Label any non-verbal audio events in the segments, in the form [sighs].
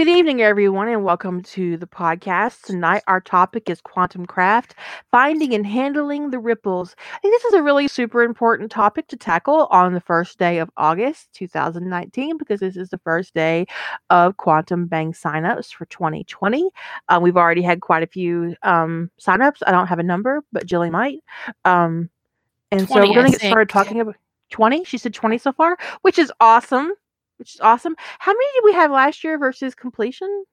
Good evening, everyone, and welcome to the podcast. Tonight, our topic is quantum craft, finding and handling the ripples. I think this is a really super important topic to tackle on the first day of August 2019 because this is the first day of Quantum Bang signups for 2020. Uh, we've already had quite a few um, signups. I don't have a number, but Jilly might. Um, and so we're going to get started talking about 20. She said 20 so far, which is awesome. Which is awesome. How many did we have last year versus completion?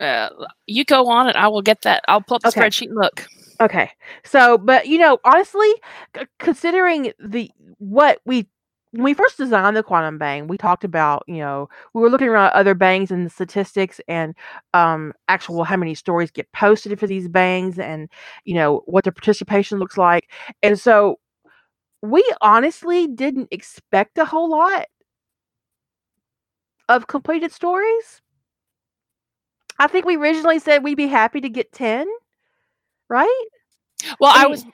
Uh, you go on and I will get that. I'll pull up the Okay. spreadsheet and look. Okay. So, but you know, honestly, c- considering the what we when we first designed the quantum bang, we talked about, you know, we were looking around other bangs and the statistics and um actual how many stories get posted for these bangs and you know what the participation looks like. And so we honestly didn't expect a whole lot of completed stories. I think we originally said we'd be happy to get 10, right? Well, I was,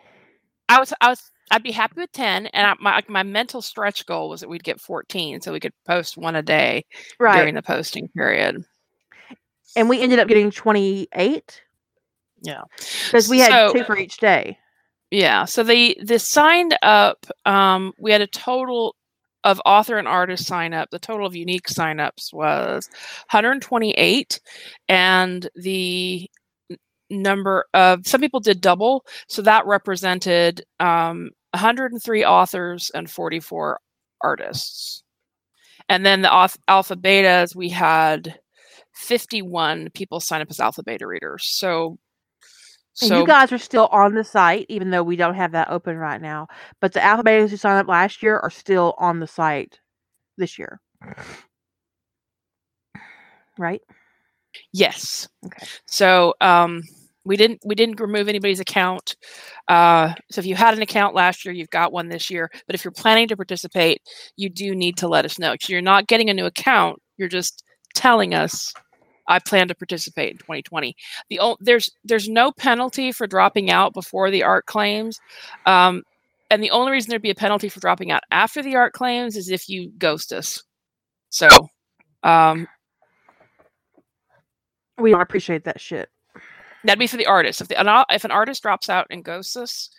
I was, I was, I'd be happy with 10. And I, my, my mental stretch goal was that we'd get 14 so we could post one a day Right. during the posting period. and we ended up getting 28 Yeah. because we had So- two for each day. Yeah. So the, the signed up, um, we had a total of author and artist sign up. The total of unique signups was 128. And the number of some people did double. So that represented um, 103 authors and 44 artists. And then the alpha betas, we had 51 people sign up as alpha beta readers. So, And so you guys are still on the site, even though we don't have that open right now. But the alphabetas who signed up last year are still on the site this year. Right? Yes. Okay. So um, we didn't we didn't remove anybody's account. Uh, so if you had an account last year, you've got one this year. But if you're planning to participate, you do need to let us know. So you're not getting a new account. You're just telling us I plan to participate in 2020. The o- there's there's no penalty for dropping out before the art claims. Um, and the only reason there'd be a penalty for dropping out after the art claims is if you ghost us. So um, We don't appreciate that shit. That'd be for the artist. If the, an, if an artist drops out and ghosts us,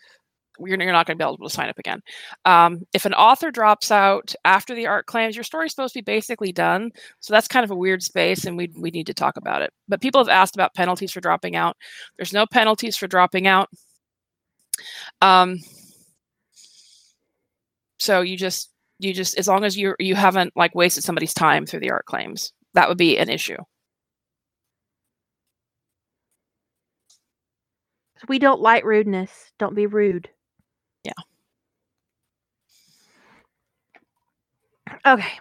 you're, you're not going to be able to sign up again. Um, if an author drops out after the art claims, your story's supposed to be basically done. So that's kind of a weird space, and we we need to talk about it. But people have asked about penalties for dropping out. There's no penalties for dropping out. Um, so you just you just as long as you you haven't like wasted somebody's time through the art claims, that would be an issue. We don't like rudeness. Don't be rude. Yeah. Okay.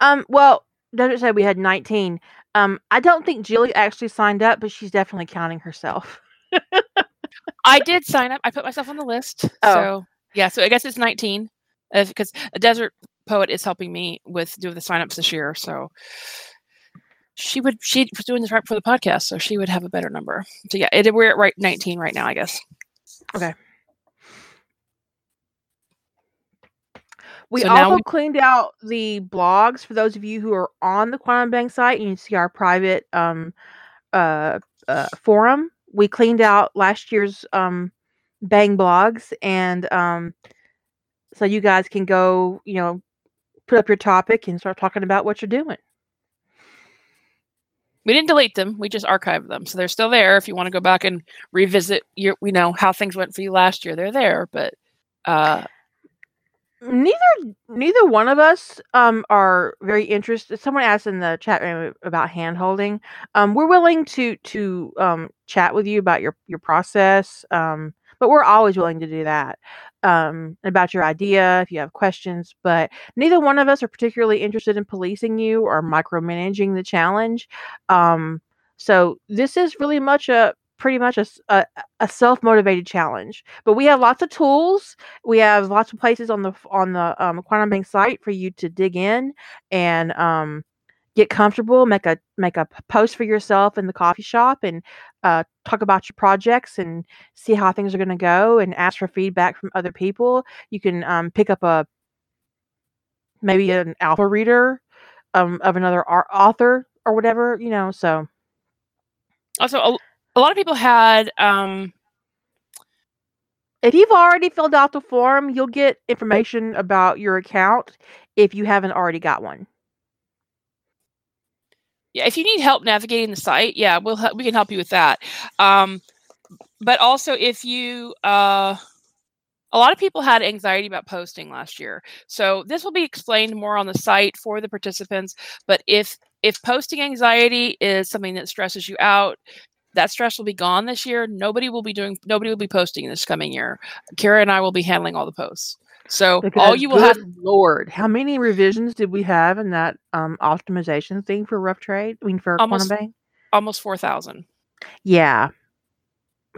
Um, well, Desert said we had 19. Um, I don't think Jilly actually signed up, but she's definitely counting herself. I did sign up. I put myself on the list. Oh. So yeah, so I guess it's 19 because a desert poet is helping me with doing the signups this year. So she would she was doing this right before the podcast, so she would have a better number. So yeah, it, we're at right 19 right now, I guess. We So also we- cleaned out the blogs for those of you who are on the Quantum Bang site. You can see our private um, uh, uh, forum. We cleaned out last year's um, Bang blogs, and um, so you guys can go, you know, put up your topic and start talking about what you're doing. We didn't delete them; we just archived them, so they're still there. If you want to go back and revisit your, you know, how things went for you last year, they're there. But uh, neither neither one of us um are very interested someone asked in the chat room about hand holding um we're willing to to um chat with you about your your process um but we're always willing to do that um about your idea if you have questions but neither one of us are particularly interested in policing you or micromanaging the challenge um so this is really much a pretty much a a self-motivated challenge but we have lots of tools we have lots of places on the on the um, quantum bang site for you to dig in and um, get comfortable make a make a post for yourself in the coffee shop and uh, talk about your projects and see how things are going to go and ask for feedback from other people you can um, pick up a maybe an alpha reader um, of another author or whatever, you know. So Also, a, lot of people had um, if you've already filled out the form, you'll get information about your account if you haven't already got one. yeah, if you need help navigating the site, yeah, we'll we can help you with that. Um, but also, if you uh, a lot of people had anxiety about posting last year, so this will be explained more on the site for the participants. But if if posting anxiety is something that stresses you out, that stress will be gone this year. Nobody will be doing. Nobody will be posting this coming year. Kara and I will be handling all the posts. So all you will have Lord, how many revisions did we have in that um, optimization thing for rough trade? I mean, for Almost- Quantum Bang? almost four thousand. Yeah.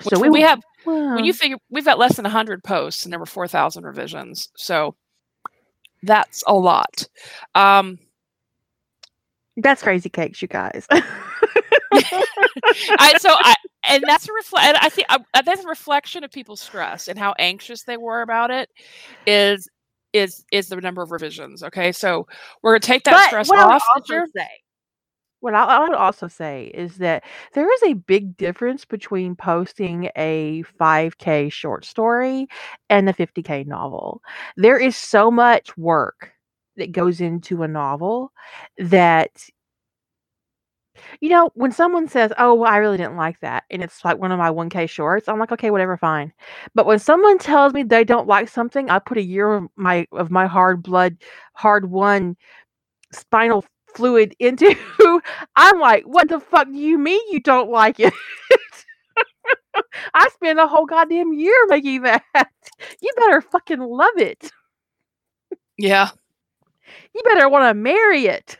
Which we, were- have well, when you figure we've got less than 100 posts and there were 4000 revisions so that's a lot um that's crazy cakes, you guys. [laughs] [laughs] I, so I, and that's a reflect i think uh, that's a reflection of people's stress and how anxious they were about it is is is the number of revisions okay so we're gonna take that But stress what I would off also year. say, what I, I would also say is that there is a big difference between posting a 5K short story and a 50K novel. There is so much work that goes into a novel that you know when someone says oh well, i really didn't like that and it's like one of my 1k shorts i'm like okay whatever fine. But when someone tells me they don't like something i put a year of my of my hard blood hard won spinal fluid into [laughs] i'm like what the fuck do you mean you don't like it? [laughs] I spent a whole goddamn year making that. [laughs] You better fucking love it. Yeah. You better want to marry it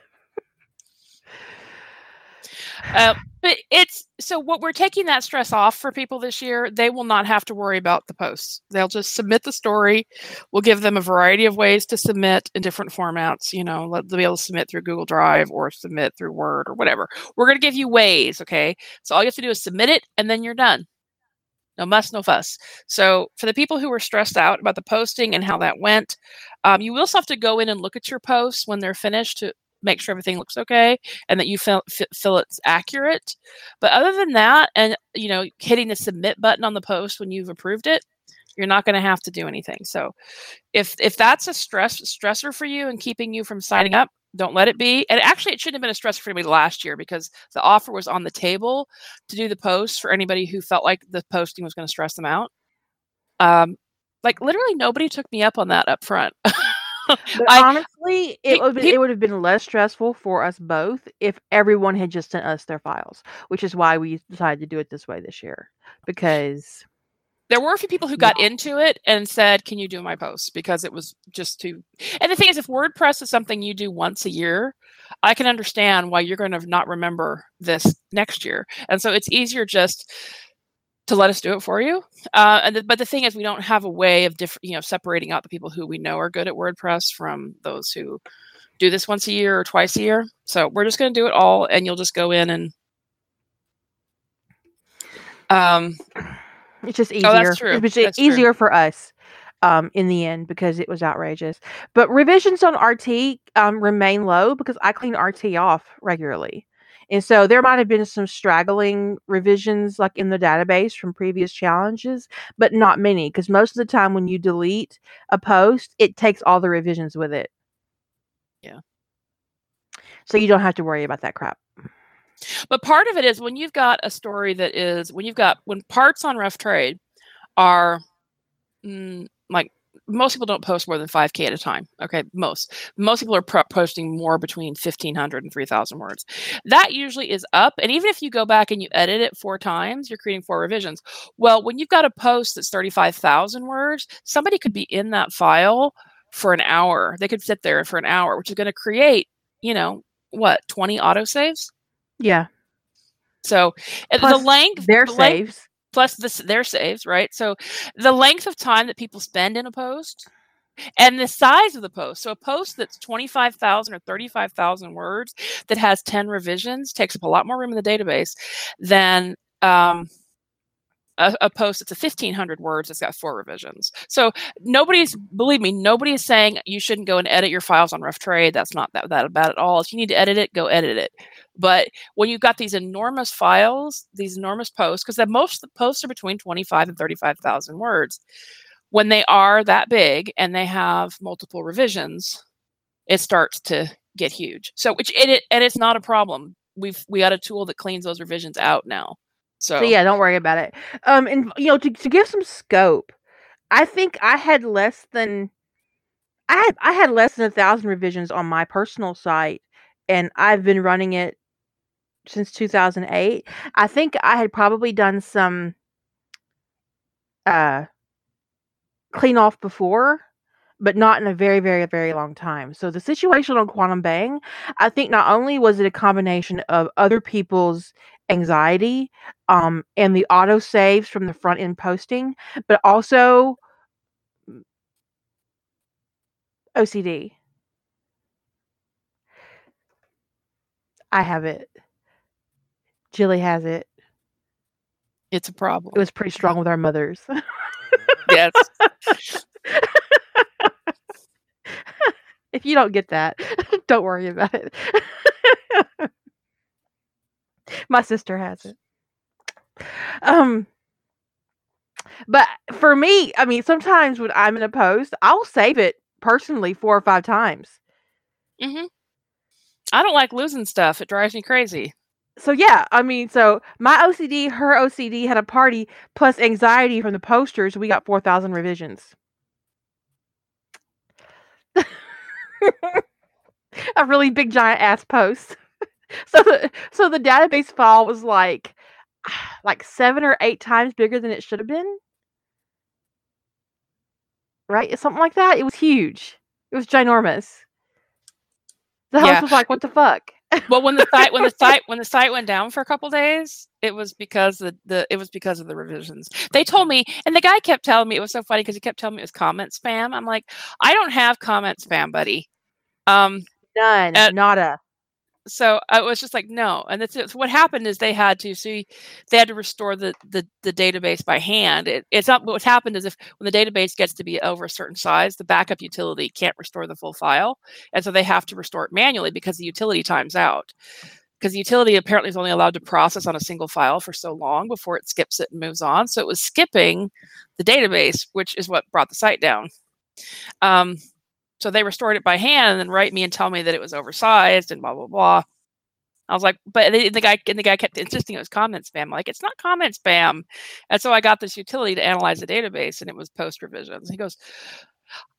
Uh, but it's so what we're taking that stress off for people this year. They will not have to worry about the posts. They'll just submit the story. We'll give them a variety of ways to submit in different formats. You know, let, they'll be able to submit through Google Drive or submit through Word or whatever. We're going to give you ways. Okay, so all you have to do is submit it, and then you're done. No muss, no fuss. So for the people who were stressed out about the posting and how that went, um, you will still have to go in and look at your posts when they're finished to make sure everything looks okay and that you feel, feel it's accurate. But other than that, and you know, hitting the submit button on the post when you've approved it, you're not going to have to do anything. So if if that's a stress stressor for you and keeping you from signing up, don't let it be. And actually, it shouldn't have been a stress for anybody last year because the offer was on the table to do the post for anybody who felt like the posting was going to stress them out. Um, like literally nobody took me up on that up front. [laughs] But I- honestly, it would it would have been less stressful for us both if everyone had just sent us their files, which is why we decided to do it this way this year. Because there were a few people who got into it and said, "Can you do my posts?" Because it was just too. And the thing is, if WordPress is something you do once a year, I can understand why you're going to not remember this next year. And so it's easier just to let us do it for you. Uh, and the, but the thing is, we don't have a way of different, you know, separating out the people who we know are good at WordPress from those who do this once a year or twice a year. So we're just going to do it all, and you'll just go in and. Um, it's just easier. Oh, that's true. It was That's true. easier for us um, in the end because it was outrageous. But revisions on RT um, remain low because I clean RT off regularly. And so there might have been some straggling revisions like in the database from previous challenges, but not many because most of the time when you delete a post, it takes all the revisions with it. Yeah. So you don't have to worry about that crap. But part of it is when you've got a story that is when you've got when parts on rough trade are mm, like most people don't post more than 5k at a time okay? Most. Most people are pro- posting more between 1500 and 3000 words. That usually is up and even if you go back and you edit it four times you're creating four revisions. Well when you've got a post that's 35000 words somebody could be in that file for an hour. They could sit there for an hour which is going to create you know what 20 autosaves? Yeah. so Plus the length, Their the length saves. Plus this, their saves, right? So the length of time that people spend in a post and the size of the post. So a post that's 25,000 or 35,000 words that has 10 revisions takes up a lot more room in the database than um, a, a post that's a 1500 words that's got four revisions. So nobody's, believe me, nobody is saying you shouldn't go and edit your files on Rough Trade. That's not that, that bad at all. If you need to edit it, go edit it. But when you've got these enormous files, these enormous posts, because most the posts are between 25 and 35,000 words, when they are that big and they have multiple revisions, it starts to get huge. So which and it and it's not a problem. We've we got a tool that cleans those revisions out now. So, So yeah, don't worry about it. Um, and you know, to to give some scope, I think I had less than I had I had less than a thousand revisions on my personal site, and I've been running it since 2008. I think I had probably done some uh clean off before, but not in a very, very, very long time. So the situation on Quantum Bang, I think not only was it a combination of other people's anxiety um, and the auto saves from the front end posting, but also OCD. I have it. Jilly has it. it's a problem. It was pretty strong with our mothers. yes. [laughs] if you don't get that, [laughs] don't worry about it. [laughs] My sister has it. Um but for me, I mean, sometimes when I'm in a post, I'll save it personally four or five times. hmm I don't like losing stuff. It drives me crazy. So yeah, I mean, so my OCD, her OCD had a party plus anxiety from the posters. We got 4,000 revisions. [laughs] a really big giant ass post. [laughs] so the so the database file was like [sighs] like 7 or 8 times bigger than it should have been. Right? Something like that. It was huge. It was ginormous. The house Yeah. was like, "What the fuck?" Well, when the site when the [laughs] site when the site went down for a couple days, it was because the, the it was because of the revisions. They told me, and the guy kept telling me it was so funny because he kept telling me it was comment spam. I'm like, I don't have comment spam, buddy. Um, None. Uh, nada. So I was just like, no. And that's what happened is they had to see they had to restore the the, the database by hand. It, it's not what's happened is if when the database gets to be over a certain size, the backup utility can't restore the full file, and so they have to restore it manually because the utility times out. Because the utility apparently is only allowed to process on a single file for so long before it skips it and moves on. So it was skipping the database, which is what brought the site down. Um, so they restored it by hand and write me and tell me that it was oversized and blah blah blah. I was like, but the, the guy and the guy kept insisting it was comment spam. I'm like, it's not comment spam. And so I got this utility to analyze the database, and it was post revisions. He goes,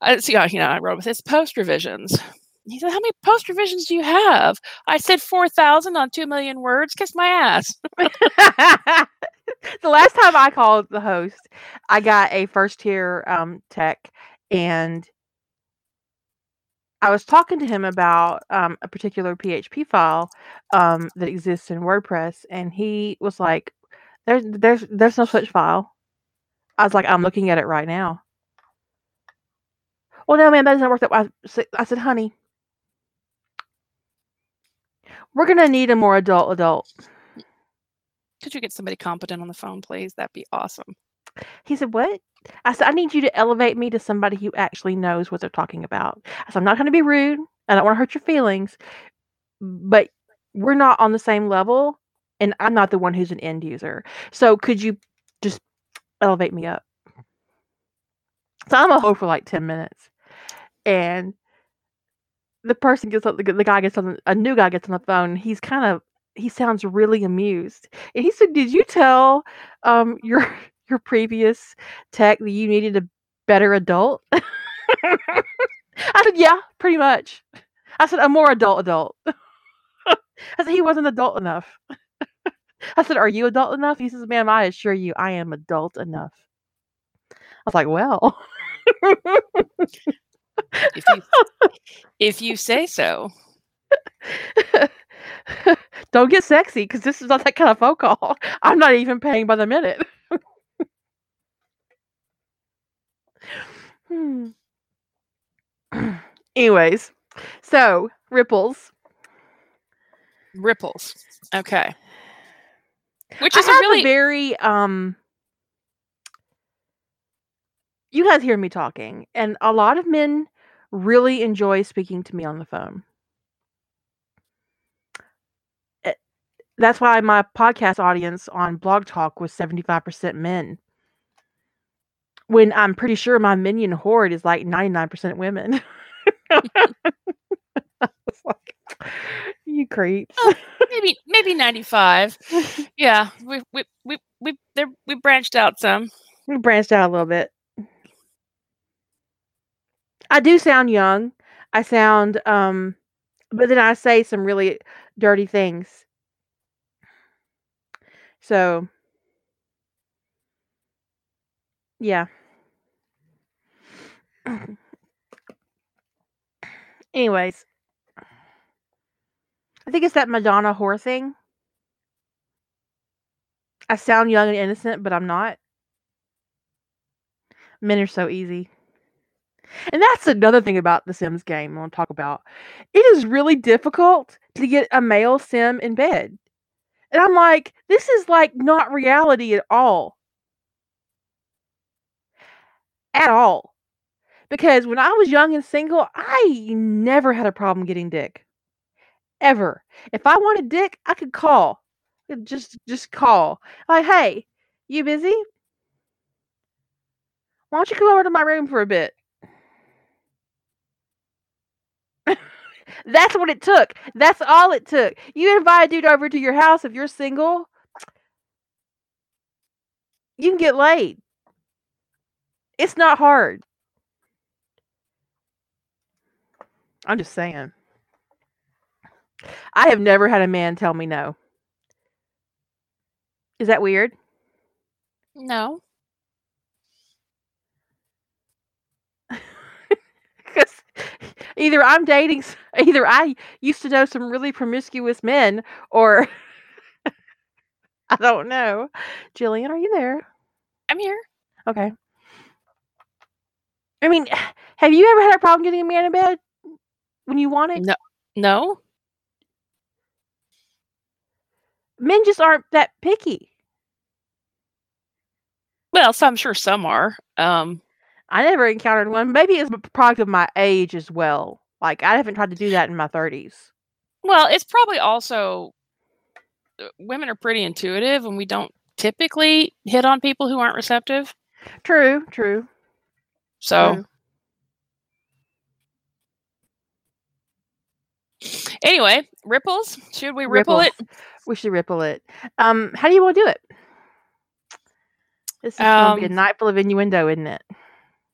I see, you know, I wrote with it's post revisions. He said, How many post revisions do you have? I said 4,000 on 2 million words. Kiss my ass. [laughs] the last time I called the host, I got a first tier um, tech, and I was talking to him about um, a particular PHP file um, that exists in WordPress, and he was like, "There's, there's, there's no such file." I was like, "I'm looking at it right now." Well, no, man, that doesn't work that way. I said- "Honey, we're gonna need a more adult adult." Could you get somebody competent on the phone, please? That'd be awesome. He said, What? I said, I need you to elevate me to somebody who actually knows what they're talking about. I said, I'm not going to be rude. I don't want to hurt your feelings, but we're not on the same level, and I'm not the one who's an end user. So could you just elevate me up? So I'm a hold for like 10 minutes, and the person gets on, the, the guy gets on, a new guy gets on the phone. He's kind of, he sounds really amused. And he said, Did you tell um, [laughs] your your previous tech that you needed a better adult? [laughs] I said, Yeah, pretty much. I said, A more adult adult. [laughs] I said, He wasn't adult enough. [laughs] I said, Are you adult enough? He says, Ma'am, I assure you, I am adult enough. I was like, Well, If you, if you say so. don't get sexy because this is not that kind of phone call. I'm not even paying by the minute. Hmm. [clears throat] Anyways, so ripples. Ripples. Okay. Which is a really a very um you guys hear me talking, and a lot of men really enjoy speaking to me on the phone. Eh, That's why my podcast audience on Blog Talk was 75% men. When I'm pretty sure my minion horde is like 99% women. [laughs] Like, you creeps. maybe maybe 95 [laughs] yeah we we we we, we branched out some We branched out a little bit. I do sound young. I sound um but then I say some really dirty things. So yeah. [laughs] Anyways, I think it's that Madonna whore thing. I sound young and innocent, but I'm not. Men are so easy. And that's another thing about the Sims game I want to talk about. It is really difficult to get a male Sim in bed. And I'm like, this is like not reality at all. At all. Because when I was young and single, I never had a problem getting dick. Ever. If I wanted dick, I could call. Uh, just just call. Like, hey, you busy? Why don't you come over to my room for a bit? [laughs] That's what it took. That's all it took. You invite a dude over to your house if you're single, you can get laid. It's not hard. I'm just saying. I have never had a man tell me no. Is that weird? no [laughs] Because either I'm dating, either I used to know some really promiscuous men, or [laughs] I don't know. Jillian, are you there? i'm here Okay. I mean, [sighs] have you ever had a problem getting a man in bed when you want it? no no Men just aren't that picky. well so i'm sure some are um I never encountered one. Maybe it's a product of my age as well. Like I haven't tried to do that in my 30s. well it's probably also uh, women are pretty intuitive and we don't typically hit on people who aren't receptive True, true. so true. Anyway ripples should we ripple it We should ripple it. Um, how do you want to do it? This is gonna be a Um, night full of innuendo, isn't it?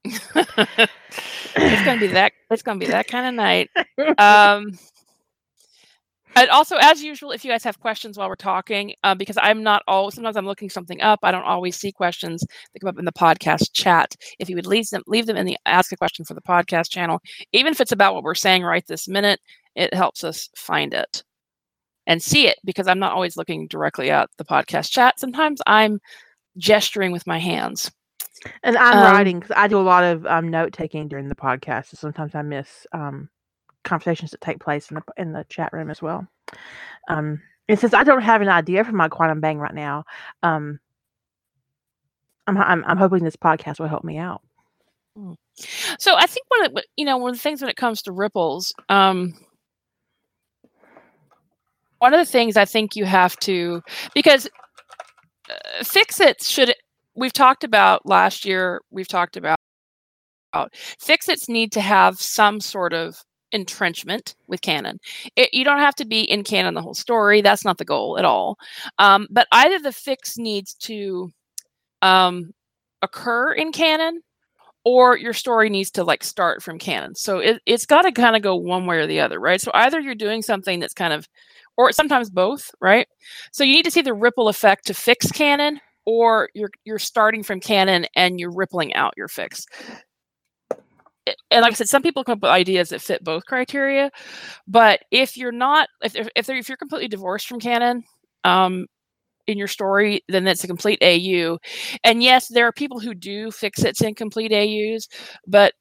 it's gonna be that it's gonna be that [laughs] kind of night um and also as usual if you guys have questions while we're talking uh, because i'm not all sometimes i'm looking something up i don't always see questions that come up in the podcast chat if you would leave them leave them in the ask a question for the podcast channel even if it's about what we're saying right this minute it helps us find it and see it because i'm not always looking directly at the podcast chat sometimes i'm gesturing with my hands And I'm Um, writing because I do a lot of um, note taking during the podcast, so sometimes I miss um, conversations that take place in the in the chat room as well. Um, and since I don't have an idea for my quantum bang right now, um, I'm, I'm I'm hoping this podcast will help me out. So I think one of the, you know one of the things when it comes to ripples, um, one of the things I think you have to because uh, fix it should we've talked about last year we've talked about fix its need to have some sort of entrenchment with canon it, you don't have to be in canon the whole story that's not the goal at all um, but either the fix needs to um, occur in canon or your story needs to like start from canon. So it, it's got to kind of go one way or the other, right? So either you're doing something that's kind of, or sometimes both, right? So you need to see the ripple effect to fix canon, or you're you're starting from canon and you're rippling out your fix. And like I said, some people come up with ideas that fit both criteria, but if you're not, if if if, you're completely divorced from canon, um, in your story, then that's a complete AU. And yes, there are people who do fix its incomplete AUs, but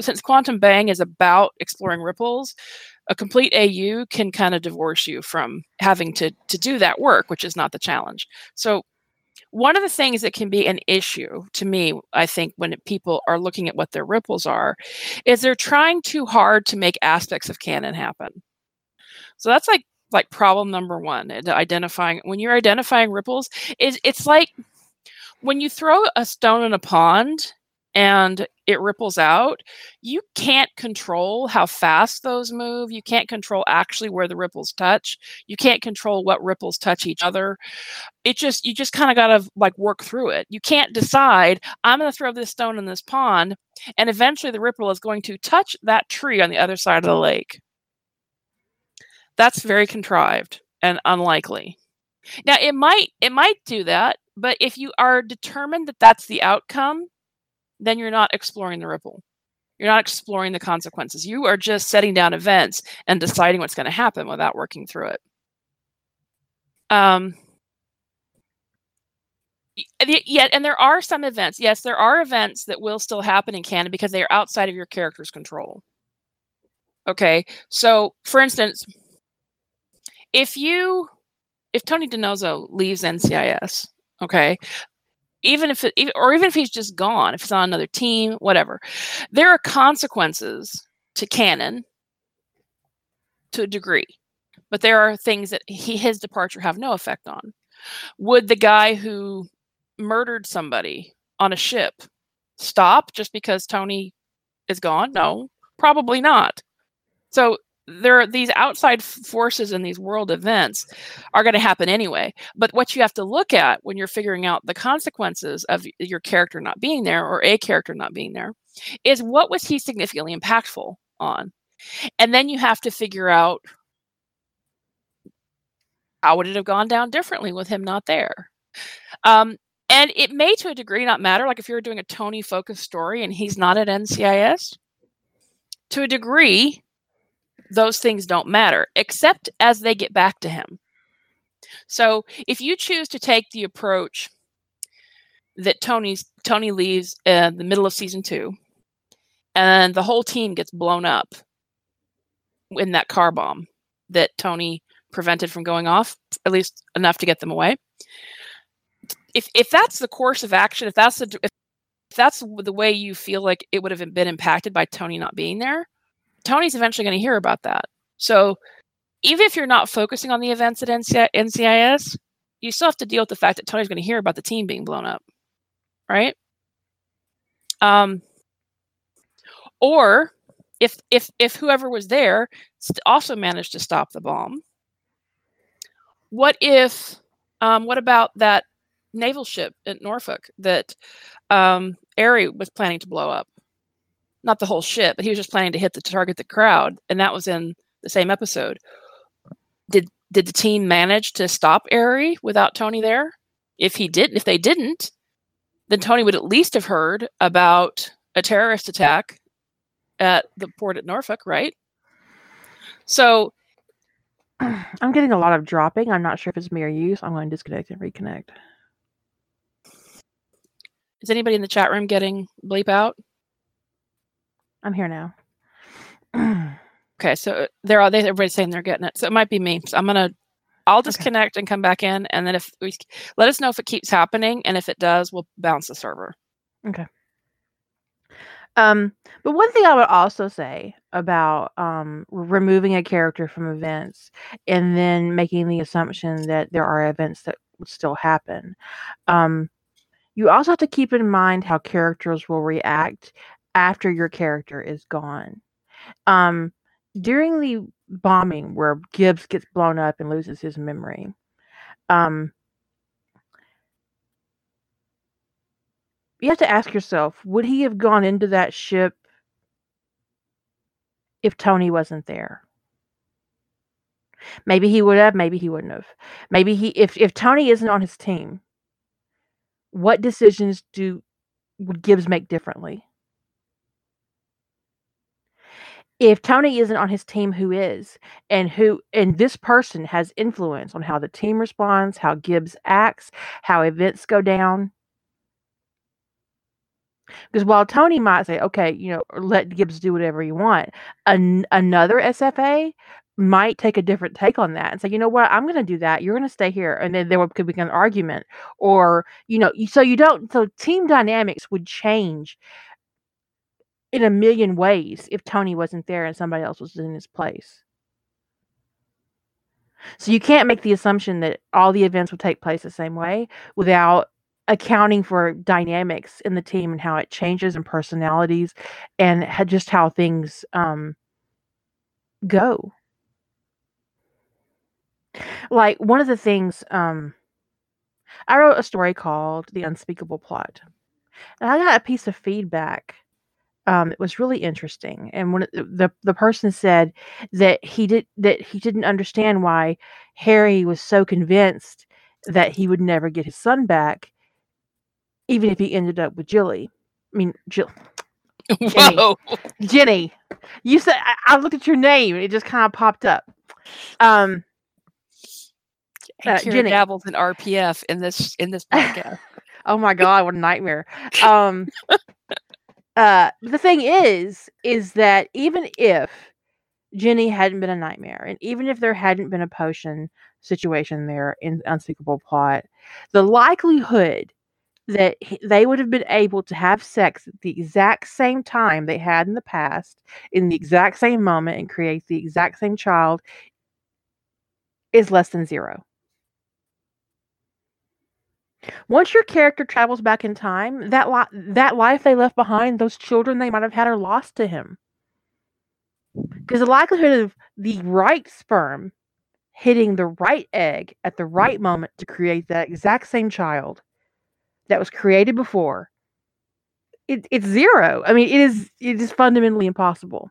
since Quantum Bang is about exploring ripples, a complete AU can kind of divorce you from having to to do that work, which is not the challenge. So one of the things that can be an issue to me, I think, when people are looking at what their ripples are, is they're trying too hard to make aspects of canon happen. So that's like like problem number one identifying when you're identifying ripples is it's like when you throw a stone in a pond and it ripples out, you can't control how fast those move. You can't control actually where the ripples touch. You can't control what ripples touch each other. It just, you just kind of got to like work through it. You can't decide, I'm going to throw this stone in this pond, and eventually the ripple is going to touch that tree on the other side of the lake. That's very contrived and unlikely. Now it might it might do that, but if you are determined that that's the outcome, then you're not exploring the ripple. You're not exploring the consequences. You are just setting down events and deciding what's going to happen without working through it. Um, yet, and there are some events. Yes, there are events that will still happen in canon because they are outside of your character's control. Okay, so for instance, if you if Tony DiNozzo leaves NCIS, okay, even if it, or even if he's just gone, if he's on another team, whatever, there are consequences to canon to a degree, but there are things that he his departure have no effect on. Would the guy who murdered somebody on a ship stop just because Tony is gone? No, probably not. So there are these outside forces and these world events are going to happen anyway. But what you have to look at when you're figuring out the consequences of your character not being there or a character not being there is what was he significantly impactful on? And then you have to figure out how would it have gone down differently with him not there? Um, and it may to a degree not matter like if you're doing a tony focused story and he's not at ncis to a degree those things don't matter except as they get back to him. So if you choose to take the approach that Tony's Tony leaves in the middle of season two, and the whole team gets blown up in that car bomb that Tony prevented from going off, at least enough to get them away. If if that's the course of action, if that's the if that's the way you feel like it would have been impacted by Tony not being there, Tony's eventually going to hear about that. So even if you're not focusing on the events at NCIS, you still have to deal with the fact that Tony's going to hear about the team being blown up, right? Um, or if if if whoever was there also managed to stop the bomb, what if? Um, what about that naval ship at Norfolk that um, Ari was planning to blow up? Not the whole ship, but he was just planning to hit the target the crowd, and that was in the same episode. Did did the team manage to stop Ari without Tony there? If he didn't, if they didn't, then Tony would at least have heard about a terrorist attack at the port at Norfolk, right? So [clears throat] I'm getting a lot of dropping. I'm not sure if it's me or you, so I'm going to disconnect and reconnect. Is anybody in the chat room getting bleep out? I'm here now. okay, so they're all they everybody's saying they're getting it. So it might be me. So I'm gonna I'll disconnect okay. and come back in, and then if we let us know if it keeps happening, and if it does, we'll bounce the server. Okay. Um, but one thing I would also say about um, removing a character from events and then making the assumption that there are events that would still happen. Um, you also have to keep in mind how characters will react after your character is gone. Um, during the bombing where Gibbs gets blown up and loses his memory, um, you have to ask yourself would he have gone into that ship if Tony wasn't there? Maybe he would have, maybe he wouldn't have. Maybe he if if Tony isn't on his team, what decisions do would Gibbs make differently? If Tony isn't on his team, who is? And who and this person has influence on how the team responds, how Gibbs acts, how events go down. Because while Tony might say, okay, you know, let Gibbs do whatever you want, an- another SFA might take a different take on that and say, you know what, I'm going to do that. You're going to stay here, and then there could be an argument, or you know, so you don't. So team dynamics would change in a million ways if Tony wasn't there and somebody else was in his place. So you can't make the assumption that all the events will take place the same way without accounting for dynamics in the team and how it changes and personalities and just how things um, go. Like one of the things um, I wrote a story called The Unspeakable Plot. And I got a piece of feedback um, it was really interesting. And when the the person said that he did that he didn't understand why Harry was so convinced that he would never get his son back, even if he ended up with Jilly. I mean, Jill. [laughs] Jenny. Whoa. Jenny. You said I, I, looked at your name; it just kind of popped up. Um, uh, Jenny dabbles in RPF in this in this [laughs] podcast. oh my god, what a nightmare! Um, uh, the thing is, is that even if Ginny hadn't been a nightmare, and even if there hadn't been a potion situation there in Unspeakable Plot, the likelihood that they would have been able to have sex at the exact same time they had in the past, in the exact same moment, and create the exact same child is less than zero. Once your character travels back in time, that li- that life they left behind, those children they might have had are lost to him. Because the likelihood of the right sperm hitting the right egg at the right moment to create that exact same child that was created before, it, it's zero. I mean, it is it is fundamentally impossible.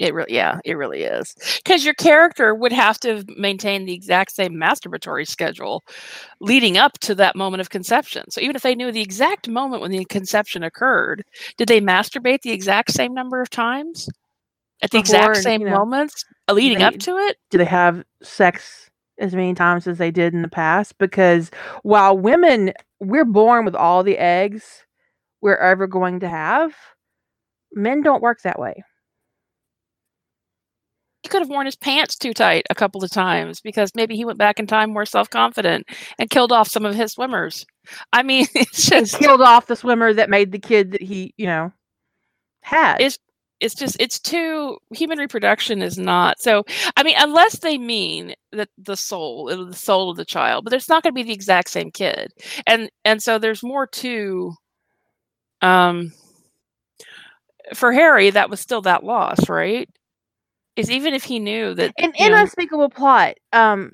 It really, yeah, it really is. Because your character would have to maintain the exact same masturbatory schedule leading up to that moment of conception. So even if they knew the exact moment when the conception occurred, did they masturbate the exact same number of times at the Before, exact same you know, moments uh, leading they, up to it? Do they have sex as many times as they did in the past? Because while women, we're born with all the eggs we're ever going to have, men don't work that way could have worn his pants too tight a couple of times because maybe he went back in time more self-confident and killed off some of his swimmers. I mean, [laughs] it's just killed off the swimmer that made the kid that he, you know, had. It's it's just it's too human reproduction is not so i mean unless they mean that the soul the soul of the child but it's not going to be the exact same kid and and so there's more to um for harry that was still that loss right is even if he knew that know, unspeakable plot um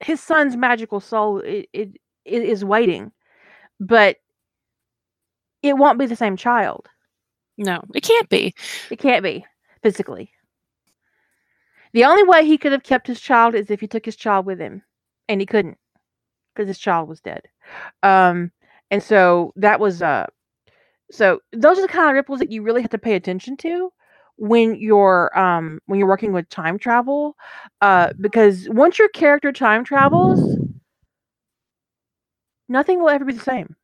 his son's magical soul it, it, it is waiting but it won't be the same child. No it can't be. It can't be physically. The only way he could have kept his child is if he took his child with him and he couldn't because his child was dead. Um and so that was uh so those are the kind of ripples that you really have to pay attention to when you're um when you're working with time travel uh because once your character time travels nothing will ever be the same.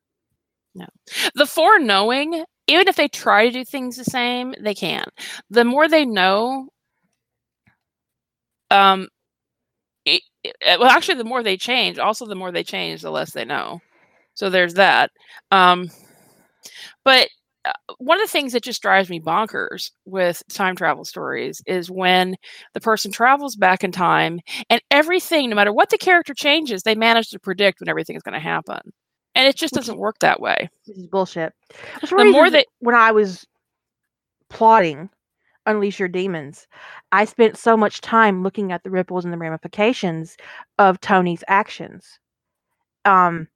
No. The foreknowing even if they try to do things the same they can't the more they know um it, it, well actually the more they change also the more they change the less they know. So there's that. Um but uh, one of the things that just drives me bonkers with time travel stories is when the person travels back in time and everything, no matter what the character changes, they manage to predict when everything is going to happen. And it just doesn't work that way. This is bullshit. The more that when I was plotting Unleash Your Demons, I spent so much time looking at the ripples and the ramifications of Tony's actions. Um,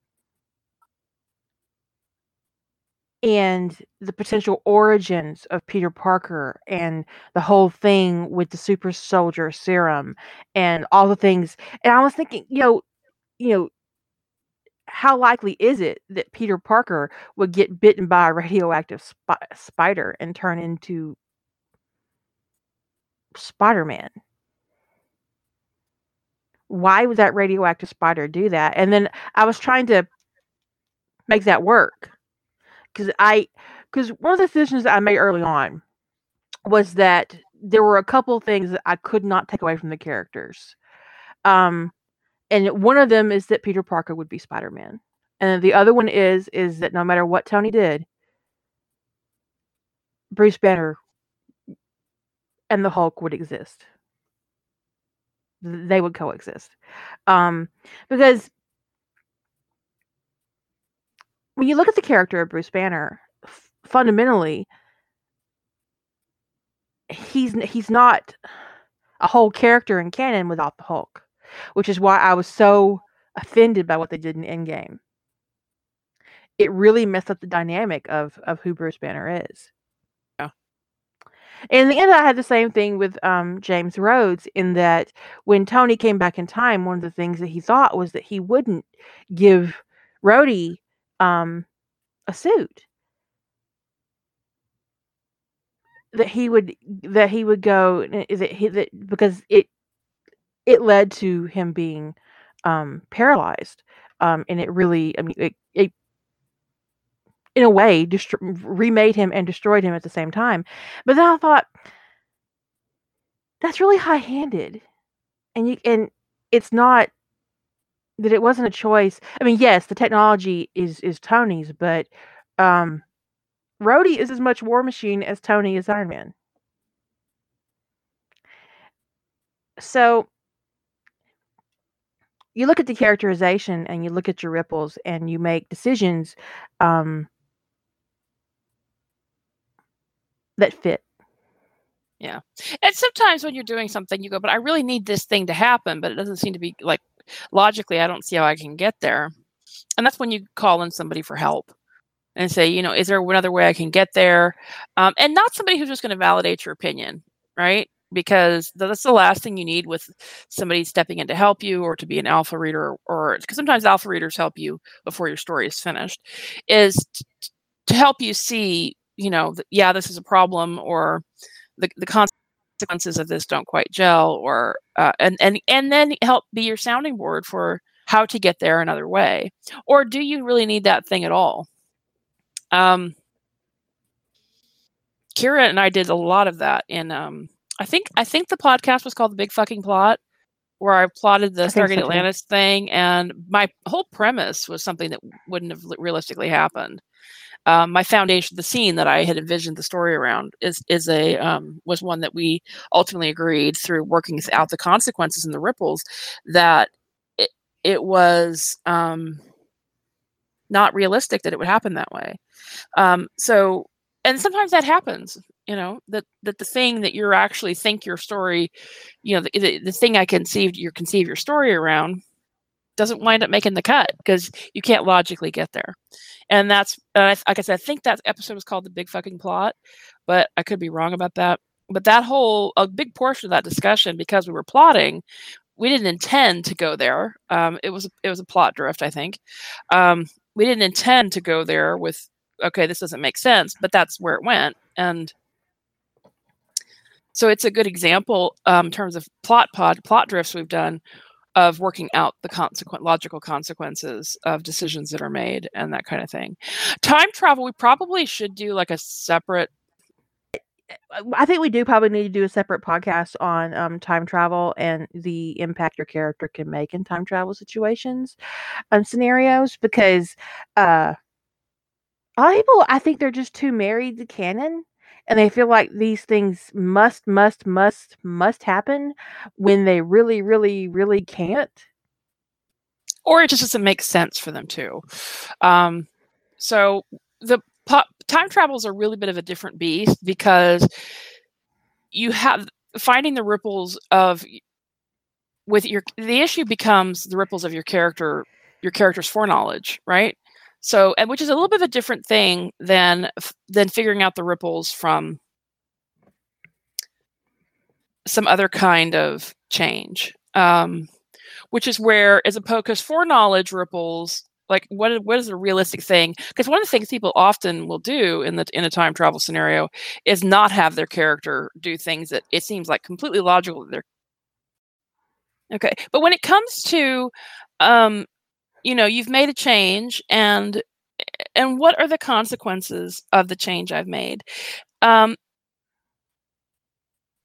and the potential origins of Peter Parker and the whole thing with the super soldier serum and all the things. And I was thinking, you know, you know, how likely is it that Peter Parker would get bitten by a radioactive sp- spider and turn into Spider Man? Why would that radioactive spider do that? And then I was trying to make that work because I because one of the decisions I made early on was that there were a couple of things that I could not take away from the characters. Um, and one of them is that Peter Parker would be Spider Man, and the other one is is that no matter what Tony did, Bruce Banner and the Hulk would exist. They would coexist, um, because when you look at the character of Bruce Banner, f- fundamentally, he's he's not a whole character in canon without the Hulk, which is why I was so offended by what they did in Endgame. It really messed up the dynamic of of who Bruce Banner is. Yeah. In the end, I had the same thing with um, James Rhodes in that when Tony came back in time, one of the things that he thought was that he wouldn't give Rhodey um, a suit. That he would that he would go it he that because it it led to him being um paralyzed um and it really i mean it, it in a way dest- remade him and destroyed him at the same time. But then i thought that's really high-handed. And you and it's not that it wasn't a choice i mean yes the technology is is tony's but um Rhodey is as much War Machine as Tony is Iron Man. So you look at the characterization and you look at your ripples and you make decisions um, that fit. Yeah. And sometimes when you're doing something, you go, but I really need this thing to happen, but it doesn't seem to be like logically, I don't see how I can get there. And that's when you call in somebody for help and say, you know, is there another way I can get there? Um, and not somebody who's just going to validate your opinion, right? Because that's the last thing you need with somebody stepping in to help you or to be an alpha reader, or because sometimes alpha readers help you before your story is finished, is t- to help you see, you know, th- yeah, this is a problem, or the, the consequences of this don't quite gel, or uh, and and and then help be your sounding board for how to get there another way, or do you really need that thing at all? Um, Kira and I did a lot of that in um, I think I think the podcast was called the Big Fucking Plot, where I plotted the Stargate so Atlantis thing, and my whole premise was something that wouldn't have realistically happened. Um, my foundation, the scene that I had envisioned the story around, is is a um, was one that we ultimately agreed through working out the consequences and the ripples that it it was um, not realistic that it would happen that way. Um, so, and sometimes that happens, you know, that, that the thing that you're actually think your story, you know, the, the, the thing I conceived, you conceive your story around doesn't wind up making the cut because you can't logically get there. And that's, like I said, I think that episode was called the big fucking plot, but I could be wrong about that. But that whole, a big portion of that discussion, because we were plotting, we didn't intend to go there. Um, it was it was a plot drift, I think. Um, we didn't intend to go there with okay this doesn't make sense but that's where it went and so it's a good example um, in terms of plot pod plot drifts we've done of working out the consequent logical consequences of decisions that are made and that kind of thing. Time travel we probably should do like a separate I think we do probably need to do a separate podcast on um, time travel and the impact your character can make in time travel situations and scenarios because uh, a lot of people, I think they're just too married to canon and they feel like these things must, must, must, must happen when they really, really, really can't. Or it just doesn't make sense for them to. Um, so the pop, time travel is a really bit of a different beast because you have finding the ripples of with your the issue becomes the ripples of your character your character's foreknowledge right so and which is a little bit of a different thing than than figuring out the ripples from some other kind of change um which is where as opposed because foreknowledge ripples like what what is a realistic thing? Because one of the things people often will do in the in a time travel scenario is not have their character do things that it seems like completely logical that they're okay but when it comes to um you know you've made a change and and what are the consequences of the change i've made um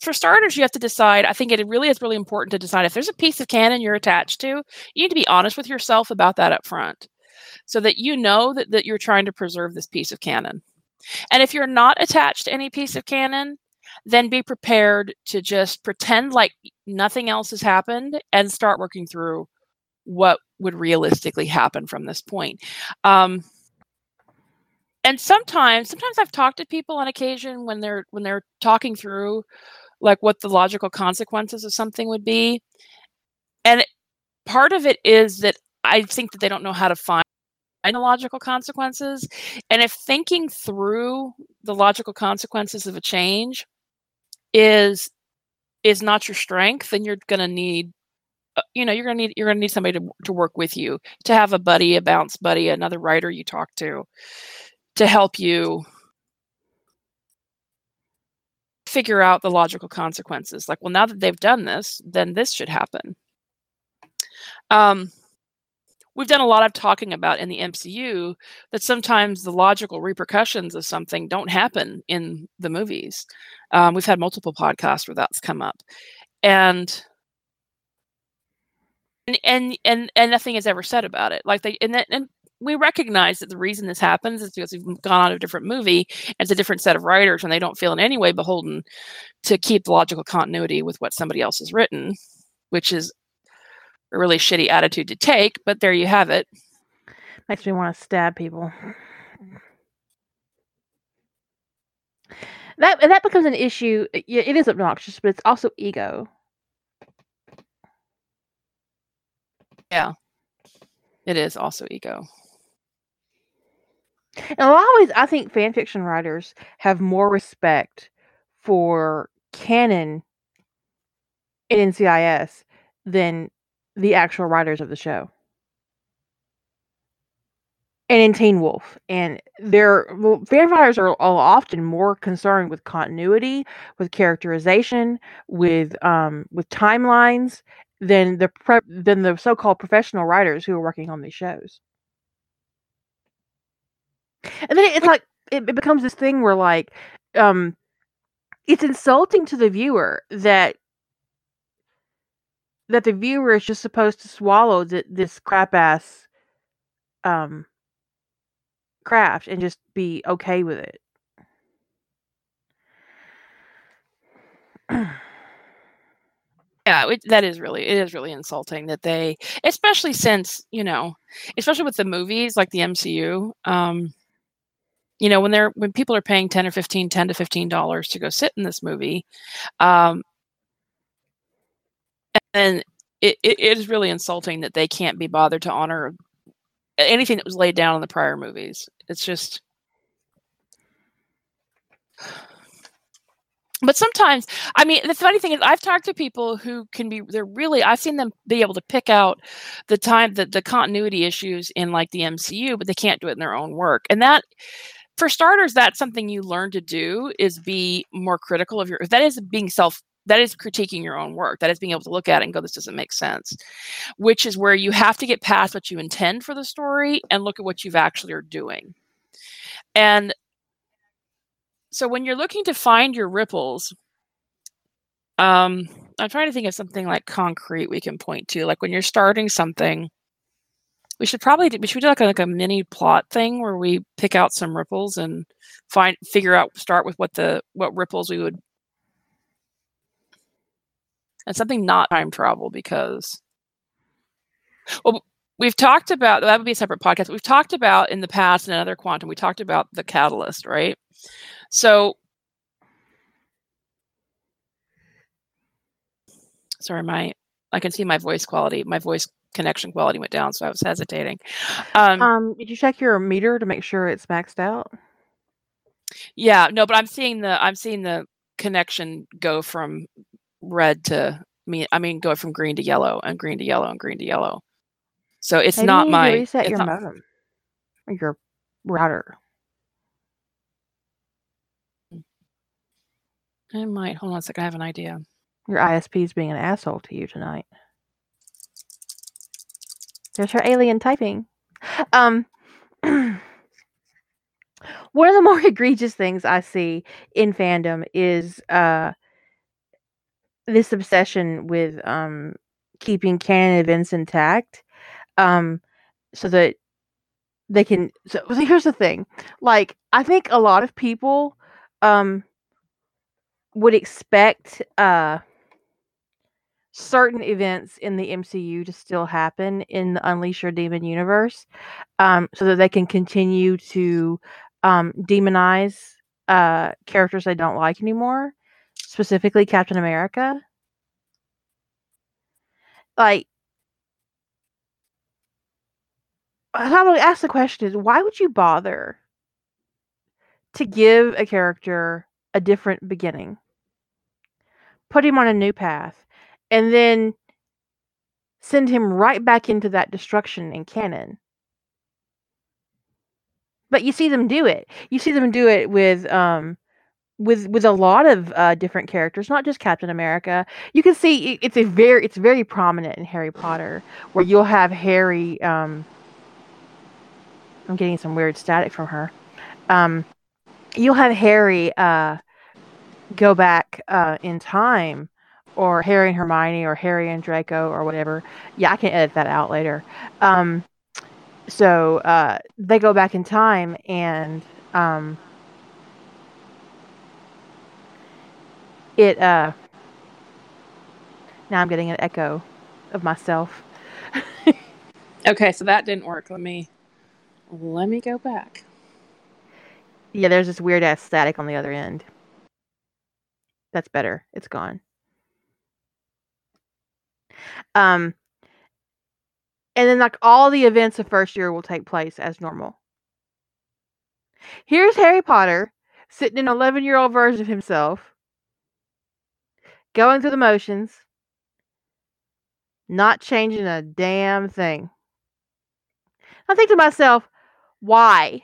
for starters, you have to decide. I think it really is really important to decide if there's a piece of canon you're attached to, you need to be honest with yourself about that up front so that you know that, that you're trying to preserve this piece of canon. And if you're not attached to any piece of canon, then be prepared to just pretend like nothing else has happened and start working through what would realistically happen from this point. Um, and sometimes, sometimes I've talked to people on occasion when they're when they're talking through like what the logical consequences of something would be. And part of it is that I think that they don't know how to find the logical consequences. And if thinking through the logical consequences of a change is is not your strength, then you're going to need you know you're to need you're to need somebody to, to work with you to have a buddy a bounce buddy another writer you talk to to help you figure out the logical consequences. Like, well, now that they've done this, then this should happen. Um, we've done a lot of talking about in the MCU that sometimes the logical repercussions of something don't happen in the movies. Um, we've had multiple podcasts where that's come up, and and and and, and nothing is ever said about it. Like they and then, and we recognize that the reason this happens is because we've gone on a different movie and it's a different set of writers and they don't feel in any way beholden to keep the logical continuity with what somebody else has written which is a really shitty attitude to take but there you have it. Makes me want to stab people. That that becomes an issue yeah it is obnoxious but it's also ego yeah it is also ego and a lot of ways, I think fan fiction writers have more respect for canon in NCIS than the actual writers of the show. And in Teen Wolf, and their well, fan writers are, are often more concerned with continuity, with characterization, with um, with timelines than the pre- than the so-called professional writers who are working on these shows. And then it's like it, it becomes this thing where like um it's insulting to the viewer that that the viewer is just supposed to swallow th- this crap ass um craft and just be okay with it. [clears throat] yeah, it, that is really it is really insulting that they, especially since you know, especially with the movies like the MCU. Um, you know when they're when people are paying 10 or 15 10 to 15 dollars to go sit in this movie um and it, it is really insulting that they can't be bothered to honor anything that was laid down in the prior movies it's just but sometimes i mean the funny thing is i've talked to people who can be they're really i've seen them be able to pick out the time that the continuity issues in like the mcu but they can't do it in their own work. And that for starters, that's something you learn to do is be more critical of your that is being self that is critiquing your own work. That is being able to look at it and go this doesn't make sense which is where you have to get past what you intend for the story and look at what you've actually are doing. And so when you're looking to find your ripples um i'm trying to think of something like concrete we can point to like when you're starting something we should probably do, we should do like a, like a mini plot thing where we pick out some ripples and find figure out start with what the what ripples we would and something not time travel because well we've talked about that would be a separate podcast we've talked about in the past in another quantum we talked about the catalyst right so sorry my i can see my voice quality my voice connection quality went down, so I was hesitating. Um, um, did you check your meter to make sure it's maxed out? Yeah, no, but I'm seeing the I'm seeing the connection go from red to me. I mean, go from green to yellow and green to yellow and green to yellow. So it's Maybe not my reset your not, modem your router. I might hold on a second. I have an idea. Your ISP is being an asshole to you tonight. There's her alien typing. Um, [clears throat] one of the more [laughs] egregious things I see in fandom is uh, this obsession with um keeping canon events intact um so that they can so, so [laughs] here's the thing like i think a lot of people um would expect uh certain events in the MCU to still happen in the Unleash Your Demon universe, um, so that they can continue to um, demonize uh, characters they don't like anymore, specifically Captain America. Like, I would ask the question is why would you bother to give a character a different beginning? Put him on a new path and then send him right back into that destruction in canon. But you see them do it. You see them do it with um with with a lot of uh, different characters, not just Captain America. You can see it's a very it's very prominent in Harry Potter, where you'll have Harry. Um, I'm getting some weird static from her. Um, you'll have Harry uh, go back uh, in time or Harry and Hermione or Harry and Draco or whatever. Yeah, I can edit that out later. Um, so uh, they go back in time and um, it. Uh, now I'm getting an echo of myself. okay, so that didn't work. Let me let me go back. Yeah, there's this weird ass static on the other end. That's better. It's gone. Um, and then like all the events of first year will take place as normal. Here's Harry Potter sitting in an 11 year old version of himself, going through the motions, not changing a damn thing. I think to myself, why?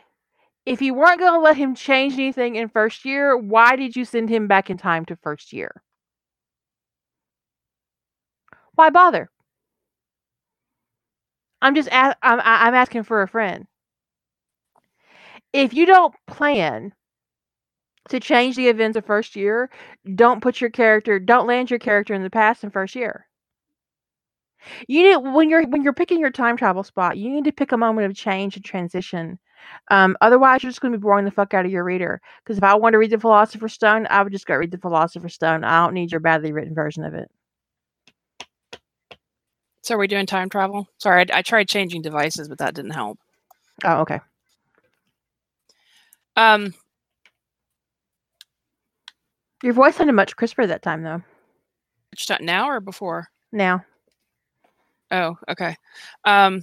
If you weren't going to let him change anything in first year, why did you send him back in time to first year? Why bother? I'm just a- I'm I'm asking for a friend. If you don't plan to change the events of first year, don't put your character, don't land your character in the past in first year. You need when you're when you're picking your time travel spot, you need to pick a moment of change and transition. Um, otherwise, you're just going to be boring the fuck out of your reader. Because if I want to read the Philosopher's Stone, I would just go read the Philosopher's Stone. I don't need your badly written version of it. So are we doing time travel? Sorry, I, I tried changing devices, but that didn't help. Oh, okay. Um, Your voice sounded much crisper that time, though. now or before? Now. Oh, okay. Um,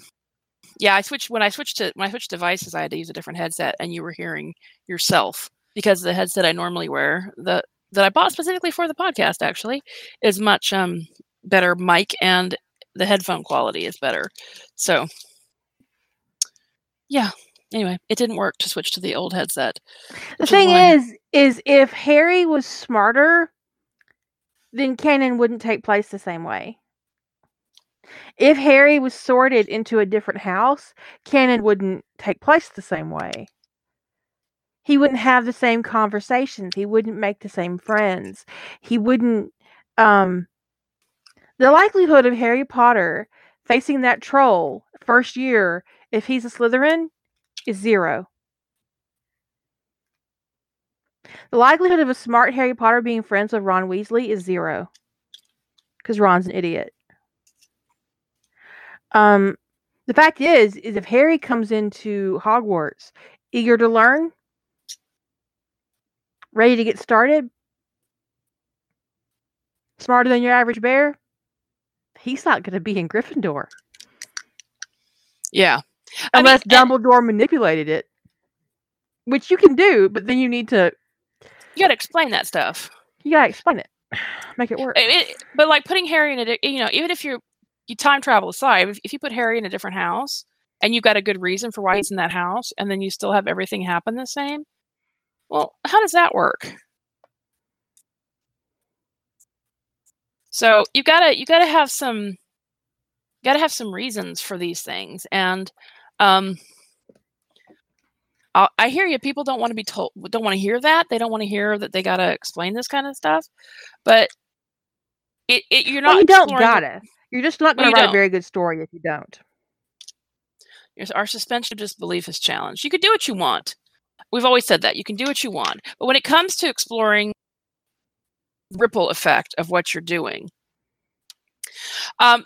yeah, I switched when I switched to when I switched devices. I had to use a different headset, and you were hearing yourself because the headset I normally wear, the that I bought specifically for the podcast, actually, is much um better mic and the headphone quality is better. So, yeah. Anyway, it didn't work to switch to the old headset. The thing is, is, is if Harry was smarter, then canon wouldn't take place the same way. If Harry was sorted into a different house, canon wouldn't take place the same way. He wouldn't have the same conversations. He wouldn't make the same friends. He wouldn't um the likelihood of Harry Potter facing that troll first year, if he's a Slytherin, is zero. The likelihood of a smart Harry Potter being friends with Ron Weasley is zero. Because Ron's an idiot. Um, the fact is, is if Harry comes into Hogwarts eager to learn, ready to get started, smarter than your average bear, he's not going to be in Gryffindor. Yeah. Unless I mean, Dumbledore and, manipulated it, which you can do, but then you need to. You got to explain that stuff. You got to explain it, make it [sighs] work. It, but like putting Harry in a, you know, even if you're you time travel aside, if, if you put Harry in a different house and you've got a good reason for why he's in that house, and then you still have everything happen the same, well, how does that work? So you gotta you gotta have some gotta have some reasons for these things, and um, i I hear you. People don't want to be told, don't want to hear that. They don't want to hear that they gotta explain this kind of stuff. But it, it you're not Well, you don't gotta. You're just not gonna you write a don't. very good story if you don't. Our suspension of disbelief is challenged. You can do what you want. We've always said that. You can do what you want. But when it comes to exploring ripple effect of what you're doing, um,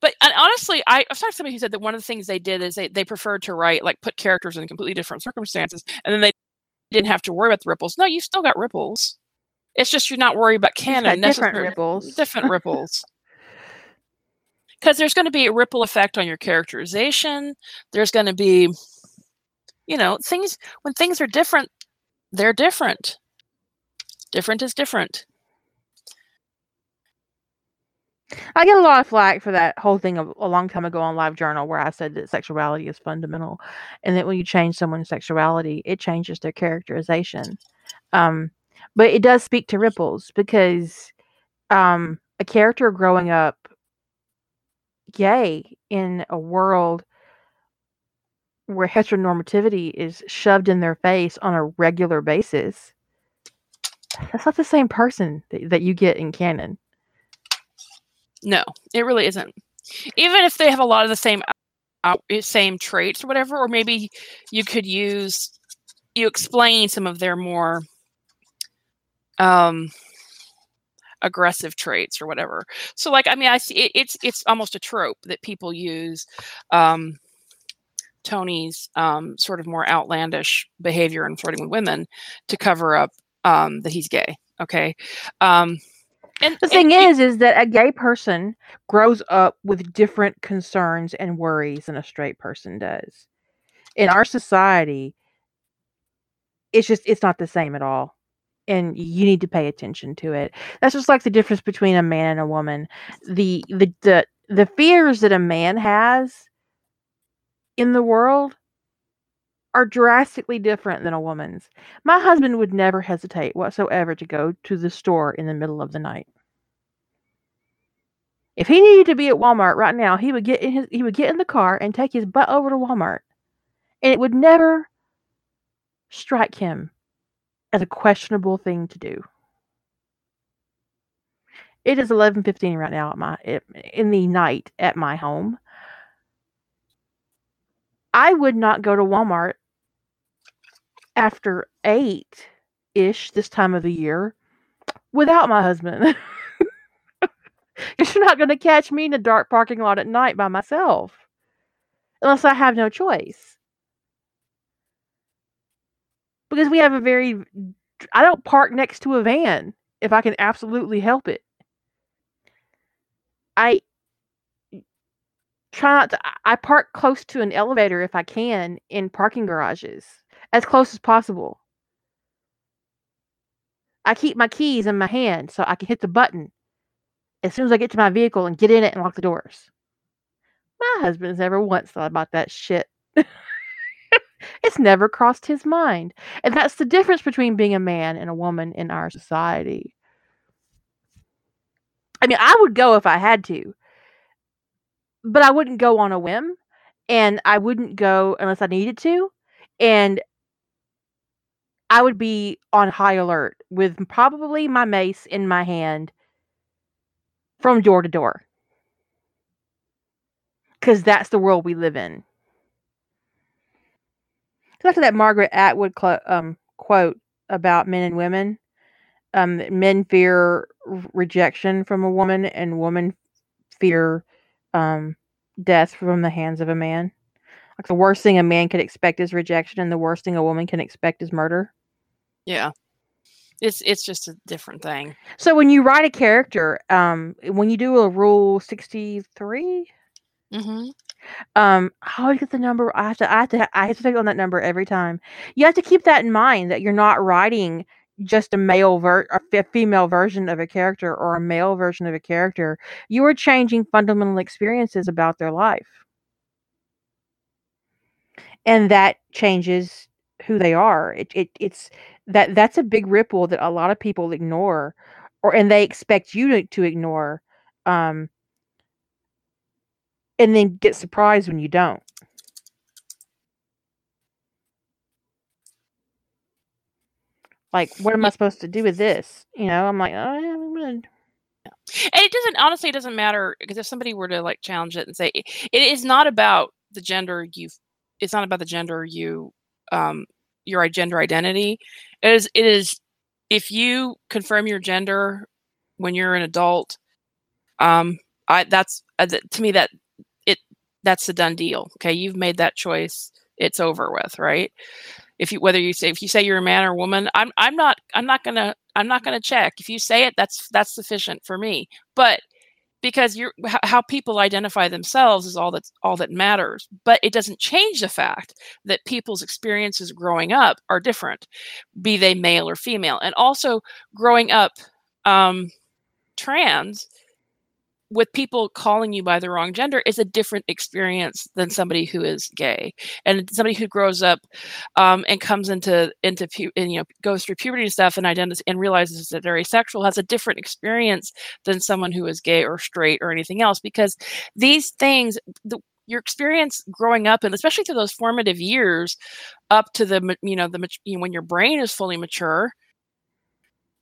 but and honestly, I, I've talked to somebody who said that one of the things they did is they, they preferred to write like put characters in completely different circumstances, and then they didn't have to worry about the ripples. No, you still got ripples. It's just you're not worried about canon different ripples. different ripples. Because there's going to be a ripple effect on your characterization. There's going to be, you know, things when things are different, they're different. Different is different. I get a lot of flack for that whole thing of a long time ago on Live Journal where I said that sexuality is fundamental, and that when you change someone's sexuality, it changes their characterization. Um, but it does speak to ripples because um, a character growing up gay in a world where heteronormativity is shoved in their face on a regular basis, that's not the same person that, that you get in canon. No, it really isn't. Even if they have a lot of the same out, same traits or whatever, or maybe you could use you explain some of their more um aggressive traits or whatever. So like I mean I see it, it's it's almost a trope that people use um Tony's um sort of more outlandish behavior and flirting with women to cover up um that he's gay. Okay. Um and The and thing it- is, is that a gay person grows up with different concerns and worries than a straight person does. In our society, it's just it's not the same at all. And you need to pay attention to it. That's just like the difference between a man and a woman. The the the, the fears that a man has in the world are drastically different than a woman's. My husband would never hesitate whatsoever to go to the store in the middle of the night. If he needed to be at Walmart right now, he would get in his he would get in the car and take his butt over to Walmart. And it would never strike him as a questionable thing to do. It is 11:15 right now at my in the night at my home. I would not go to Walmart after 8 ish this time of the year without my husband. Because [laughs] you're not going to catch me in a dark parking lot at night by myself unless I have no choice. Because we have a very, I don't park next to a van if I can absolutely help it. I try not to, I- park close to an elevator if I can in parking garages, as close as possible. I keep my keys in my hand so I can hit the button as soon as I get to my vehicle and get in it and lock the doors. My husband's never once thought about that shit. [laughs] it's never crossed his mind. And that's the difference between being a man and a woman in our society. I mean, I would go if I had to, but I wouldn't go on a whim, and I wouldn't go unless I needed to. And I would be on high alert with probably my mace in my hand from door to door. Because that's the world we live in. Back to that Margaret Atwood clo- um, quote about men and women. Um, men fear rejection from a woman, and women fear um, death from the hands of a man. Like the worst thing a man could expect is rejection, and the worst thing a woman can expect is murder. yeah. It's it's just a different thing. So when you write a character, um, when you do a rule sixty three, hmm um, I always get the number. I have to, I have to, I have to take on that number every time. You have to keep that in mind that you're not writing just a male ver, a female version of a character or a male version of a character. You are changing fundamental experiences about their life, and that changes who they are. It, it, it's that that's a big ripple that a lot of people ignore, or and they expect you to, to ignore. Um, and then get surprised when you don't. Like, what am I supposed to do with this? You know, I'm like, oh, yeah, I'm gonna And it doesn't honestly, it doesn't matter because if somebody were to like challenge it and say it is not about the gender you it's not about the gender you um your gender identity. It is it is if you confirm your gender when you're an adult, um I that's uh, to me that that's a done deal. Okay, you've made that choice. It's over with, right? If you whether you say if you say you're a man or woman, I'm I'm not I'm not gonna I'm not gonna check. If you say it, that's that's sufficient for me. But because you're how people identify themselves is all that's all that matters but it doesn't change the fact that people's experiences growing up are different be they male or female and also growing up um, trans with people calling you by the wrong gender is a different experience than somebody who is gay. And somebody who grows up um, and comes into into pu- and you know goes through puberty and stuff and identifies and realizes that they're asexual has a different experience than someone who is gay or straight or anything else because these things the, your experience growing up and especially through those formative years up to the you know the you know, when your brain is fully mature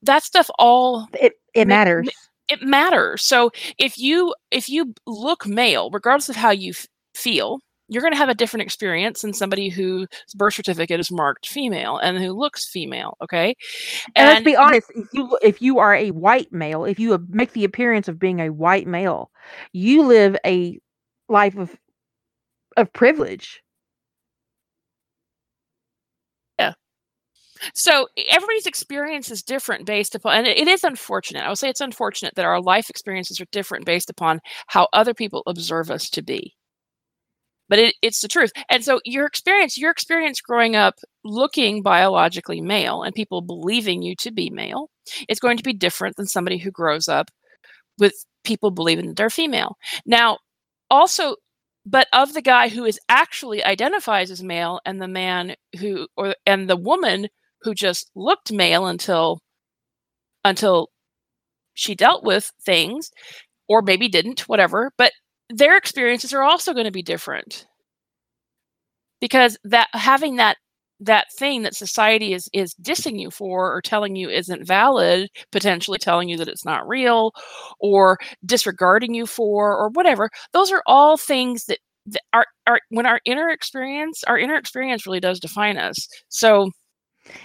that stuff all it it matters it matters. So if you if you look male, regardless of how you f- feel, you're going to have a different experience than somebody whose birth certificate is marked female and who looks female. Okay, and, and let's be honest: if you if you are a white male, if you make the appearance of being a white male, you live a life of of privilege. So everybody's experience is different based upon, and it is unfortunate. I would say it's unfortunate that our life experiences are different based upon how other people observe us to be. But it, it's the truth. And so your experience, your experience growing up looking biologically male and people believing you to be male, is going to be different than somebody who grows up with people believing that they're female. Now, also but of the guy who is actually identifies as male and the man who or and the woman who just looked male until until she dealt with things or maybe didn't whatever but their experiences are also going to be different. Because that having that that thing that society is is dissing you for or telling you isn't valid potentially telling you that it's not real or disregarding you for or whatever those are all things that, that are, are when our inner experience our inner experience really does define us. So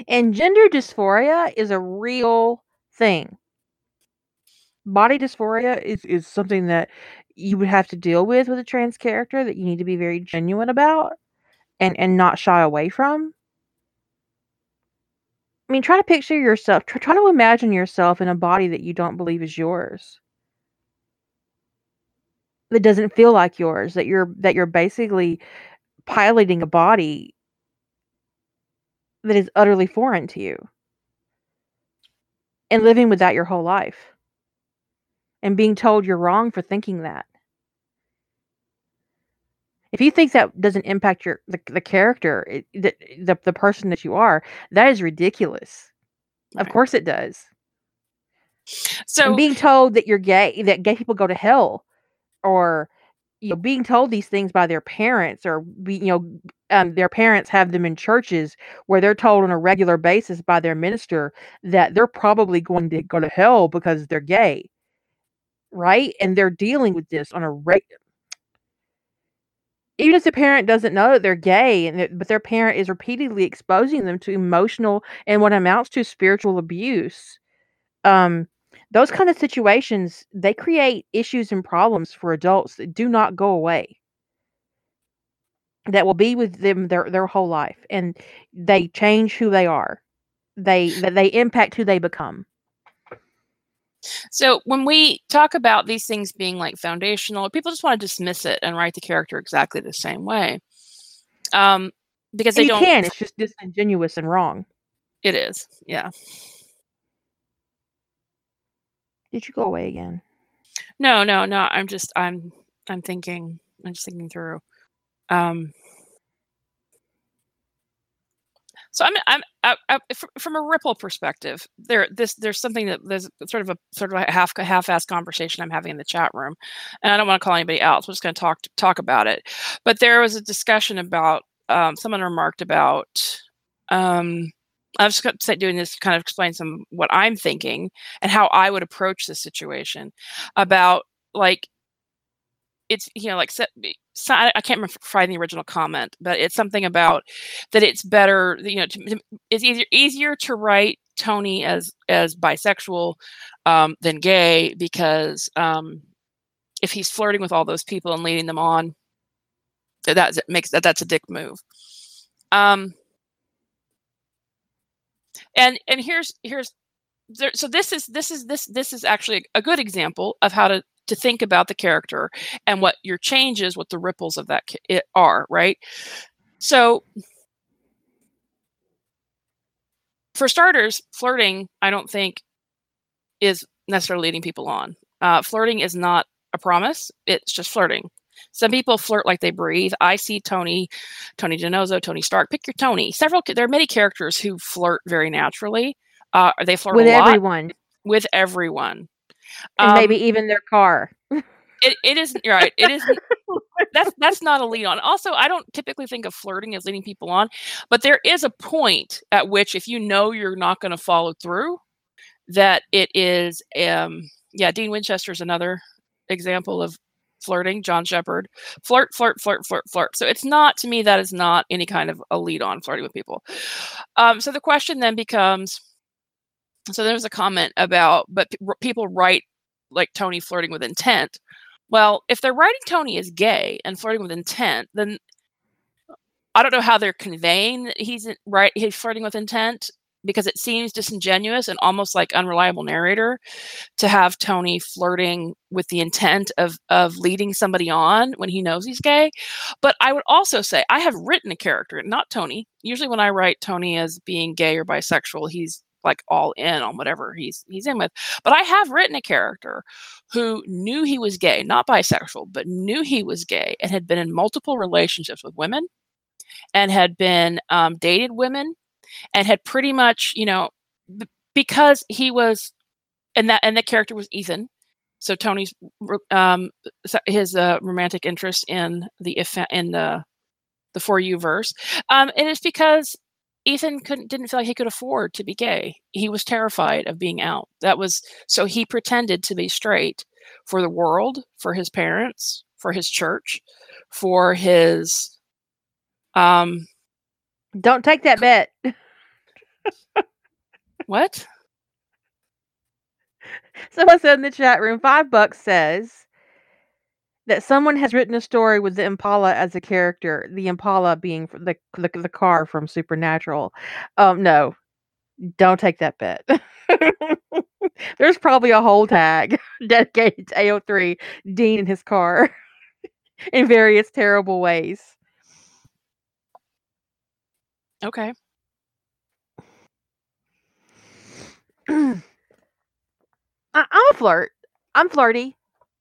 and gender dysphoria is a real thing. Body dysphoria is, is something that you would have to deal with with a trans character that you need to be very genuine about and, and not shy away from. I mean, try to picture yourself, try, try to imagine yourself in a body that you don't believe is yours. That doesn't feel like yours, that you're that you're basically piloting a body that is utterly foreign to you. And living with that your whole life. And being told you're wrong for thinking that. If you think that doesn't impact your the, the character it, the, the the person that you are that is ridiculous. Right. of course it does. So and being told that you're gay that gay people go to hell or you know being told these things by their parents or be, you know um, their parents have them in churches where they're told on a regular basis by their minister that they're probably going to go to hell because they're gay right? And they're dealing with this on a regular even if the parent doesn't know that they're gay and but their parent is repeatedly exposing them to emotional and what amounts to spiritual abuse um those kind of situations they create issues and problems for adults that do not go away that will be with them their their whole life and they change who they are they they impact who they become so when we talk about these things being like foundational people just want to dismiss it and write the character exactly the same way um because they don't can it's just disingenuous and wrong it is yeah did you go away again? No, no, no. I'm just I'm I'm thinking I'm just thinking through. Um so I'm I'm I, I, from a ripple perspective. There this there's something that there's sort of a sort of a half half-ass conversation I'm having in the chat room, and I don't want to call anybody out. So I'm just going to talk talk about it. But there was a discussion about um, someone remarked about um, I'm just doing this to kind of explain some what I'm thinking and how I would approach the situation about like it's you know like so, I can't remember the original comment, but it's something about that it's better you know to, it's easier easier to write Tony as as bisexual um, than gay because um, if he's flirting with all those people and leading them on, that makes that that's a dick move. Um, and and here's here's there, so this is this is this this is actually a good example of how to to think about the character and what your changes what the ripples of that it are right so for starters flirting i don't think is necessarily leading people on uh, flirting is not a promise it's just flirting some people flirt like they breathe. I see Tony, Tony DiNozzo, Tony Stark. Pick your Tony. Several. There are many characters who flirt very naturally. Uh, they flirt with everyone. With everyone, and um, maybe even their car. it, it is right. It is [laughs] that's that's not a lead on. Also, I don't typically think of flirting as leading people on, but there is a point at which if you know you're not going to follow through, that it is um yeah, Dean Winchester is another example of flirting, John Sheppard, flirt, flirt, flirt, flirt, flirt. So it's not to me that is not any kind of a lead on flirting with people. Um, so the question then becomes, so there's a comment about, but p- people write like Tony flirting with intent. Well, if they're writing Tony as gay and flirting with intent, then I don't know how they're conveying that he's right. He's flirting with intent because it seems disingenuous and almost like unreliable narrator to have Tony flirting with the intent of of leading somebody on when he knows he's gay. But I would also say I have written a character, not Tony. Usually when I write Tony as being gay or bisexual, he's like all in on whatever he's he's in with. But I have written a character who knew he was gay, not bisexual, but knew he was gay and had been in multiple relationships with women and had been um, dated women and had pretty much, you know, b- because he was, and that and the character was Ethan. So Tony's um, his uh, romantic interest in the in the the for you verse, um, and it's because Ethan couldn't didn't feel like he could afford to be gay. He was terrified of being out. That was so he pretended to be straight for the world, for his parents, for his church, for his um don't take that bet. [laughs] what? Someone said in the chat room, five bucks says that someone has written a story with the Impala as a character, the Impala being the the, the car from Supernatural. Um, no, don't take that bet. [laughs] There's probably a whole tag [laughs] dedicated to AO3 Dean and his car [laughs] in various terrible ways. Okay. [clears throat] I, am a flirt. I'm flirty.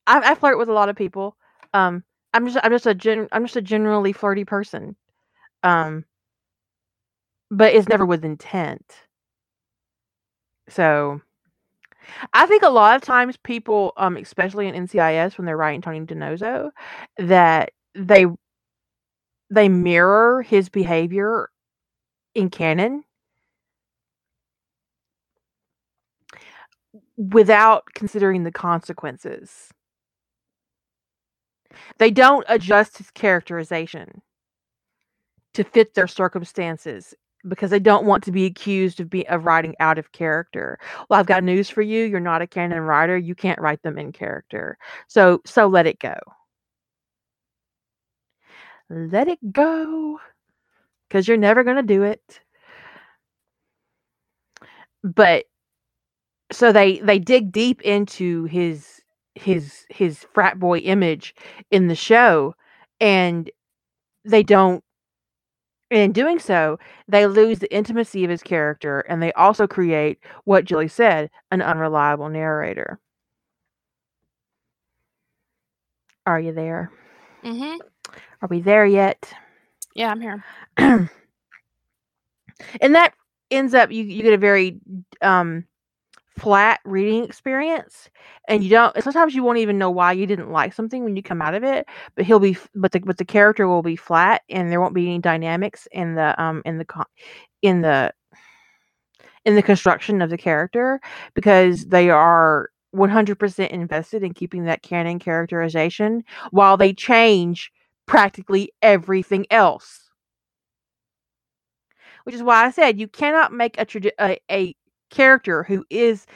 I, I flirt with a lot of people. Um, I'm just I'm just a gen I'm just a generally flirty person. Um, but it's never with intent. So, I think a lot of times people, um, especially in NCIS when they're writing Tony DiNozzo, that they they mirror his behavior in canon without considering the consequences. They don't adjust his characterization to fit their circumstances because they don't want to be accused of be of writing out of character. Well, I've got news for you. You're not a canon writer. You can't write them in character. So so let it go. Let it go. Cuz you're never going to do it. But so they they dig deep into his his his frat boy image in the show and they don't in doing so they lose the intimacy of his character and they also create what Julie said an unreliable narrator. Are you there? Mm-hmm. are we there yet? Yeah i'm here. [clears throat] And that ends up you, you get a very um flat reading experience and you don't sometimes you won't even know why you didn't like something when you come out of it but he'll be but the but the character will be flat and there won't be any dynamics in the um in the in the in the construction of the character because they are 100% invested in keeping that canon characterization while they change practically everything else. Which is why I said you cannot make a, a, a character who is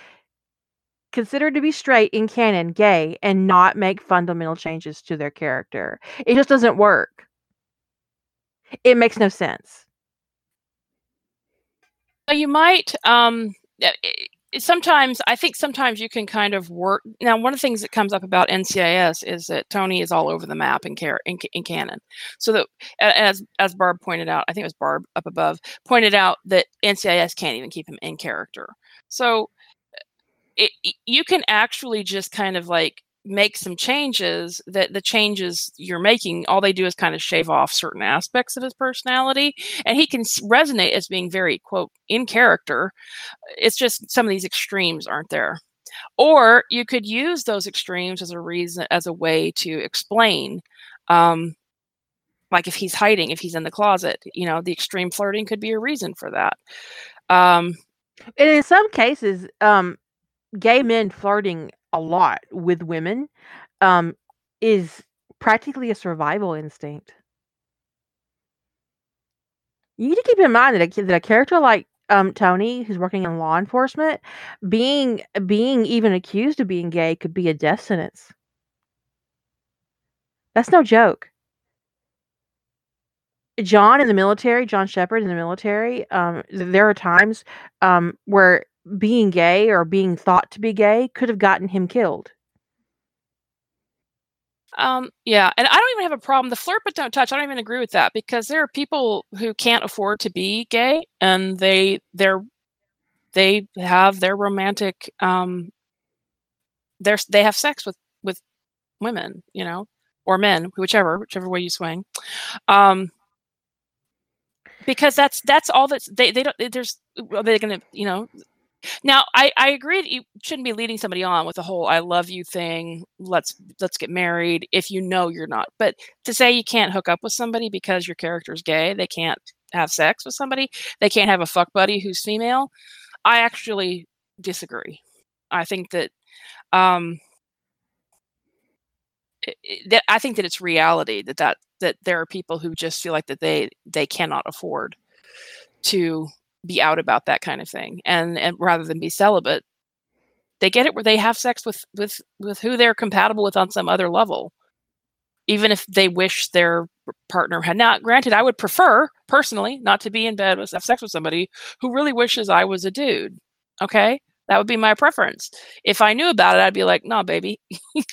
considered to be straight in canon gay and not make fundamental changes to their character. It just doesn't work. It makes no sense. You might um sometimes I think sometimes you can kind of work. Now, one of the things that comes up about NCIS is that Tony is all over the map in, car- in, in canon. So that as as Barb pointed out, I think it was Barb up above pointed out that NCIS can't even keep him in character. So eh, it, you can actually just kind of like make some changes that the changes you're making all they do is kind of shave off certain aspects of his personality and he can resonate as being very quote in character. It's just some of these extremes aren't there. Or you could use those extremes as a reason as a way to explain um like if he's hiding if he's in the closet you know the extreme flirting could be a reason for that. Um and in some cases um gay men flirting a lot with women um, is practically a survival instinct. You need to keep in mind that a, that a character like um, Tony, who's working in law enforcement, being being even accused of being gay could be a death sentence. That's no joke. John in the military, John Sheppard in the military, um, there are times um, where being gay or being thought to be gay could have gotten him killed. Um, yeah, and I don't even have a problem. The flirt but don't touch. I don't even agree with that because there are people who can't afford to be gay, and they they're they have their romantic um they they have sex with with women, you know, or men, whichever whichever way you swing. Um, because that's that's all that's they they don't there's are they gonna you know now, I, I agree that you shouldn't be leading somebody on with the whole "I love you" thing. Let's let's get married if you know you're not. But to say you can't hook up with somebody because your character's gay, they can't have sex with somebody, they can't have a fuck buddy who's female. I actually disagree. I think that um, that I think that it's reality that that that there are people who just feel like that they they cannot afford to be out about that kind of thing and and rather than be celibate they get it where they have sex with with with who they're compatible with on some other level. Even if they wish their partner had not granted i would prefer personally not to be in bed with have sex with somebody who really wishes i was a dude okay? That would be my preference. If i knew about it i'd be like nah baby. [laughs]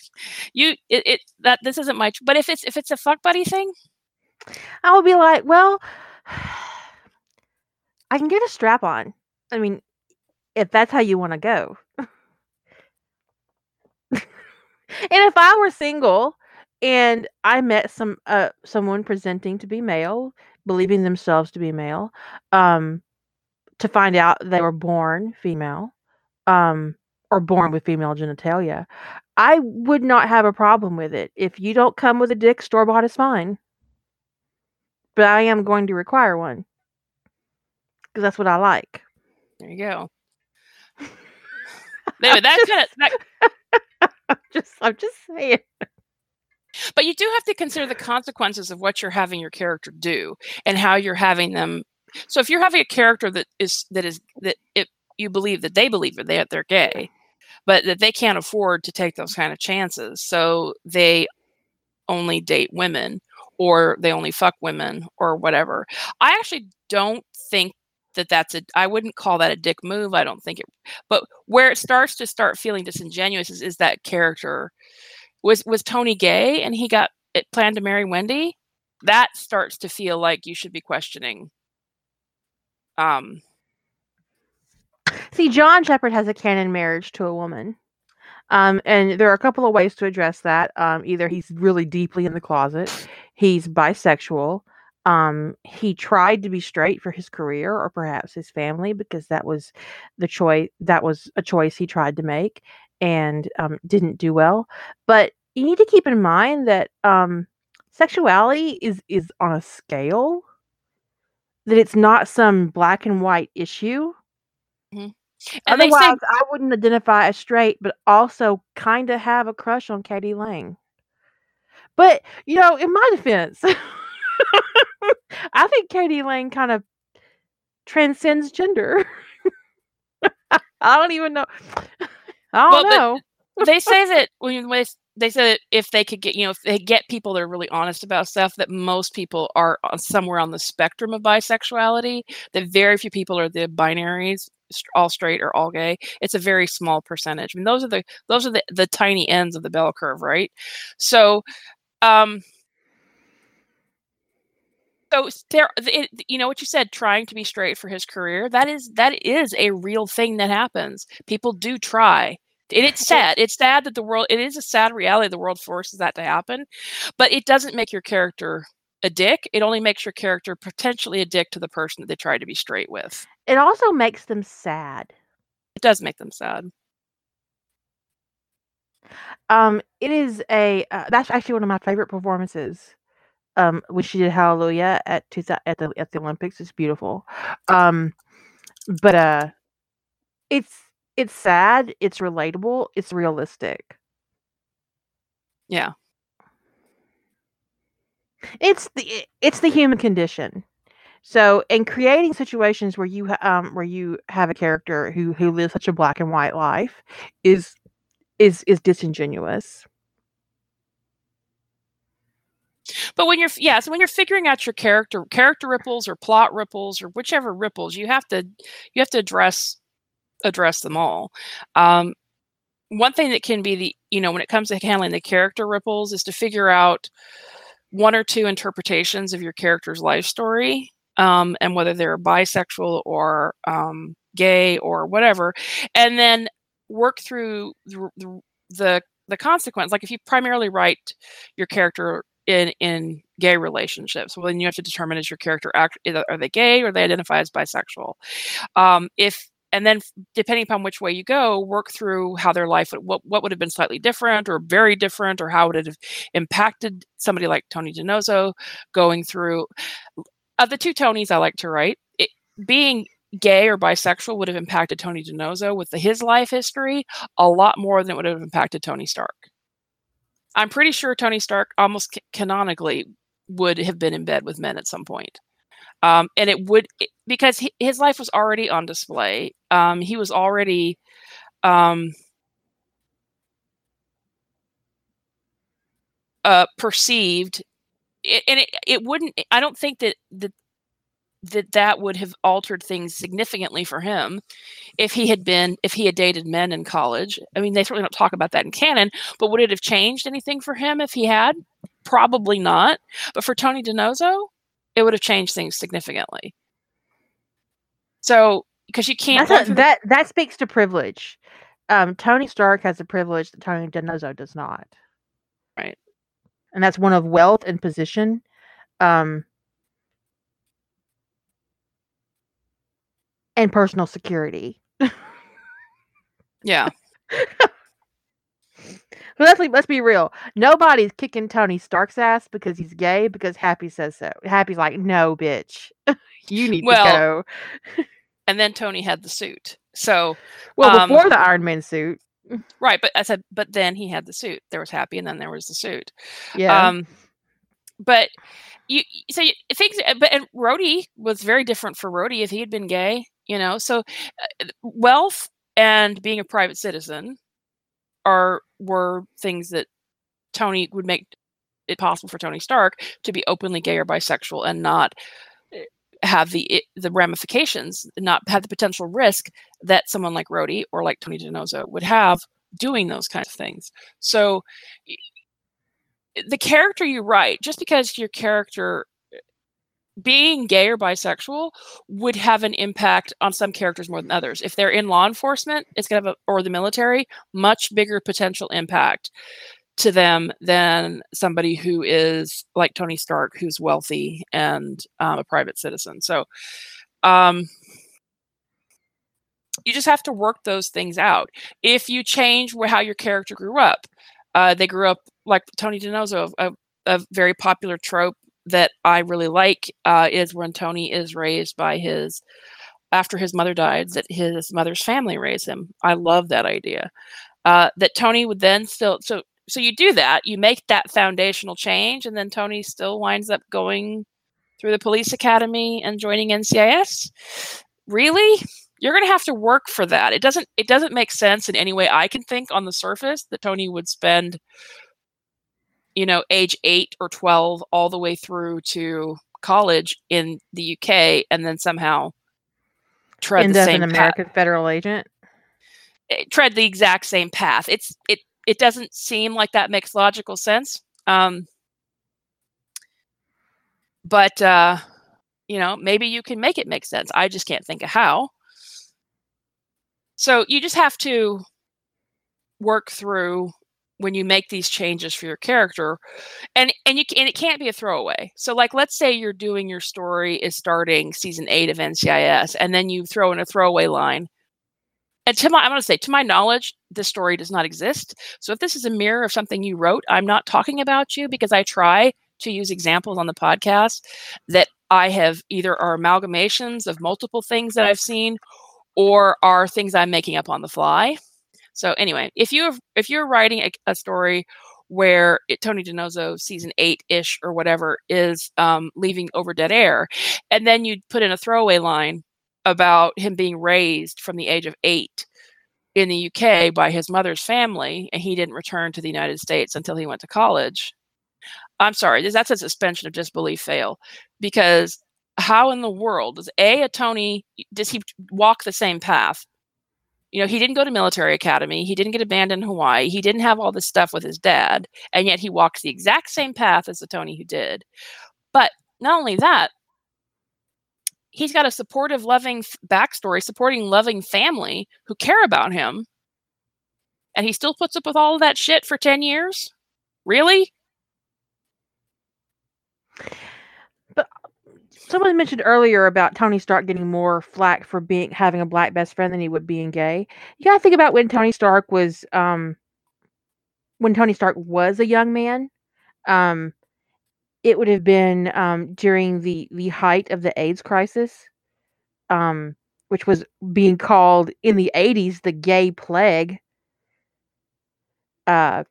You it, it that this isn't my but if it's if it's a fuck buddy thing i would be like well I can get a strap on. I mean, if that's how you want to go. [laughs] and if I were single and I met some uh someone presenting to be male, believing themselves to be male, um to find out they were born female, um or born with female genitalia, I would not have a problem with it. If you don't come with a dick, store bought is fine. But I am going to require one because that's what I like. There you go. [laughs] Anyway, that's kind of that... I'm [laughs] just I'm just saying. But you do have to consider the consequences of what you're having your character do and how you're having them. So if you're having a character that is that is that it you believe that they believe that they they're gay, but that they can't afford to take those kind of chances, so they only date women or they only fuck women or whatever. I actually don't think that that's a i wouldn't call that a dick move i don't think it but where it starts to start feeling disingenuous is, is that character. Was was tony gay and he got it planned to marry wendy? That starts to feel like you should be questioning. Um. See john sheppard has a canon marriage to a woman. Um, and there are a couple of ways to address that. Um, either he's really deeply in the closet, he's bisexual, um, he tried to be straight for his career or perhaps his family because that was the choice that was a choice he tried to make and um, didn't do well. But you need to keep in mind that um, sexuality is is on a scale that it's not some black and white issue. Mhm. And they say Otherwise, I wouldn't identify as straight, but also kind of have a crush on k.d. lang. But, you know, in my defense, [laughs] [laughs] I think k.d. lang kind of transcends gender. [laughs] I don't even know. [laughs] I don't but know. they say that when they say that if they could get, you know, if they get people that are really honest about stuff, that most people are on somewhere on the spectrum of bisexuality. That very few people are the binaries, all straight or all gay. It's a very small percentage. I mean, those are the those are the, the tiny ends of the bell curve, right? So, um, so there, it, you know what you said, trying to be straight for his career. That is that is a real thing that happens. People do try. And it's sad. It's sad that the world. It is a sad reality. The world forces that to happen, but it doesn't make your character a dick. It only makes your character potentially a dick to the person that they try to be straight with. it also makes them sad. It does make them sad. Um, it is a uh, that's actually one of my favorite performances. Um, when she did Hallelujah at two, at the at the Olympics, it's beautiful. Um, but uh, it's it's sad, it's relatable, it's realistic. Yeah. It's the it's the human condition. So, in creating situations where you um where you have a character who who lives such a black and white life is is is disingenuous. But when you're yeah, so when you're figuring out your character character ripples or plot ripples or whichever ripples, you have to you have to address address them all. Um, one thing that can be the you know when it comes to handling the character ripples is to figure out one or two interpretations of your character's life story um, and whether they're bisexual or um, gay or whatever and then work through the, the the the consequence like if you primarily write your character in in gay relationships well then you have to determine is your character act are they gay or they identify as bisexual. Um, if and then depending upon which way you go work through how their life would, what, what would have been slightly different or very different or how would it have impacted somebody like tony dinozzo going through of the two tonys i like to write it, being gay or bisexual would have impacted tony dinozzo with the, his life history a lot more than it would have impacted tony stark i'm pretty sure tony stark almost ca- canonically would have been in bed with men at some point um, and it would because he, his life was already on display. Um, he was already um, uh, perceived, it, and it, it wouldn't. I don't think that that that that would have altered things significantly for him if he had been if he had dated men in college. I mean, they certainly don't talk about that in canon, but would it have changed anything for him if he had? Probably not. But for Tony DiNozzo, it would have changed things significantly. So, because you can't a, that that speaks to privilege. Um, Tony Stark has a privilege that Tony DiNozzo does not, right. and that's one of wealth and position. Um, and personal security. Yeah. [laughs] Let's be, let's be real. Nobody's kicking Tony Stark's ass because he's gay. Because Happy says so. Happy's like, no, bitch, [laughs] you need Well, to go. And then Tony had the suit. So, Well, um, before the Iron Man suit, right, but I said, but then he had the suit. There was Happy, and then there was the suit. yeah, Um, but you, so you, things, but and Rhodey was very different for Rhodey if he had been gay, you know. So, uh, wealth and being a private citizen are were things that Tony would make it possible for Tony Stark to be openly gay or bisexual and not uh, have the i- the ramifications, not have the potential risk that someone like Rhodey or like Tony DiNozzo would have doing those kinds of things. So the character you write, just because your character being gay or bisexual would have an impact on some characters more than others. If they're in law enforcement, it's going to have a, or the military, much bigger potential impact to them than somebody who is like Tony Stark, who's wealthy and um, a private citizen. So, um, you just have to work those things out. If you change how your character grew up, uh, they grew up like Tony DiNozzo, a, a very popular trope that I really like uh, is when Tony is raised by his after his mother died that his mother's family raised him. I love that idea. Uh, that Tony would then still so so you do that, you make that foundational change, and then Tony still winds up going through the police academy and joining NCIS. Really? You're going to have to work for that. It doesn't it doesn't make sense in any way I can think on the surface that Tony would spend you know age 8 or 12 all the way through to college in the UK and then somehow tread and the same an American path. federal agent eh, tread the exact same path. It's it it doesn't seem like that makes logical sense. Um, but uh, you know, maybe you can make it make sense. I just can't think of how. So you just have to work through when you make these changes for your character and and you and it can't be a throwaway. So like let's say you're doing your story is starting season 8 of NCIS and then you throw in a throwaway line. And to my i'm going to say to my knowledge this story does not exist. So if this is a mirror of something you wrote i'm not talking about you because i try to use examples on the podcast that i have either are amalgamations of multiple things that i've seen or are things i'm making up on the fly so anyway if you have, if you're writing a, a story where it, Tony DiNozzo season eight ish or whatever is um, leaving over dead air, and then you put in a throwaway line about him being raised from the age of eight in the UK by his mother's family, and he didn't return to the United States until he went to college. I'm sorry, that's a suspension of disbelief fail because how in the world does a a Tony does he walk the same path? You know, he didn't go to military academy, he didn't get abandoned in Hawaii, he didn't have all this stuff with his dad, and yet he walks the exact same path as the Tony who did. But not only that, he's got a supportive, loving backstory, supporting, loving family who care about him. And he still puts up with all of that shit for 10 years? Really? Someone mentioned earlier about Tony Stark getting more flack for being having a black best friend than he would being gay. You gotta think about when Tony Stark was um when Tony Stark was a young man. Um it would have been um, during the the height of the AIDS crisis, um, which was being called in the 80s the gay plague. Uh,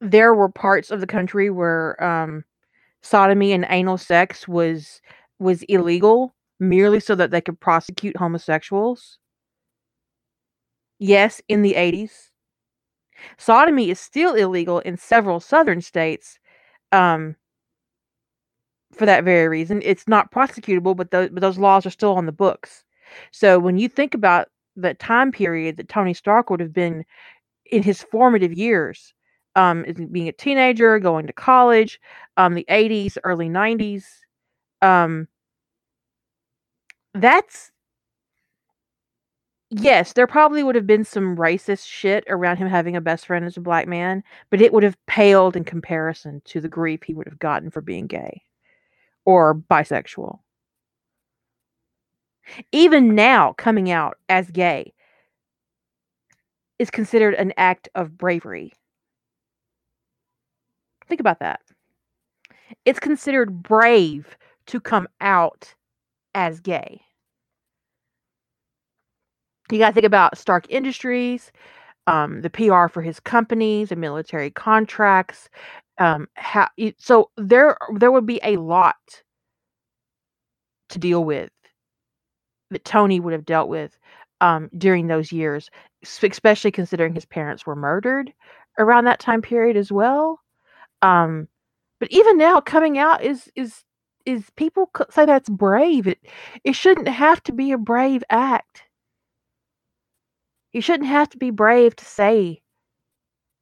there were parts of the country where um, sodomy and anal sex was was illegal merely so that they could prosecute homosexuals. Yes, in the 80s. Sodomy is still illegal in several southern states um, for that very reason. It's not prosecutable, but, those but those laws are still on the books. So when you think about the time period that Tony Stark would have been in his formative years, um, being a teenager, going to college, um, the 80s, early 90s, um, that's Yes, there probably would have been some racist shit around him having a best friend as a black man, but it would have paled in comparison to the grief he would have gotten for being gay or bisexual. Even now, coming out as gay is considered an act of bravery. Think about that. It's considered brave to come out as gay. You got to think about Stark Industries, um, the PR for his company, the military contracts. Um, how, so there, there would be a lot to deal with that Tony would have dealt with um, during those years, especially considering his parents were murdered around that time period as well. Um, but even now, coming out is is is people say that's brave. It it shouldn't have to be a brave act. You shouldn't have to be brave to say,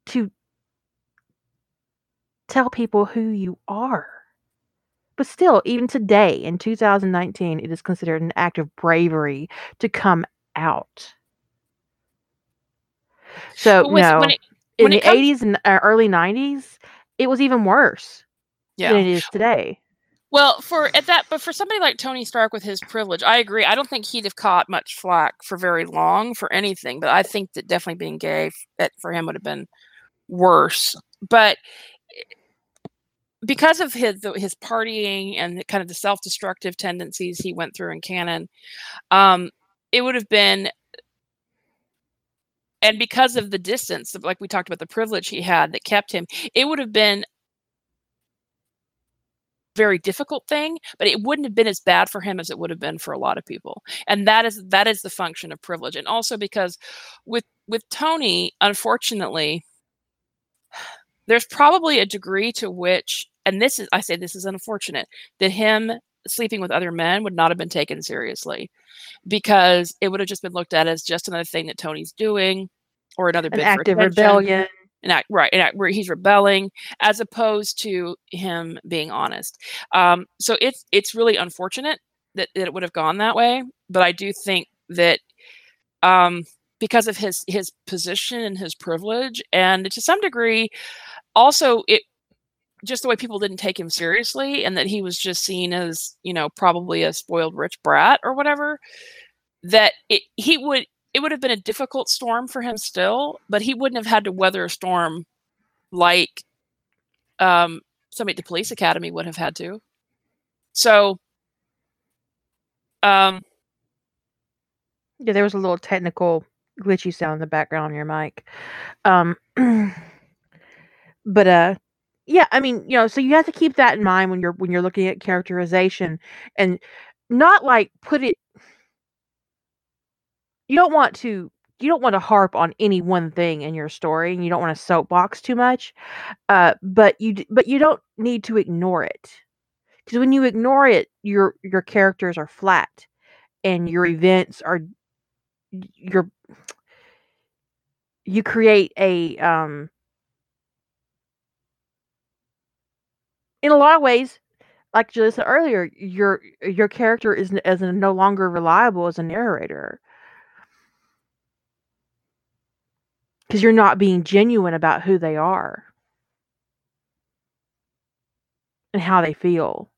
to tell people who you are. But still, even today in 2019, it is considered an act of bravery to come out. So, with, no, it, in the comes- 80s and uh, early 90s, it was even worse yeah. than it is today. Well, for at that, but for somebody like Tony Stark with his privilege, I agree. I don't think he'd have caught much flack for very long for anything, but I think that definitely being gay that for him would have been worse. But because of his his partying and kind of the self-destructive tendencies he went through in canon, um, it would have been and because of the distance like we talked about the privilege he had that kept him it would have been very difficult thing but it wouldn't have been as bad for him as it would have been for a lot of people. And that is that is the function of privilege. And also because with with tony unfortunately there's probably a degree to which and this is i say this is unfortunate that him sleeping with other men would not have been taken seriously because it would have just been looked at as just another thing that Tony's doing or another an active rebellion. And act, right, and act, where he's rebelling as opposed to him being honest. Um, so it's it's really unfortunate that, that it would have gone that way. But I do think that um, because of his his position and his privilege, and to some degree, also it just the way people didn't take him seriously and that he was just seen as you know probably a spoiled rich brat or whatever that it, he would it would have been a difficult storm for him still but he wouldn't have had to weather a storm like um, somebody at the police academy would have had to. So um yeah there was a little technical glitchy sound in the background on your mic. Um [clears throat] but uh yeah, I mean, you know, so you have to keep that in mind when you're when you're looking at characterization and not like put it you don't want to you don't want to harp on any one thing in your story and you don't want to soapbox too much. Uh but you but you don't need to ignore it. Cuz when you ignore it, your your characters are flat and your events are your you create a um in a lot of ways, like Julia said earlier, your your character is as no longer reliable as a narrator because you're not being genuine about who they are and how they feel.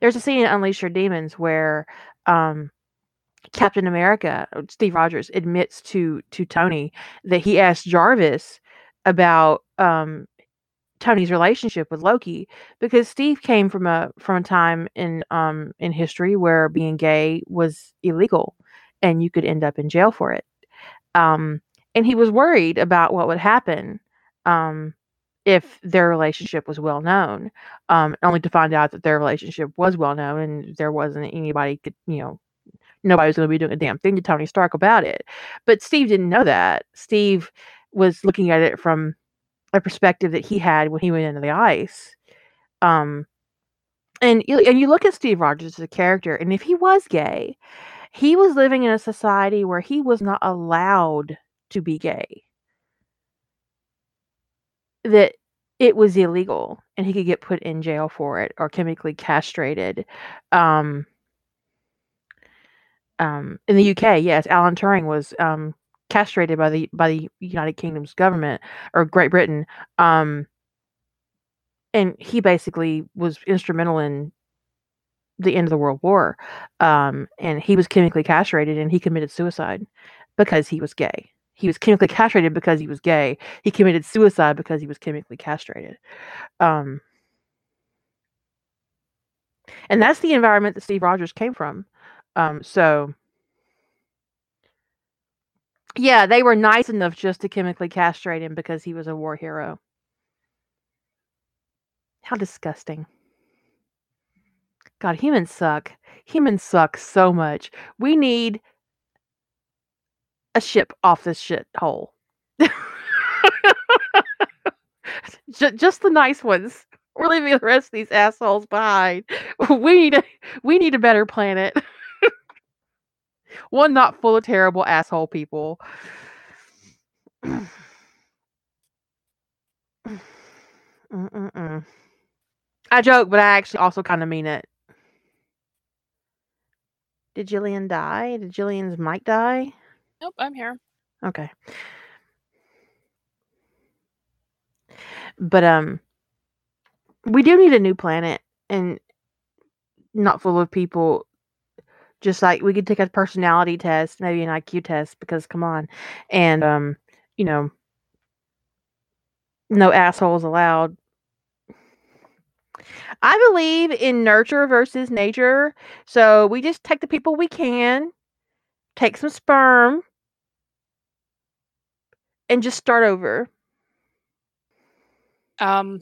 There's a scene in Unleash Your Demons where um, Captain America, uh, Steve Rogers, admits to to Tony that he asked Jarvis about um, Tony's relationship with Loki because Steve came from a from a time in um in history where being gay was illegal and you could end up in jail for it. Um and he was worried about what would happen um if their relationship was well known. Um only to find out that their relationship was well known and there wasn't anybody could, you know, nobody was going to be doing a damn thing to Tony Stark about it. But Steve didn't know that. Steve was looking at it from a perspective that he had when he went into the ice. Um, and and you look at Steve Rogers as a character, and if he was gay, he was living in a society where he was not allowed to be gay. That it was illegal, and he could get put in jail for it or chemically castrated. Um, um, in the UK, yes, Alan Turing was um, castrated by the by the United Kingdom's government or Great Britain. Um, and he basically was instrumental in the end of the World War. Um, and he was chemically castrated and he committed suicide because he was gay. He was chemically castrated because he was gay. He committed suicide because he was chemically castrated. Um, and that's the environment that Steve Rogers came from. Um, so yeah, they were nice enough just to chemically castrate him because he was a war hero. How disgusting. God, humans suck. Humans suck so much. We need a ship off this shit hole. [laughs] just the nice ones. We're leaving the rest of these assholes behind. [laughs] We need a we need a better planet. [laughs] One not full of terrible asshole people. [sighs] I joke, but I actually also kind of mean it. Did Jillian die? Did Jillian's mic die? Nope, I'm here. Okay. But um we do need a new planet and not full of people just like we could take a personality test, maybe an IQ test, because come on, and um, you know, no assholes allowed. I believe in nurture versus nature. So we just take the people we can, take some sperm, and just start over. Um,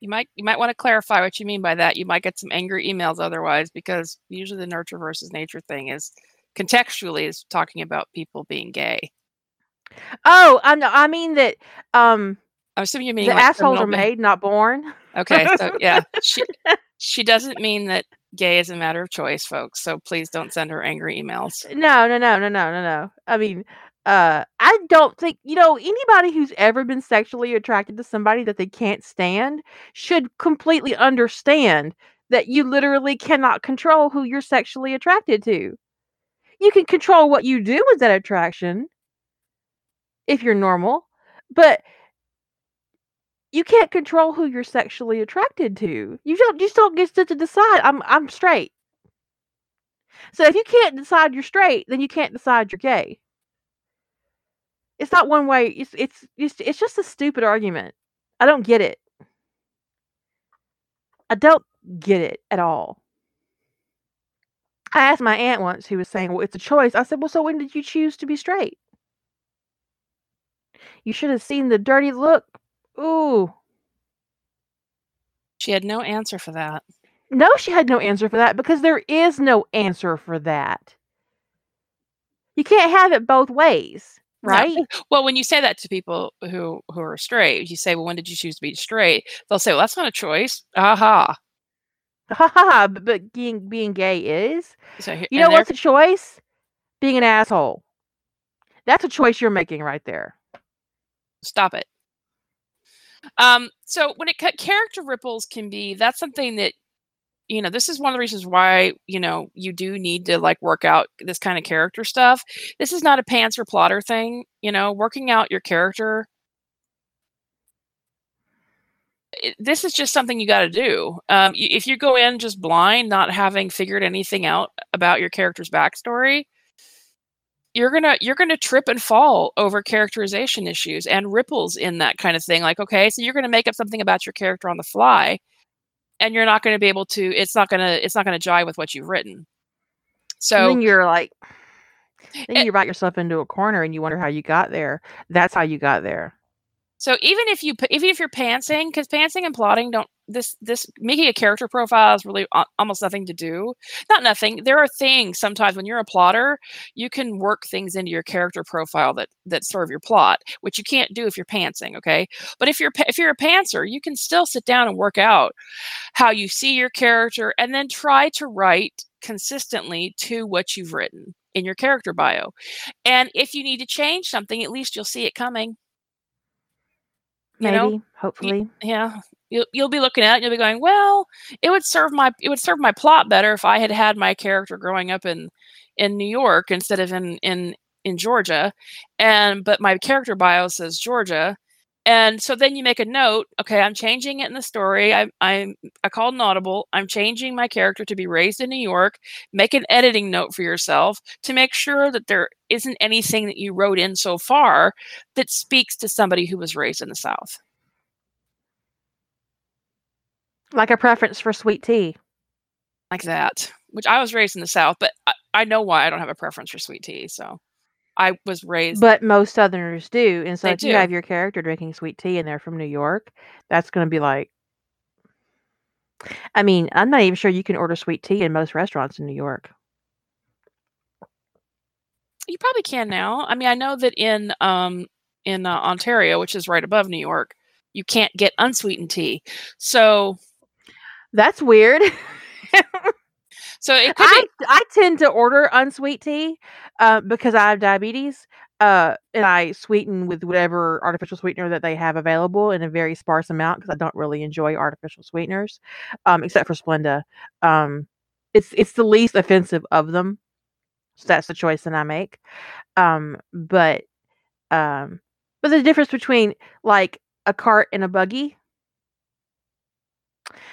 you might you might want to clarify what you mean by that. You might get some angry emails otherwise, because usually the nurture versus nature thing is contextually is talking about people being gay. Oh, I know. I mean that. Um, I'm assuming you mean the like assholes are made, not born. Okay, so [laughs] yeah, she she doesn't mean that gay is a matter of choice, folks. So please don't send her angry emails. No, no, no, no, no, no, no. I mean, uh, I don't think you know anybody who's ever been sexually attracted to somebody that they can't stand should completely understand that you literally cannot control who you're sexually attracted to. You can control what you do with that attraction if you're normal, but you can't control who you're sexually attracted to. You don't you just don't get to, to decide I'm I'm straight. So if you can't decide you're straight, then you can't decide you're gay. It's not one way. It's it's it's, it's just a stupid argument. I don't get it. I don't get it at all. I asked my aunt once who was saying, "Well, it's a choice." I said, "Well, so when did you choose to be straight?" You should have seen the dirty look. Ooh. She had no answer for that. No, she had no answer for that because there is no answer for that. You can't have it both ways, Right? Well, when you say that to people who who are straight, you say, "Well, when did you choose to be straight?" They'll say, "Well, that's not a choice." Aha. Ha ha ha. But, but being being gay is. So You know what's a choice? Being an asshole. That's a choice you're making right there. stop it. Um, so when it cut character ripples can be that's something that you know this is one of the reasons why you know you do need to like work out this kind of character stuff. This is not a pants or plotter thing. You know, working out your character. This is just something you got to do. Um, if you go in just blind, not having figured anything out about your character's backstory, you're gonna you're gonna trip and fall over characterization issues and ripples in that kind of thing like okay so you're gonna make up something about your character on the fly and you're not gonna be able to it's not gonna it's not gonna jive with what you've written and so then you're like, then It- you write yourself into a corner and you wonder how you got there. That's how you got there. So even if you even if you're pantsing because pantsing and plotting don't this this making a character profile is really almost nothing to do. Not nothing there are things sometimes when you're a plotter you can work things into your character profile that that serve your plot which you can't do if you're pantsing okay? But if you're if you're a pantser you can still sit down and work out how you see your character and then try to write consistently to what you've written in your character bio. And if you need to change something at least you'll see it coming Maybe, know hopefully. yeah you'll, you'll be looking at it and you'll be going well it would serve my it would serve my plot better if i had had my character growing up in in new york instead of in in in georgia and but my character bio says georgia and so then you make a note okay i'm changing it in the story i i'm i called an audible i'm changing my character to be raised in new york make an editing note for yourself to make sure that there isn't anything that you wrote in so far that speaks to somebody who was raised in the south Like a preference for sweet tea. like that, which I was raised in the South, but I, I know why I don't have a preference for sweet tea. So I was raised. But most Southerners do. And so They if you have your character drinking sweet tea and they're from New York, that's going to be like. I mean, I'm not even sure you can order sweet tea in most restaurants in New York. you probably can now. I mean, I know that in um in uh, Ontario, which is right above New York, you can't get unsweetened tea. So That's weird. [laughs] so it could I. I tend to order unsweet tea uh, because I have diabetes. Uh, and I sweeten with whatever artificial sweetener that they have available in a very sparse amount because I don't really enjoy artificial sweeteners, um, except for Splenda. Um, it's it's the least offensive of them, so that's the choice that I make. Um, but um, but the difference between like a cart and a buggy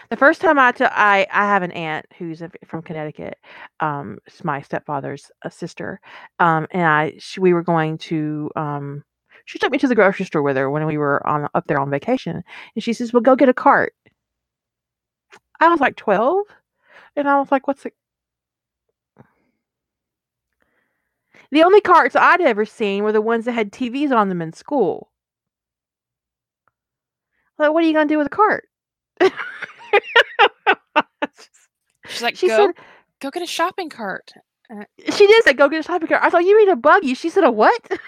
the first time I took, I I have an aunt who's from Connecticut. Um, it's my stepfather's uh, sister. Um, and I she, we were going to um, she took me to the grocery store with her when we were on up there on vacation, and she says, "Well, go get a cart." I was like 12, and I was like, "What's it?" The only carts I'd ever seen were the ones that had TVs on them in school. Like, what are you gonna do with a cart? [laughs] [laughs] She's like, She go, said go get a shopping cart. she did say, "Go get a shopping cart." I thought you mean a buggy. She said, "A what?" [laughs]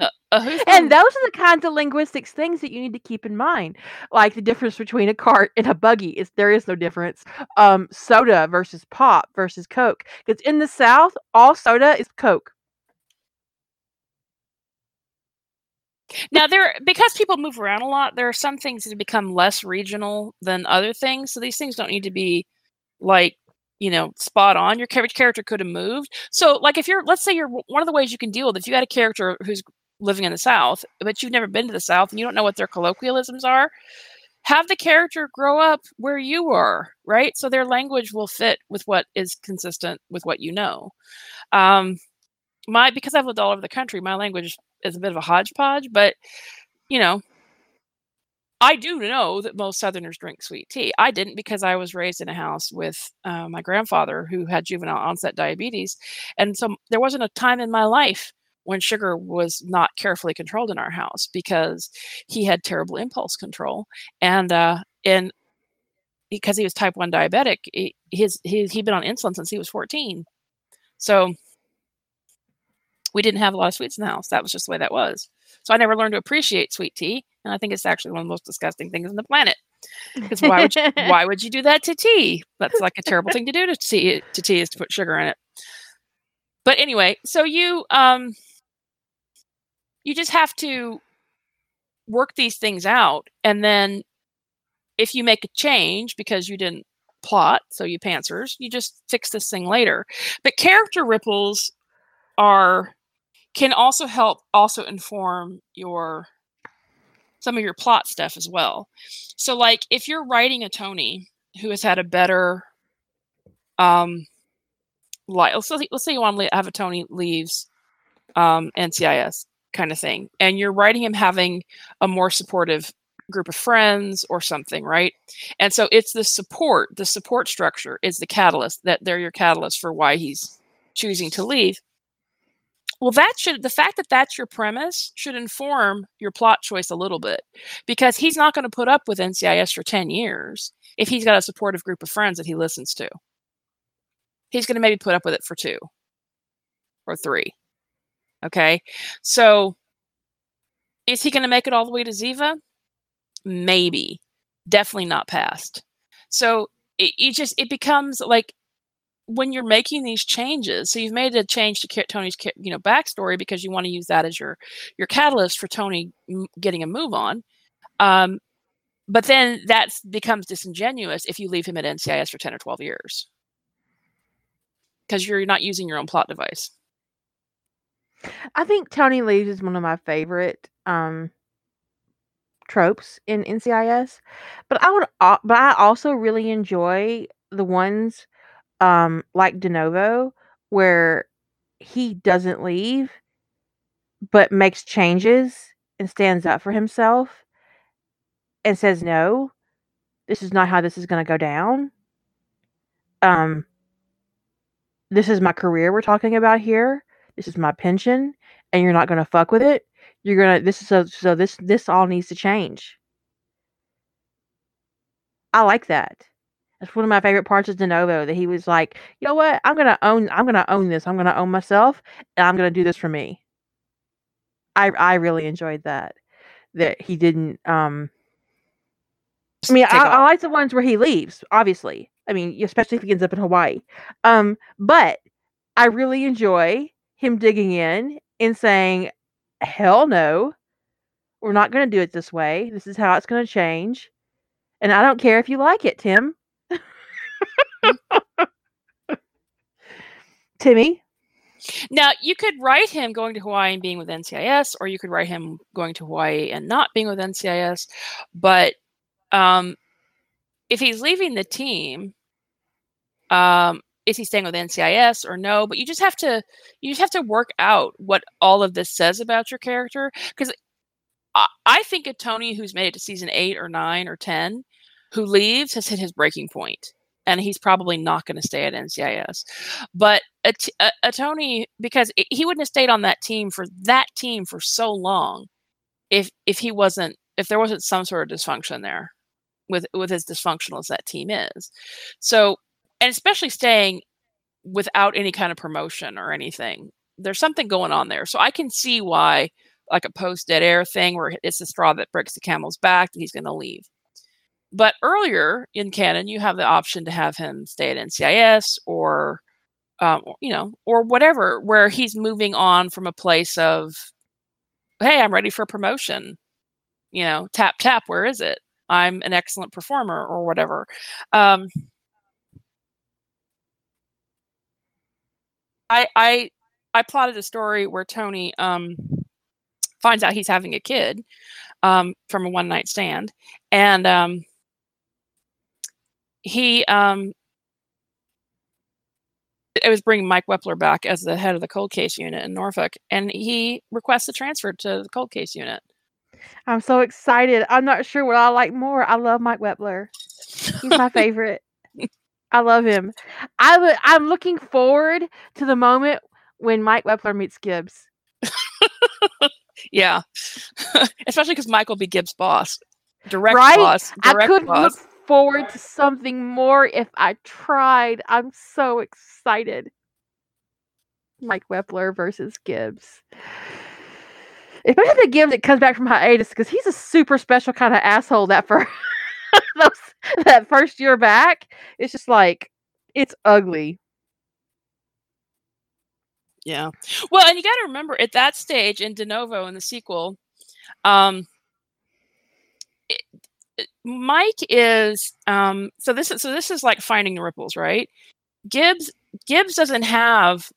Uh, uh, And those are the kinds of linguistics things that you need to keep in mind, like the difference between a cart and a buggy. Is there is no difference. Um, soda versus pop versus Coke. Because in the South, all soda is Coke. Now there because people move around a lot there are some things that become less regional than other things so these things don't need to be like you know spot on. Your character could have moved. So like if you're let's say you're one of the ways you can deal with if you got a character who's living in the south but you've never been to the south and you don't know what their colloquialisms are have the character grow up where you are right? So their language will fit with what is consistent with what you know. Um my because i've lived all over the country my language is a bit of a hodgepodge but you know I do know that most Southerners drink sweet tea. I didn't because I was raised in a house with uh, my grandfather who had juvenile onset diabetes. And so there wasn't a time in my life when sugar was not carefully controlled in our house because he had terrible impulse control. And, uh, and because he was type 1 diabetic, his, he'd been on insulin since he was 14. So we didn't have a lot of sweets in the house. That was just the way that was. So I never learned to appreciate sweet tea. And I think it's actually one of the most disgusting things on the planet. Because why would you, [laughs] why would you do that to tea? That's like a terrible thing to do to tea. To tea is to put sugar in it. But anyway, so you um you just have to work these things out, and then if you make a change because you didn't plot, so you pantsers, you just fix this thing later. But character ripples are can also help also inform your some of your plot stuff as well. So like if you're writing a Tony who has had a better um let's say, let's say you want to have a Tony leaves um NCIS kind of thing and you're writing him having a more supportive group of friends or something, right? And so it's the support, the support structure is the catalyst that they're your catalyst for why he's choosing to leave. Well, that should the fact that that's your premise should inform your plot choice a little bit because he's not going to put up with NCIS for 10 years if he's got a supportive group of friends that he listens to. He's going to maybe put up with it for two or three. Okay. So is he going to make it all the way to Ziva? Maybe. Definitely not past. So it, it just it becomes like when you're making these changes, so you've made a change to Tony's you know backstory because you want to use that as your your catalyst for Tony getting a move on. Um, but then that becomes disingenuous if you leave him at NCIS for ten or twelve years because you're not using your own plot device. I think Tony leaves is one of my favorite um tropes in NCIS, but I would but I also really enjoy the ones um like De Novo where he doesn't leave but makes changes and stands up for himself and says no this is not how this is going to go down. Um this is my career we're talking about here. This is my pension and you're not going to fuck with it. You're going to this is so so this this all needs to change. I like that that's one of my favorite parts of De Novo that he was like, you know what? I'm gonna own. I'm gonna own this. I'm gonna own myself, and I'm gonna do this for me. I I really enjoyed that. That he didn't. Um. I mean, I, I like the ones where he leaves. Obviously, I mean, especially if he ends up in Hawaii. Um. But I really enjoy him digging in and saying, "Hell no, we're not gonna do it this way. This is how it's gonna change." And I don't care if you like it, Tim. [laughs] Timmy. Now, you could write him going to Hawaii and being with NCIS, or you could write him going to Hawaii and not being with NCIS. But um, if he's leaving the team, um, is he staying with NCIS or no? But you just have to you just have to work out what all of this says about your character because I, I think a Tony who's made it to season eight or nine or ten who leaves has hit his breaking point and he's probably not going to stay at NCIS. But a, Tony, because he wouldn't have stayed on that team for that team for so long, if if he wasn't if there wasn't some sort of dysfunction there, with with as dysfunctional as that team is. So, and especially staying without any kind of promotion or anything, there's something going on there. So I can see why, like a post dead air thing, where it's the straw that breaks the camel's back, he's going to leave. But earlier in canon, you have the option to have him stay at NCIS or, um, you know, or whatever, where he's moving on from a place of, hey, I'm ready for promotion. You know, tap tap, where is it? I'm an excellent performer or whatever. Um, I I I plotted a story where Tony um, finds out he's having a kid um, from a one night stand, and um, he um, it was bringing Mike Wepler back as the head of the cold case unit in Norfolk, and he requests a transfer to the cold case unit. I'm so excited. I'm not sure what I like more. I love Mike Wepler. He's my [laughs] favorite. I love him. I w- I'm looking forward to the moment when Mike Wepler meets Gibbs. yeah, [laughs] especially because Mike will be Gibbs' boss, direct right? boss. Direct I could boss. look forward to something more if I tried. I'm so excited. Mike Wepler versus Gibbs. Especially the Gibbs that comes back from hiatus because he's a super special kind of asshole that for [laughs] that first year back. It's just like it's ugly. Yeah. Well, and you got to remember at that stage in De Novo in the sequel, um, Mike is um so this is so this is like finding the ripples, right? Gibbs Gibbs doesn't have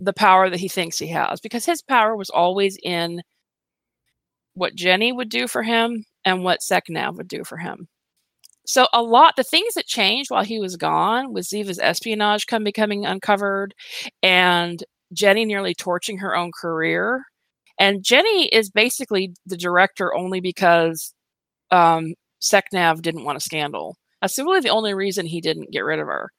the power that he thinks he has because his power was always in what Jenny would do for him and what SecNav would do for him. So a lot the things that changed while he was gone was Ziva's espionage come becoming uncovered and Jenny nearly torching her own career. And Jenny is basically the director only because um, SecNav didn't want a scandal. That's really the only reason he didn't get rid of her.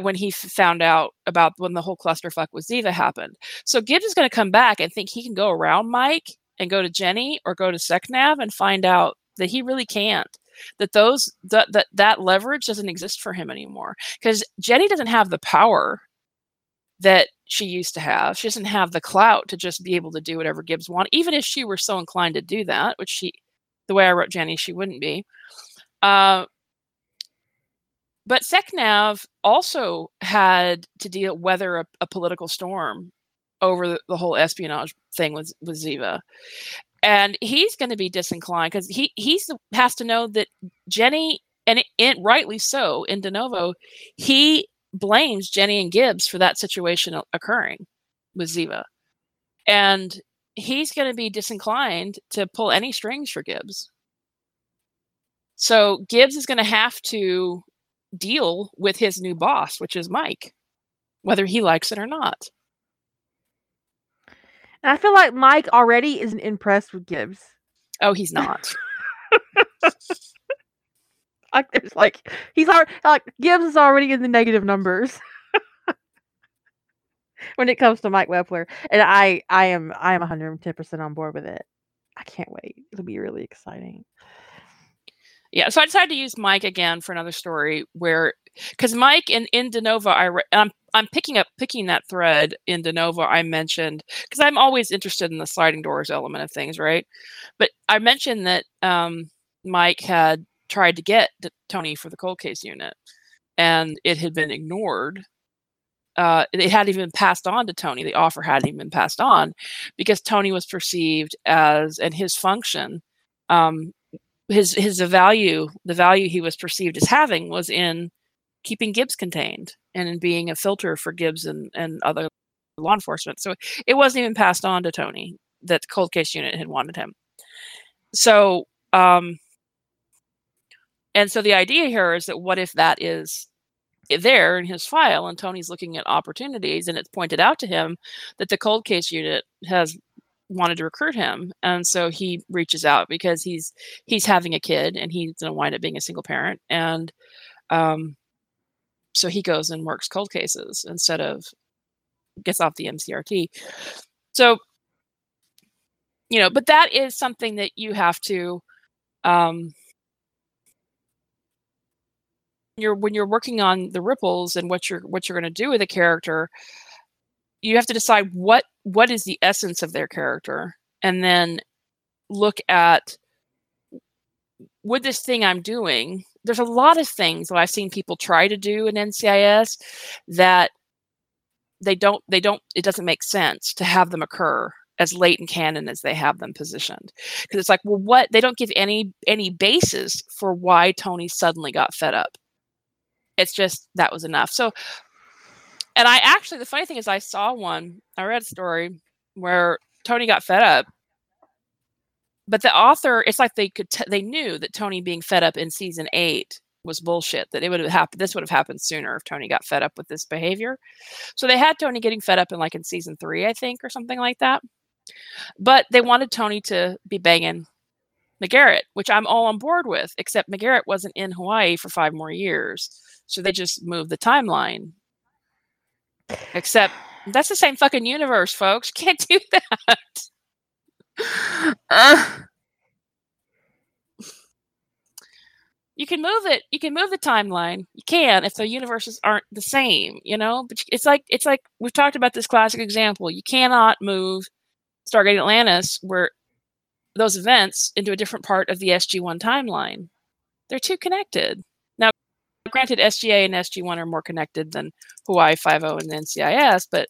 When he found out about when the whole clusterfuck with Ziva happened. So Gibbs is going to come back and think he can go around Mike and go to Jenny or go to SecNav and find out that he really can't. That those that that, that leverage doesn't exist for him anymore because Jenny doesn't have the power that she used to have. She doesn't have the clout to just be able to do whatever Gibbs want, even if she were so inclined to do that, which she the way I wrote Jenny, she wouldn't be. Uh, but SecNav also had to deal weather a, a political storm over the, the, whole espionage thing with with Ziva, and he's going to be disinclined because he he has to know that Jenny and it, it, rightly so in De Novo, he blames Jenny and Gibbs for that situation occurring with Ziva, and he's going to be disinclined to pull any strings for Gibbs. So Gibbs is going to have to deal with his new boss, which is Mike, whether he likes it or not. And I feel like Mike already isn't impressed with Gibbs. Oh, he's not. [laughs] like there's like he's already like Gibbs is already in the negative numbers. When it comes to Mike Wepler. And I I am I am 110% on board with it. I can't wait. It'll be really exciting. Yeah, so I decided to use Mike again for another story where because Mike in in De Novo, I I'm I'm picking up picking that thread in De Novo I mentioned because I'm always interested in the sliding doors element of things, right? But I mentioned that um, Mike had tried to get Tony for the cold case unit, and it had been ignored uh, it hadn't even passed on to Tony. The offer hadn't even been passed on because Tony was perceived as, and his function, um, his his value, the value he was perceived as having was in keeping Gibbs contained and in being a filter for Gibbs and, and other law enforcement. So it wasn't even passed on to Tony that the cold case unit had wanted him. So, um, and so the idea here is that what if that is there in his file and Tony's looking at opportunities and it's pointed out to him that the cold case unit has wanted to recruit him and so he reaches out because he's he's having a kid and he's going to wind up being a single parent and um so he goes and works cold cases instead of gets off the mcrt so you know but that is something that you have to um you're when you're working on the ripples and what you're what you're going to do with a character you have to decide what what is the essence of their character and then look at would this thing i'm doing there's a lot of things that i've seen people try to do in ncis that they don't they don't it doesn't make sense to have them occur as late in canon as they have them positioned. Because it's like well what they don't give any any basis for why tony suddenly got fed up it's just that was enough. So and i actually the funny thing is i saw one i read a story where tony got fed up. But the author it's like they could t- they knew that tony being fed up in season eight was bullshit that it would have happened this would have happened sooner if tony got fed up with this behavior. So they had tony getting fed up in like in season three i think or something like that. But they wanted Tony to be banging McGarrett, which I'm all on board with, except McGarrett wasn't in Hawaii for five more years. So they just moved the timeline. Except that's the same fucking universe, folks. [laughs] Can't do that. Uh, [sighs] you can move it. You can move the timeline. You can if the universes aren't the same, you know. But it's like it's like we've talked about this classic example. You cannot move Stargate Atlantis were those events into a different part of the SG1 timeline. They're too connected. Now, granted, SGA and SG1 are more connected than Hawaii 5 and NCIS, but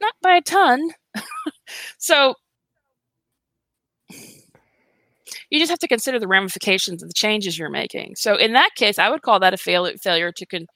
not by a ton. [laughs] so you just have to consider the ramifications of the changes you're making. So in that case, I would call that a fail- failure to con-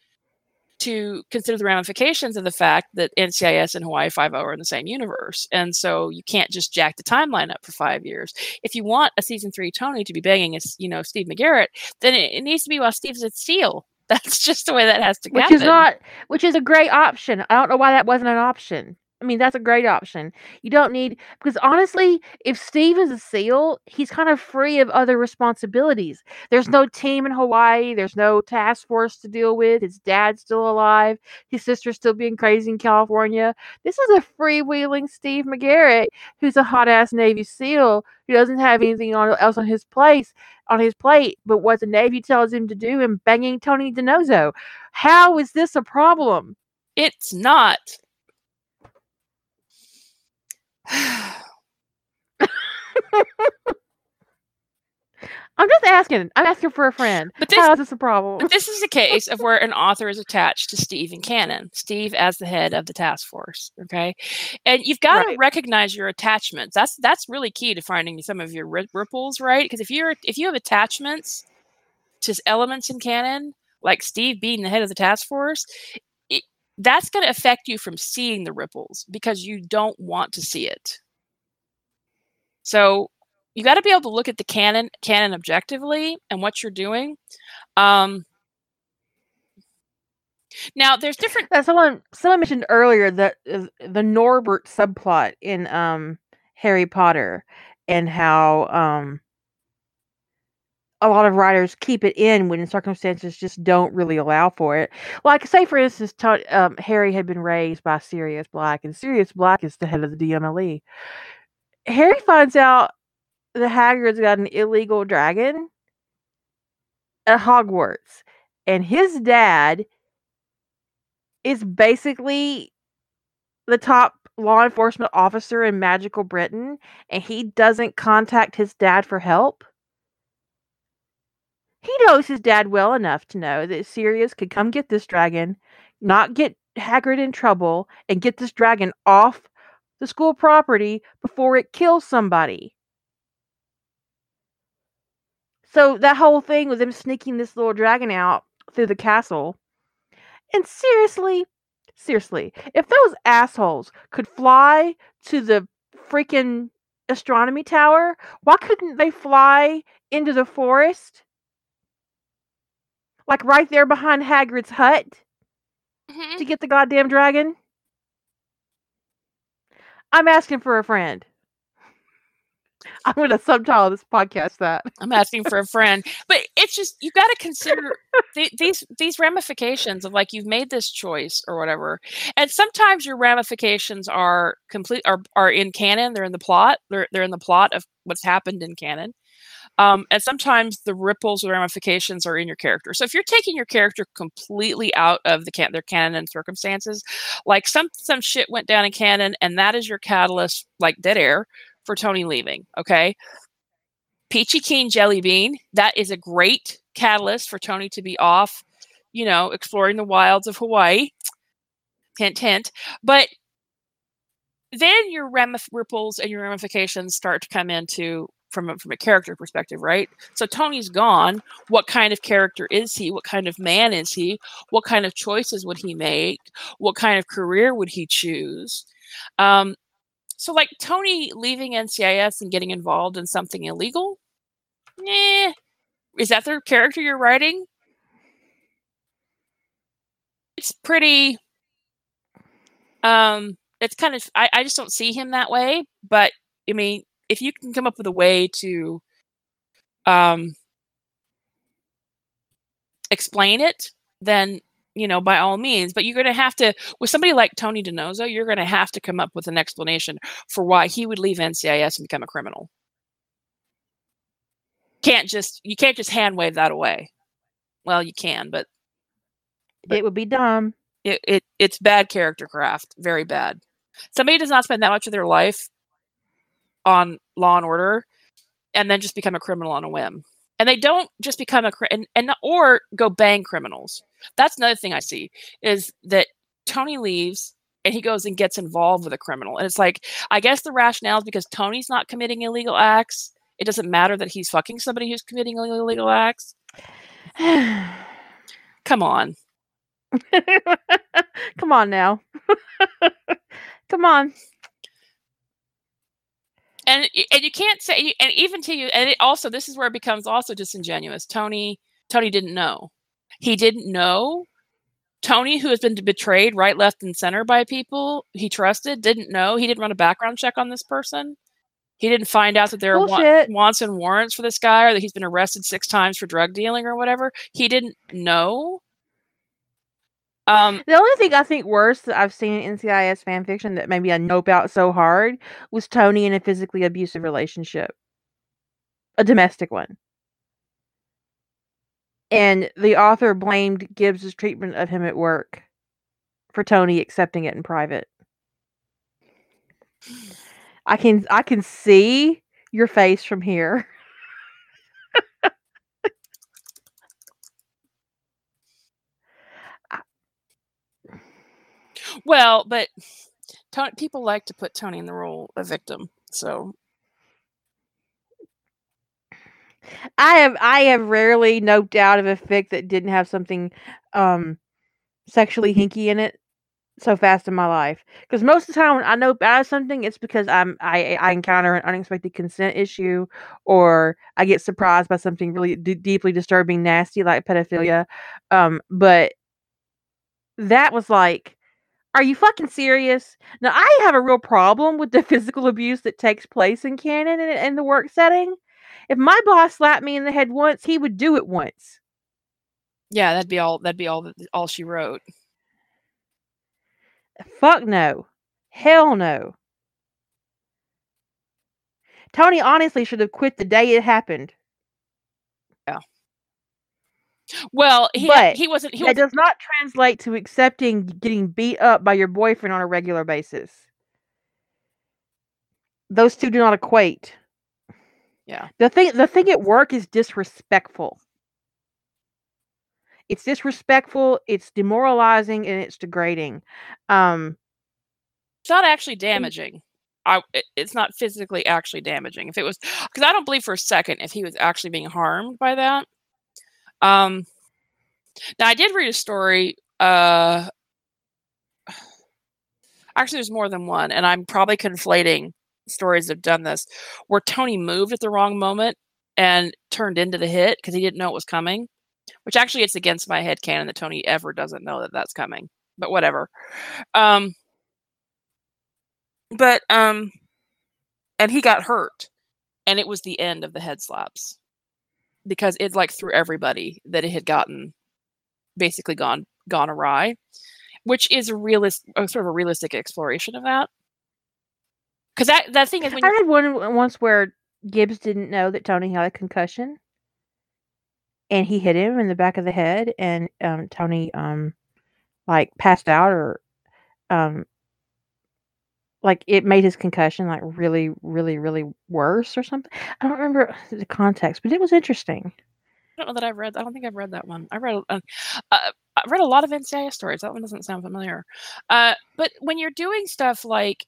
to consider the ramifications of the fact that NCIS and Hawaii Five O are in the same universe. And so you can't just jack the timeline up for five years. If you want a season three Tony to be banging as, you know, Steve McGarrett, then it, it needs to be while Steve's at Steel. [laughs] That's just the way that has to which happen. is not which is a great option. I don't know why that wasn't an option. I mean, that's a great option. You don't need because honestly, if Steve is a SEAL, he's kind of free of other responsibilities. There's mm. no team in Hawaii. There's no task force to deal with. His dad's still alive. His sister's still being crazy in California. This is a freewheeling Steve McGarrett who's a hot ass Navy SEAL who doesn't have anything else on his place on his plate but what the Navy tells him to do and banging Tony DiNozzo. How is this a problem? It's not. I'm just asking. I'm asking for a friend. But this, How is this a problem? But this is a case of where an author is attached to Steve and Canon. Steve as the head of the task force. Okay, and you've got right. to recognize your attachments. That's that's really key to finding some of your ripples, right? Because if you're if you have attachments to elements in Canon, like Steve being the head of the task force, that's going to affect you from seeing the ripples because you don't want to see it. So you got to be able to look at the canon canon objectively and what you're doing. Um, now, there's different. Someone someone mentioned earlier that uh, the Norbert subplot in um, Harry Potter and how um, a lot of writers keep it in when circumstances just don't really allow for it. Like, say for instance, um, Harry had been raised by Sirius Black, and Sirius Black is the head of the DMLE. Harry finds out the Hagrid's got an illegal dragon at Hogwarts, and his dad is basically the top law enforcement officer in magical Britain, and he doesn't contact his dad for help. He knows his dad well enough to know that Sirius could come get this dragon, not get Hagrid in trouble, and get this dragon off the school property before it kills somebody. So that whole thing with him sneaking this little dragon out through the castle. And seriously, seriously, if those assholes could fly to the freaking astronomy tower, why couldn't they fly into the forest? Like right there behind Hagrid's hut mm-hmm. to get the goddamn dragon? I'm asking for a friend. I'm going to subtitle this podcast that. I'm asking for a friend, but it's just you got to consider [laughs] th- these these ramifications of like you've made this choice or whatever, and sometimes your ramifications are complete are are in canon. They're in the plot. They're they're in the plot of what's happened in canon. Um, and sometimes the ripples or ramifications are in your character. So if you're taking your character completely out of the can- their canon and circumstances, like some some shit went down in canon, and that is your catalyst, like dead air, for Tony leaving. Okay. Peachy Keen Jelly Bean, that is a great catalyst for Tony to be off, you know, exploring the wilds of Hawaii. Hint, hint. But then your ramif- ripples and your ramifications start to come into from a, from a character perspective, right? So Tony's gone. What kind of character is he? What kind of man is he? What kind of choices would he make? What kind of career would he choose? Um, so, like Tony leaving NCIS and getting involved in something illegal, eh, is that the character you're writing? It's pretty. Um, it's kind of. I, I just don't see him that way. But I mean, if you can come up with a way to um, explain it, then you know by all means. But you're going to have to with somebody like Tony DiNozzo, you're going to have to come up with an explanation for why he would leave NCIS and become a criminal. Can't just you can't just hand wave that away. Well, you can, but, but it would be dumb. It, it it's bad character craft, very bad. Somebody does not spend that much of their life on Law and Order and then just become a criminal on a whim. And they don't just become a and, and or go bang criminals. That's another thing I see is that Tony leaves and he goes and gets involved with a criminal. And it's like, I guess the rationale is because Tony's not committing illegal acts. It doesn't matter that he's fucking somebody who's committing illegal acts. [sighs] Come on. [laughs] Come on now. [laughs] Come on and and you can't say and even to you and it also this is where it becomes also disingenuous tony tony didn't know. He didn't know. Tony who has been betrayed right left and center by people he trusted didn't know. He didn't run a background check on this person. He didn't find out that there are wa- wants and warrants for this guy or that he's been arrested six times for drug dealing or whatever. He didn't know um, the only thing I think worse that I've seen in NCIS fan fiction that maybe I nope out so hard was Tony in a physically abusive relationship, a domestic one. And the author blamed Gibbs's treatment of him at work for Tony accepting it in private. I can I can see your face from here. [laughs] Well, but Tony, people like to put Tony in the role of victim. So I have I have rarely noped out of a fic that didn't have something um sexually hinky in it so fast in my life. Because most of the time when I nope out of something, it's because I'm I I encounter an unexpected consent issue, or I get surprised by something really d- deeply disturbing, nasty like pedophilia. Um, but that was like are you fucking serious? Now, I have a real problem with the [laughs] physical abuse that takes place in canon and in the work setting. If my boss slapped me in the head once, he would do it once. Yeah, that'd be all. That'd be all. All she wrote. Fuck no. Hell no. Tony honestly should have quit the day it happened. Well, he but he wasn't. He that does not translate to accepting getting beat up by your boyfriend on a regular basis. Those two do not equate. Yeah. The thing the thing at work is disrespectful. It's disrespectful, it's demoralizing, and it's degrading. Um It's not actually damaging. I, it's not physically actually damaging. If it was, because I don't believe for a second if he was actually being harmed by that. Um, now I did read a story. Uh, actually, there's more than one, and I'm probably conflating stories that have done this, where Tony moved at the wrong moment and turned into the hit because he didn't know it was coming. Which actually, it's against my head canon that Tony ever doesn't know that that's coming. But whatever. Um, but um, and he got hurt and it was the end of the head slaps because it's like through everybody that it had gotten basically gone gone awry, which is a realist, sort of a realistic exploration of that. Because that that thing is when I read one once where Gibbs didn't know that Tony had a concussion, and he hit him in the back of the head, and um, Tony um, like passed out or um, like it made his concussion like really, really, really worse or something. I don't remember [sighs] the context, but it was interesting. I don't know that I've read. I don't think I've read that one. I read. Uh, uh, I've read a lot of NCIS stories. That one doesn't sound familiar. Uh, but when you're doing stuff like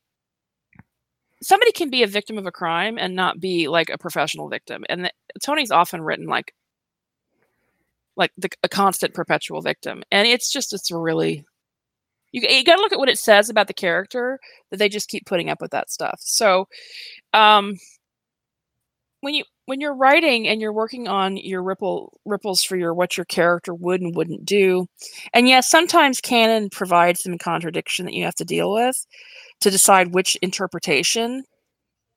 somebody can be a victim of a crime and not be like a professional victim, and the, Tony's often written like like the, a constant perpetual victim, and it's just it's really you, you got to look at what it says about the character that they just keep putting up with that stuff. So, um, when you when you're writing and you're working on your ripple ripples for your what your character would and wouldn't do, and yes, sometimes canon provides some contradiction that you have to deal with to decide which interpretation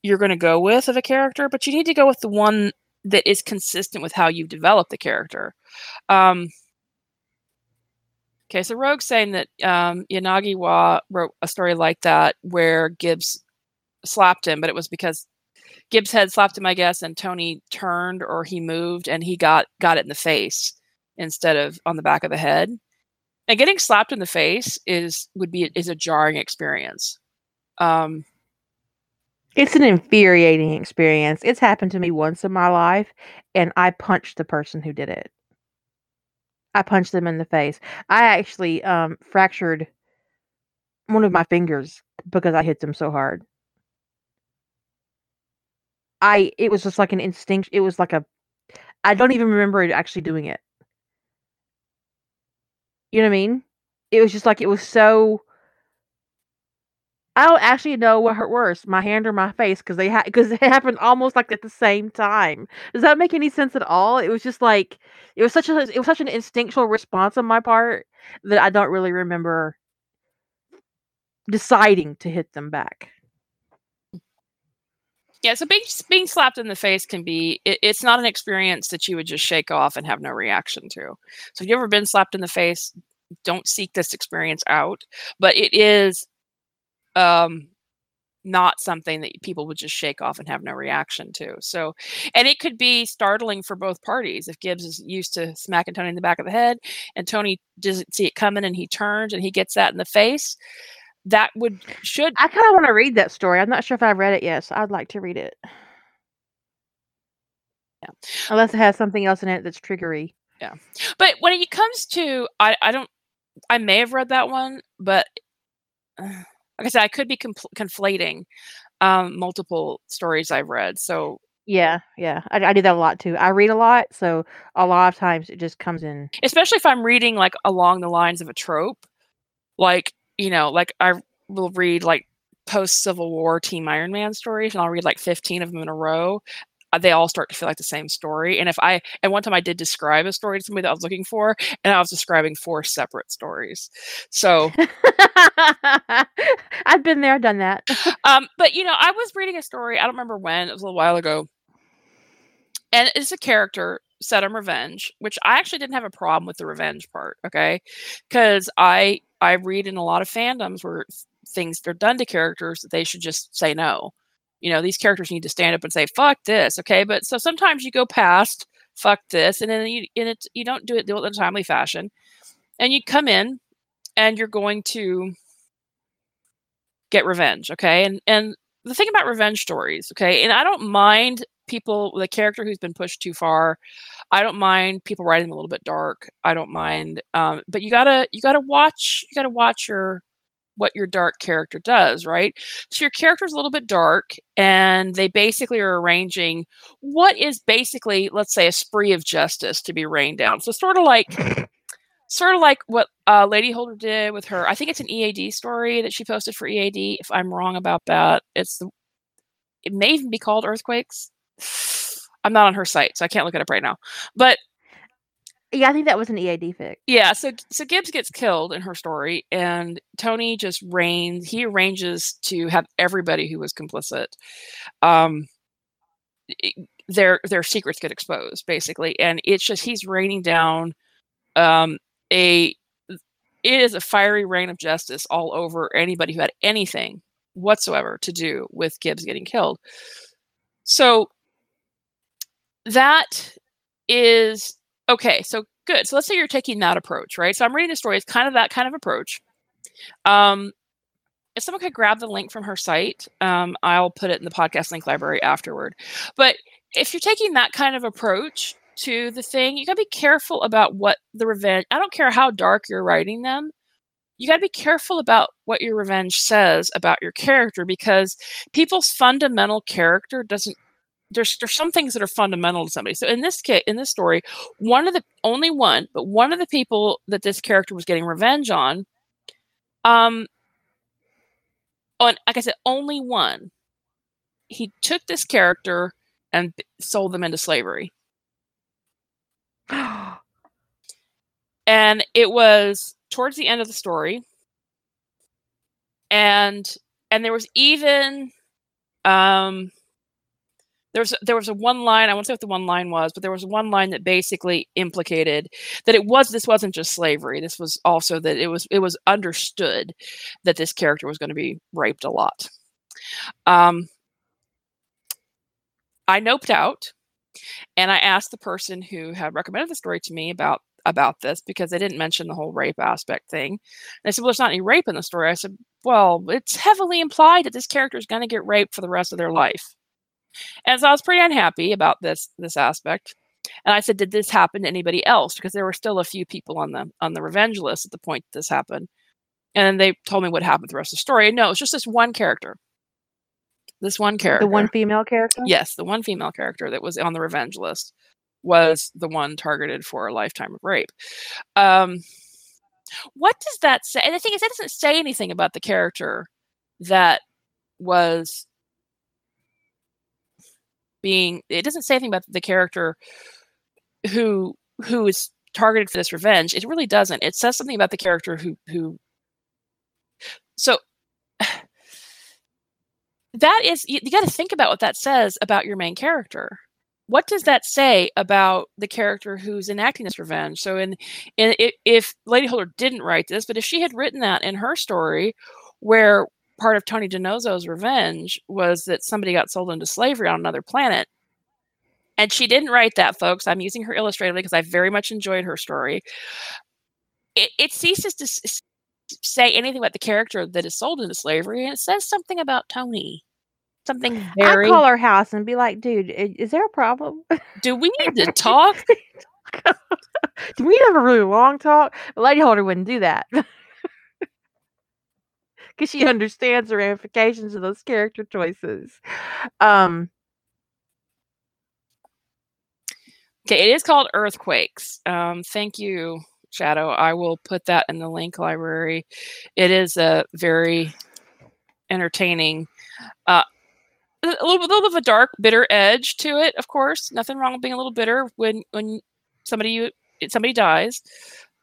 you're going to go with of a character, but you need to go with the one that is consistent with how you've developed the character. Um, Okay, so Rogue's saying that um, Yanagiwa wrote a story like that where Gibbs slapped him, but it was because Gibbs had slapped him, I guess, and Tony turned or he moved and he got got it in the face instead of on the back of the head. And getting slapped in the face is would be is a jarring experience. Um, it's an infuriating experience. It's happened to me once in my life, and I punched the person who did it. I punched them in the face. I actually um, fractured one of my fingers because I hit them so hard. I it was just like an instinct. It was like a I don't even remember actually doing it. You know what I mean? It was just like it was so I don't actually know what hurt worse, my hand or my face, because they because [laughs] it happened almost like at the same time. Does that make any sense at all? It was just like it was such a it was such an instinctual response on my part that I don't really remember deciding to hit them back. Yeah, so being being slapped in the face can be it, it's not an experience that you would just shake off and have no reaction to. So if you've ever been slapped in the face, don't seek this experience out. But it is um, not something that people would just shake off and have no reaction to. So, and it could be startling for both parties if Gibbs is used to smacking Tony in the back of the head and Tony doesn't see it coming and he turns and he gets that in the face. That would should I kind of want to read that story. I'm not sure if I've read it yet, so I'd like to read it. Yeah. Unless it has something else in it that's triggery. Yeah. But when it comes to I I don't I may have read that one, but uh, like I said, I could be compl- conflating um, multiple stories I've read. So yeah, yeah, I, I do that a lot too. I read a lot, so a lot of times it just comes in. Especially if I'm reading like along the lines of a trope, like you know, like I will read like post Civil War Team Iron Man stories, and I'll read like 15 of them in a row, they all start to feel like the same story. And if I, and one time I did describe a story to somebody that I was looking for, and I was describing four separate stories. So [laughs] I've been there, done that. [laughs] um, but you know, I was reading a story, I don't remember when, it was a little while ago. And it's a character set on revenge, which I actually didn't have a problem with the revenge part, okay? Because I I read in a lot of fandoms where things they're done to characters that they should just say no you know these characters need to stand up and say fuck this okay? But so sometimes you go past fuck this and then you and it you don't do it in a timely fashion. And you come in and you're going to get revenge okay? And and the thing about revenge stories okay and i don't mind people the character who's been pushed too far. I don't mind people writing a little bit dark. I don't mind um, but you gotta you gotta watch you gotta watch your what your dark character does, right? So your character's a little bit dark, and they basically are arranging what is basically, let's say, a spree of justice to be rained down. So sort of like [laughs] sort of like what uh, Lady Holder did with her. I think it's an EAD story that she posted for EAD. If I'm wrong about that, it's the, it may even be called Earthquakes. [sighs] I'm not on her site, so I can't look it up right now. But yeah, I think that was an EAD fic. Yeah, so so Gibbs gets killed in her story, and Tony just reigns. He arranges to have everybody who was complicit, um, their their secrets get exposed basically and it's just he's raining down um a it is a fiery rain of justice all over anybody who had anything whatsoever to do with Gibbs getting killed. So that is okay. So good. So let's say you're taking that approach, right? So I'm reading a story. It's kind of that kind of approach. Um, if someone could grab the link from her site, um, I'll put it in the podcast link library afterward. But if you're taking that kind of approach to the thing, you got to be careful about what the revenge. I don't care how dark you're writing them you got to be careful about what your revenge says about your character because people's fundamental character doesn't there's there's some things that are fundamental to somebody. So in this case, in this story, one of the only one, but one of the people that this character was getting revenge on, um, on like I said, only one. He took this character and sold them into slavery. [gasps] and it was towards the end of the story and and there was even um there was there was a one line i won't say what the one line was but there was one line that basically implicated that it was this wasn't just slavery this was also that it was it was understood that this character was going to be raped a lot um i noped out and i asked the person who had recommended the story to me about about this because they didn't mention the whole rape aspect thing. And they said, Well, there's not any rape in the story. I said, Well, it's heavily implied that this character is going to get raped for the rest of their life. And so I was pretty unhappy about this this aspect. And I said, Did this happen to anybody else? Because there were still a few people on the on the revenge list at the point this happened. And they told me what happened the rest of the story. And no, it's just this one character. This one character. The one female character? Yes, the one female character that was on the revenge list was the one targeted for a lifetime of rape. Um, what does that say? And the thing is, that doesn't say anything about the character that was being. It doesn't say anything about the character who who is targeted for this revenge. It really doesn't. It says something about the character who who. So [sighs] that is you, you got to think about what that says about your main character what does that say about the character who's enacting this revenge? So, in, in if Lady Holder didn't write this, but if she had written that in her story, where part of Tony DiNozzo's revenge was that somebody got sold into slavery on another planet, and she didn't write that, folks. I'm using her illustratively because I very much enjoyed her story. It, it ceases to s- say anything about the character that is sold into slavery, and it says something about Tony. something very. I call our house and be like, "Dude, is there a problem? Do we need to [laughs] talk? [laughs] do we have a really long talk?" Lady Holder wouldn't do that [laughs] because she understands the ramifications of those character choices. Um. Okay, it is called Earthquakes. Um, thank you, Shadow. I will put that in the link library. It is a very entertaining. Uh, a little, a little bit of a dark, bitter edge to it. Of course, nothing wrong with being a little bitter when when somebody you somebody dies.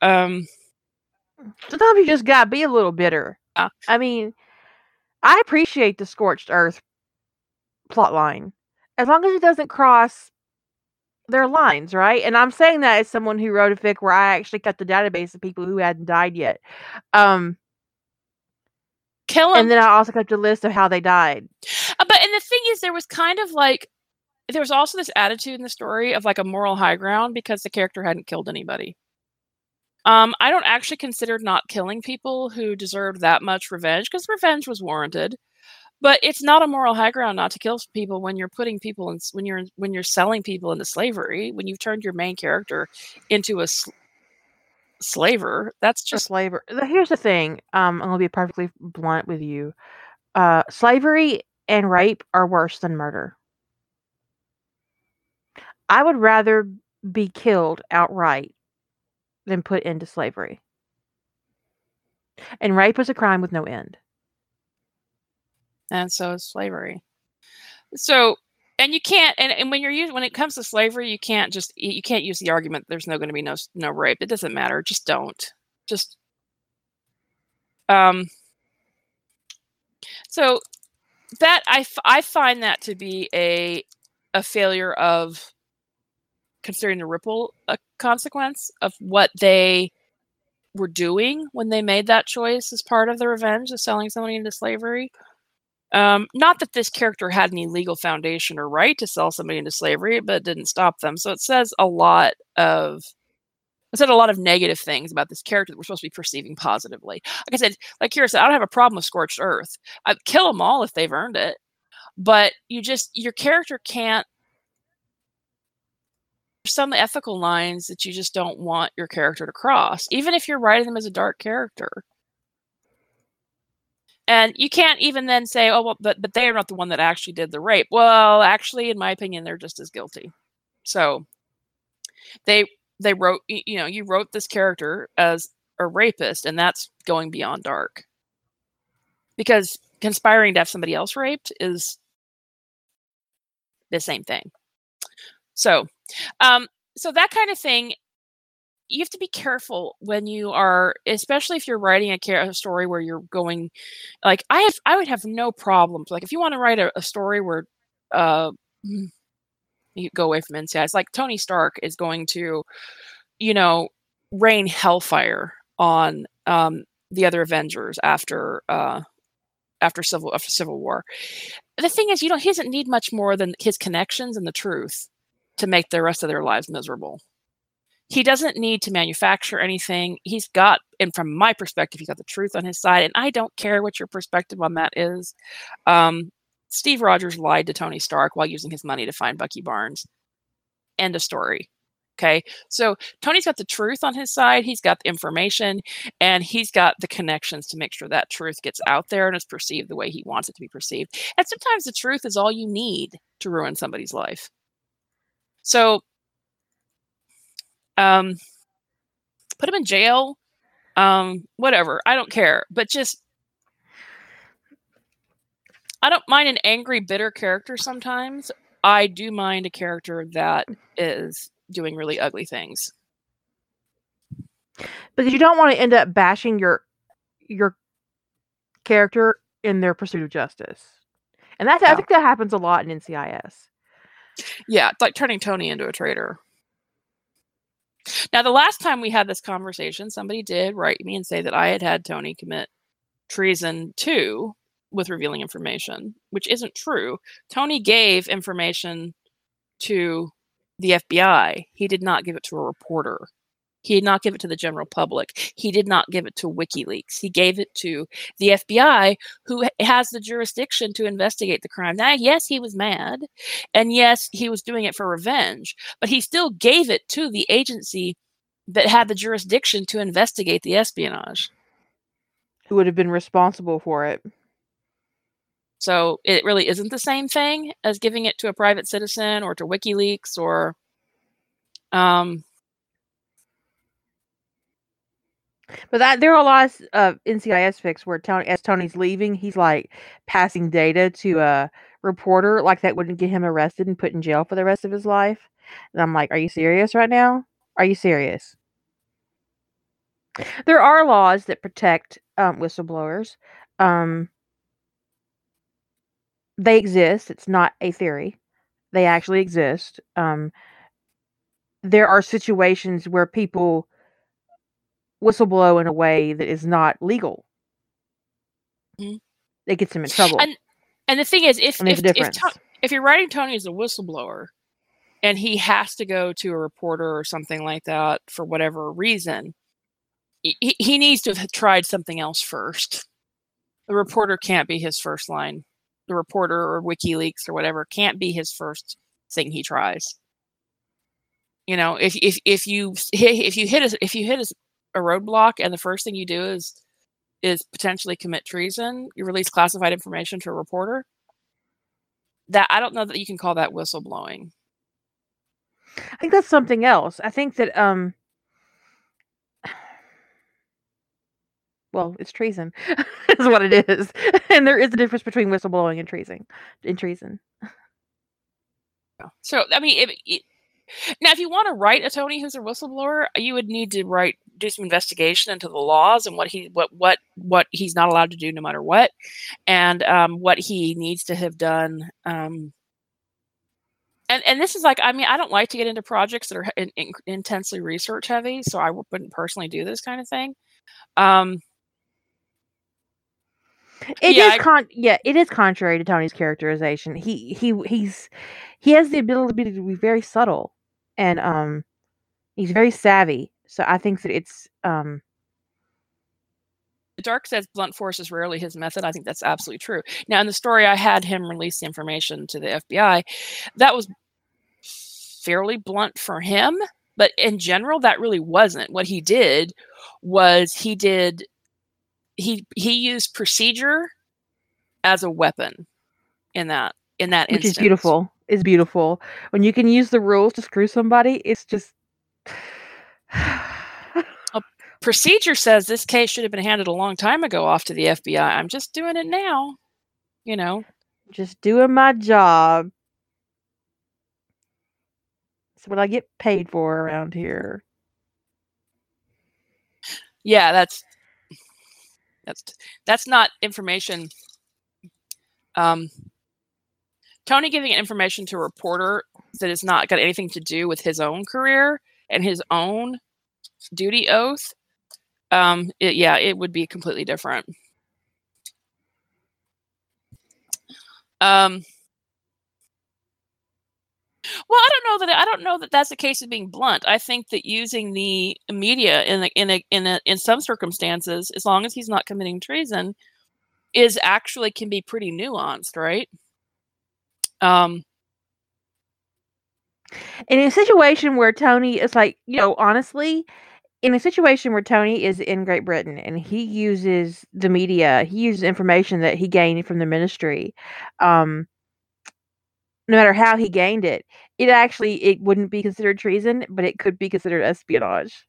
Um, Sometimes you just gotta be a little bitter. Yeah. I mean, I appreciate the scorched earth plot line as long as it doesn't cross their lines, right? And I'm saying that as someone who wrote a fic where I actually cut the database of people who hadn't died yet. Um, kill them. and then I also kept a list of how they died. Uh, but and the thing is, there was kind of like there was also this attitude in the story of like a moral high ground because the character hadn't killed anybody. Um, I don't actually consider not killing people who deserved that much revenge because revenge was warranted. But it's not a moral high ground not to kill people when you're putting people in when you're when you're selling people into slavery when you've turned your main character into a sl- slaver. That's just slavery. Here's the thing. Um, I'm gonna be perfectly blunt with you. Uh, slavery and rape are worse than murder. I would rather be killed outright than put into slavery. And rape was a crime with no end. and so is slavery. So and you can't and, and when you're using when it comes to slavery, you can't just you can't use the argument there's no going to be no no rape. It doesn't matter. Just don't. Just um so that I, f- I find that to be a a failure of considering the ripple uh, consequence of what they were doing when they made that choice as part of the revenge of selling somebody into slavery. Um, not that this character had any legal foundation or right to sell somebody into slavery, but it didn't stop them. So it says a lot of it said a lot of negative things about this character that we're supposed to be perceiving positively. Like I said, like Kira said, I don't have a problem with scorched earth. I'd kill them all if they've earned it. But you just your character can't some ethical lines that you just don't want your character to cross, even if you're writing them as a dark character. And you can't even then say, "Oh, well, but but they are not the one that actually did the rape." Well, actually, in my opinion, they're just as guilty. So they they wrote, you know, you wrote this character as a rapist, and that's going beyond dark. Because conspiring to have somebody else raped is the same thing. So um, so that kind of thing, you have to be careful when you are, especially if you're writing a, a story where you're going, like I have, I would have no problems. Like if you want to write a, a story where, uh, you go away from. It's like Tony Stark is going to, you know, rain hellfire on um, the other Avengers after uh, after civil after Civil War. The thing is, you know, he doesn't need much more than his connections and the truth to make the rest of their lives miserable. He doesn't need to manufacture anything. He's got, and from my perspective, he's got the truth on his side. And I don't care what your perspective on that is. Um, Steve Rogers lied to Tony Stark while using his money to find Bucky Barnes. End of story. Okay. So Tony's got the truth on his side. He's got the information and he's got the connections to make sure that truth gets out there and is perceived the way he wants it to be perceived. And sometimes the truth is all you need to ruin somebody's life. So, um, put him in jail, um, whatever. I don't care, but just I don't mind an angry, bitter character sometimes. I do mind a character that is doing really ugly things. Because you don't want to end up bashing your your character in their pursuit of justice. And that's yeah. I think that happens a lot in NCIS. Yeah, it's like turning Tony into a traitor. Now, the last time we had this conversation, somebody did write me and say that I had had Tony commit treason too with revealing information, which isn't true. Tony gave information to the FBI, he did not give it to a reporter. He did not give it to the general public. He did not give it to WikiLeaks. He gave it to the FBI, who has the jurisdiction to investigate the crime. Now, yes, he was mad, and yes, he was doing it for revenge, but he still gave it to the agency that had the jurisdiction to investigate the espionage. Who would have been responsible for it? So it really isn't the same thing as giving it to a private citizen or to WikiLeaks or um, But that there are a lot of NCIS fics where Tony, as Tony's leaving, he's like passing data to a reporter, like that wouldn't get him arrested and put in jail for the rest of his life. And I'm like, are you serious right now? Are you serious? There are laws that protect um, whistleblowers. Um, they exist. It's not a theory. They actually exist. Um, there are situations where people whistleblow in a way that is not legal. Mm-hmm. It gets him in trouble. And and the thing is, if if, if, if you're writing Tony as a whistleblower, and he has to go to a reporter or something like that for whatever reason, he, he needs to have tried something else first. The reporter can't be his first line. The reporter or WikiLeaks or whatever can't be his first thing he tries. You know, if if if you if you hit a, if you hit a, a roadblock and the first thing you do is is potentially commit treason, you release classified information to a reporter. That I don't know that you can call that whistleblowing. I think that's something else. I think that um well, it's treason [laughs] is what it is. and there is a difference between whistleblowing and treason. In treason. So I mean, if, it, now if you want to write a Tony who's a whistleblower, you would need to write do some investigation into the laws and what he what what what he's not allowed to do no matter what, and um, what he needs to have done um, and and this is like I mean I don't like to get into projects that are in, in, intensely research heavy, so I wouldn't personally do this kind of thing. Um, It Yeah, is I- yeah, it is contrary to Tony's characterization. He he he's he has the ability to be very subtle and um he's very savvy. So I think that it's um Dark says blunt force is rarely his method. I think that's absolutely true. Now, in the story, I had him release the information to the FBI. That was fairly blunt for him, but in general, that really wasn't. What he did was he did he he used procedure as a weapon in that in that which is beautiful. Is beautiful. When you can use the rules to screw somebody, it's just [sighs] Procedure says this case should have been handed a long time ago off to the FBI. I'm just doing it now. You know, just doing my job. It's what I get paid for around here. yeah that's that's that's not information um tony giving information to a reporter that has not got anything to do with his own career and his own duty oath um it, yeah it would be completely different um well, I don't know that I don't know that that's the case of being blunt. I think that using the media in in a, in a, in some circumstances, as long as he's not committing treason, is actually can be pretty nuanced, right? Um, in a situation where Tony is like, you know, honestly, in a situation where Tony is in Great Britain and he uses the media, he uses information that he gained from the ministry, um, no matter how he gained it, it actually it wouldn't be considered treason, but it could be considered espionage.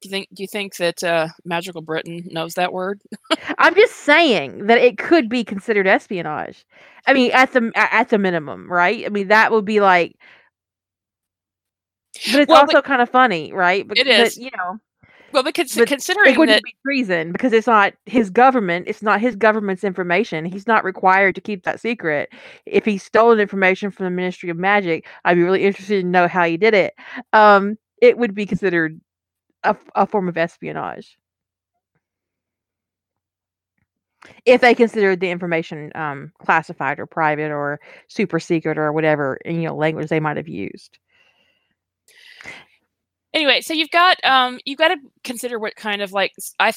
Do you think do you think that uh, Magical Britain knows that word? [laughs] I'm just saying that it could be considered espionage. I mean, at the at the minimum, right? I mean, that would be like, but it's Well, but- also kind of funny, right? But, It but, you know, Well, because But considering it wouldn't that be treason because it's not his government. It's not his government's information. He's not required to keep that secret. If he stolen information from the Ministry of Magic, I'd be really interested to know how he did it. Um, it would be considered a, a form of espionage if they considered the information um, classified or private or super secret or whatever you know language they might have used. anyway, so you've got um you've got to consider what kind of like i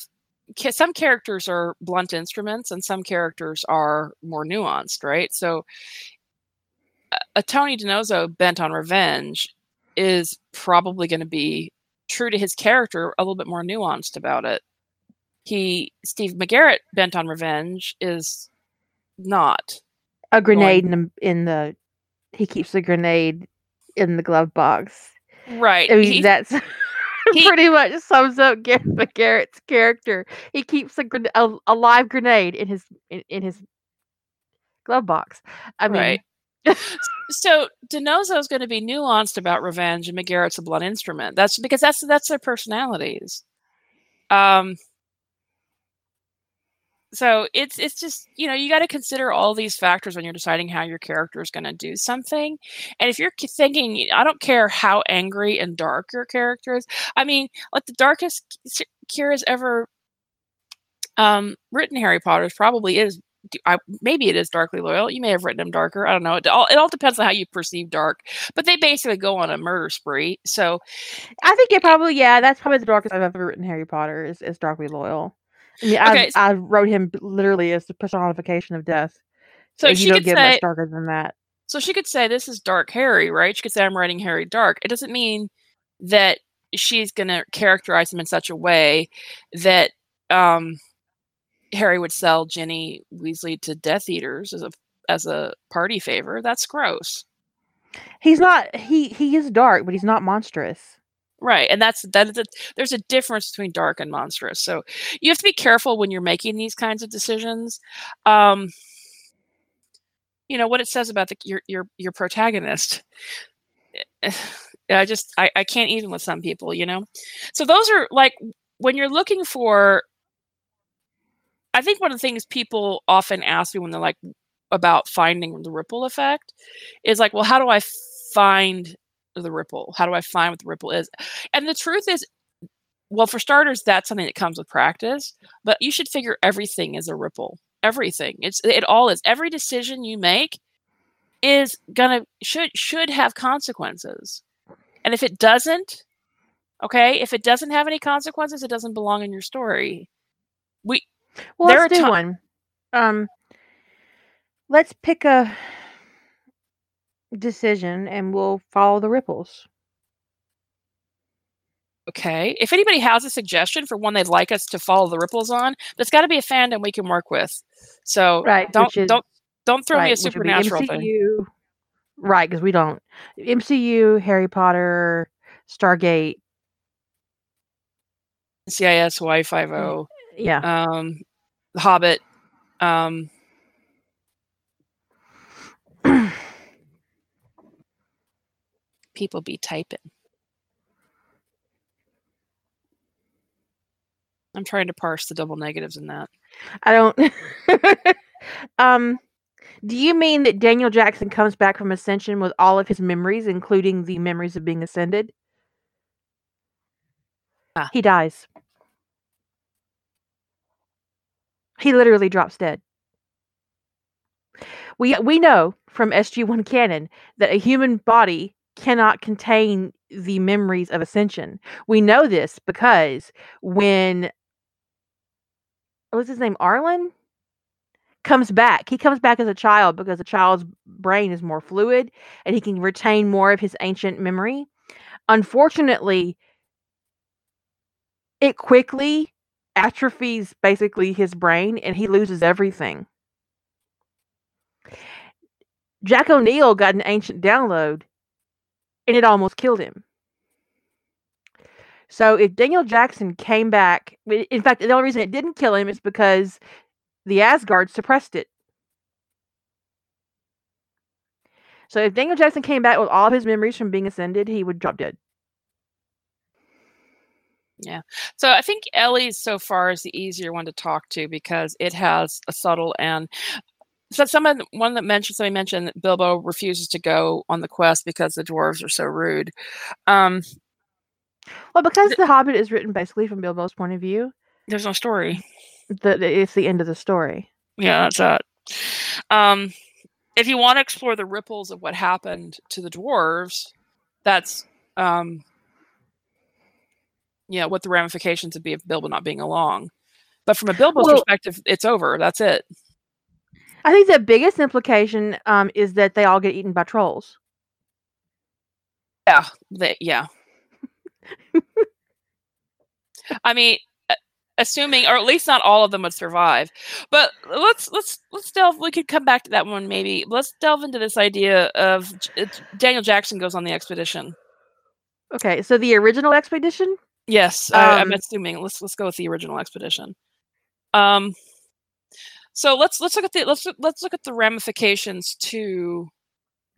some characters are blunt instruments and some characters are more nuanced, right? So a, Tony DiNozzo bent on revenge is probably going to be true to his character, a little bit more nuanced about it. He Steve McGarrett bent on revenge is not. A grenade in the, in the he keeps the grenade in the glove box. Right. I mean, He- that's [laughs] he- pretty much sums up Garrett McGarrett's character. He keeps a, a, a live grenade in his in, in his glove box. I mean, Right. So DiNozzo is going to be nuanced about revenge, and McGarrett's a blunt instrument. That's because that's that's their personalities. Um. So it's it's just you know you got to consider all these factors when you're deciding how your character is going to do something, and if you're thinking I don't care how angry and dark your character is. I mean, like the darkest K- Kira's ever um, written Harry Potter's probably is I, maybe it is darkly loyal. You may have written him darker. I don't know. It all, it all depends on how you perceive dark. But they basically go on a murder spree. So I think it probably yeah. That's probably the darkest I've ever written Harry Potter is, is darkly loyal. I mean, Okay, I, I wrote him literally as the personification of death. so she could get say much darker than that. so she could say this is dark Harry, right? She could say I'm writing Harry dark. It doesn't mean that she's going to characterize him in such a way that um, Harry would sell Ginny Weasley to Death Eaters as a as a party favor. That's gross. He's not. He he is dark, but he's not monstrous. Right, and that's that. is a- There's a difference between dark and monstrous, so you have to be careful when you're making these kinds of decisions. Um, you know what it says about the, your your your protagonist. I just I, I can't even with some people, you know. So those are like when you're looking for. I think one of the things people often ask me when they're like, about finding the ripple effect is like, well, how do I find the ripple? How do I find what the ripple is? And the truth is, well, for starters, that's something that comes with practice, but you should figure everything is a ripple. Everything. It's it all is. Every decision you make is gonna should should have consequences. And if it doesn't, okay, if it doesn't have any consequences, it doesn't belong in your story. We well, let's do one. Um, let's pick a decision, and we'll follow the ripples. Okay. If anybody has a suggestion for one they'd like us to follow the ripples on, that's got to be a fandom we can work with. So right, don't is, don't don't throw right, me a supernatural thing. Right, because we don't MCU, Harry Potter, Stargate, CIS, Y five O, yeah, um, The Hobbit, um, people be typing. I'm trying to parse the double negatives in that. I don't. [laughs] um, do you mean that Daniel Jackson comes back from Ascension with all of his memories, including the memories of being ascended? Ah. He dies. He literally drops dead. We we know from SG1 canon that a human body cannot contain the memories of ascension. We know this because when what's his name? Orlin comes back. He comes back as a child because a child's brain is more fluid and he can retain more of his ancient memory. Unfortunately, it quickly atrophies basically his brain and he loses everything. Jack O'Neill got an ancient download and it almost killed him. So if Daniel Jackson came back, in fact, the only reason it didn't kill him is because the Asgard suppressed it. So if Daniel Jackson came back with all of his memories from being ascended, he would drop dead. Yeah. So I think Ellie's so far is the easier one to talk to because it has a subtle and so someone one that mentioned somebody mentioned that Bilbo refuses to go on the quest because the dwarves are so rude. Um well, because th- the Hobbit is written basically from Bilbo's point of view. There's no story. The, it's the end of the story. Yeah, that's that. Um, if you want to explore the ripples of what happened to the dwarves, that's um, yeah, what the ramifications would be of Bilbo not being along. But from a Bilbo's well, perspective, it's over. That's it. I think the biggest implication um, is that they all get eaten by trolls. Yeah, they, yeah. I mean, assuming, or at least not all of them would survive. But let's let's let's delve. We could come back to that one maybe. Let's delve into this idea of Daniel Jackson goes on the expedition. Okay, so the original expedition. Yes, um, I, am assuming. Let's let's go with the original expedition. Um, so let's let's look at the let's let's look at the ramifications to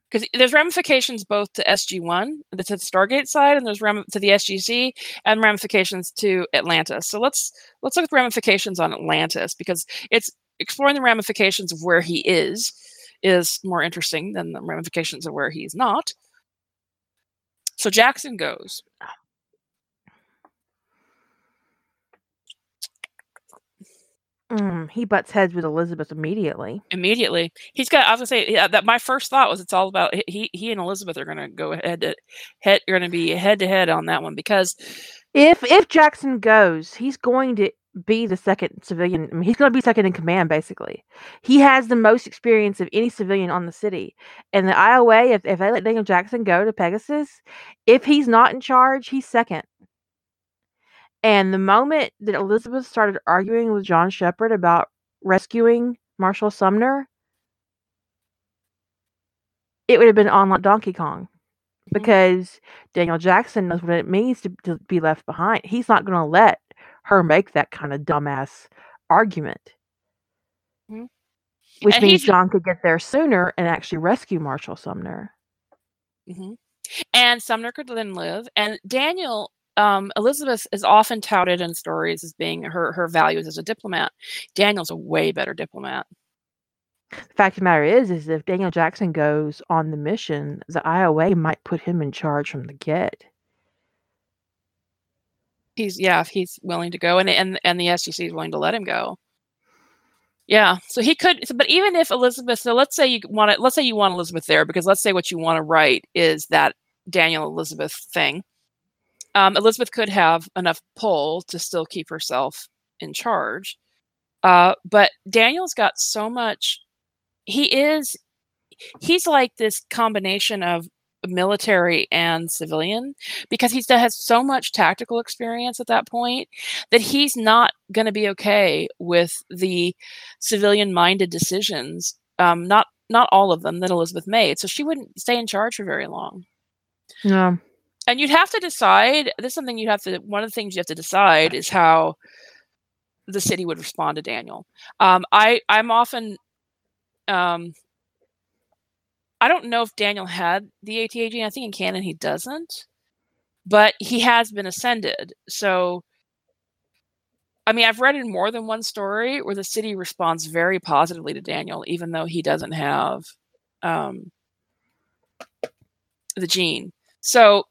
because there's ramifications both to SG1, to the Stargate side, and there's ram- to the SGC, and ramifications to Atlantis. So let's let's look at the ramifications on Atlantis because it's exploring the ramifications of where he is is more interesting than the ramifications of where he's not. So Jackson goes. Mm, he butts heads with Elizabeth immediately. Immediately, he's got. I was gonna say yeah, that. My first thought was it's all about he. He and Elizabeth are gonna go head to head. Are gonna be head to head on that one because if if Jackson goes, he's going to be the second civilian. I mean, he's going to be second in command. Basically, he has the most experience of any civilian on the city. And the IOA, if if they let Daniel Jackson go to Pegasus, if he's not in charge, he's second. And the moment that Elizabeth started arguing with John Sheppard about rescuing Marshall Sumner, it would have been on like Donkey Kong because Daniel Jackson knows what it means to, to be left behind. He's not going to let her make that kind of dumbass argument. Mm-hmm. Which and means John could get there sooner and actually rescue Marshall Sumner. Mm-hmm. And Sumner could then live. And Daniel um, Elizabeth is often touted in stories as being her her values as a diplomat. Daniel's a way better diplomat. The fact of the matter is, is if Daniel Jackson goes on the mission, the IOA might put him in charge from the get. He's yeah, if he's willing to go, and and and the SGC is willing to let him go. Yeah, so he could, but even if Elizabeth, so let's say you want to, let's say you want Elizabeth there, because let's say what you want to write is that Daniel Elizabeth thing. Um, Elizabeth could have enough pull to still keep herself in charge, uh, but Daniel's got so much. He is, he's like this combination of military and civilian because he has so much tactical experience at that point that he's not going to be okay with the civilian minded decisions um, not not all of them that elizabeth made so she wouldn't stay in charge for very long Yeah. And you'd have to decide this is something you have to one of the things you have to decide is how the city would respond to daniel um, i i'm often um, I don't know if Daniel had the ATA gene. I think in canon he doesn't, but he has been ascended. So, I mean, I've read in more than one story where the city responds very positively to Daniel, even though he doesn't have um, the gene. So,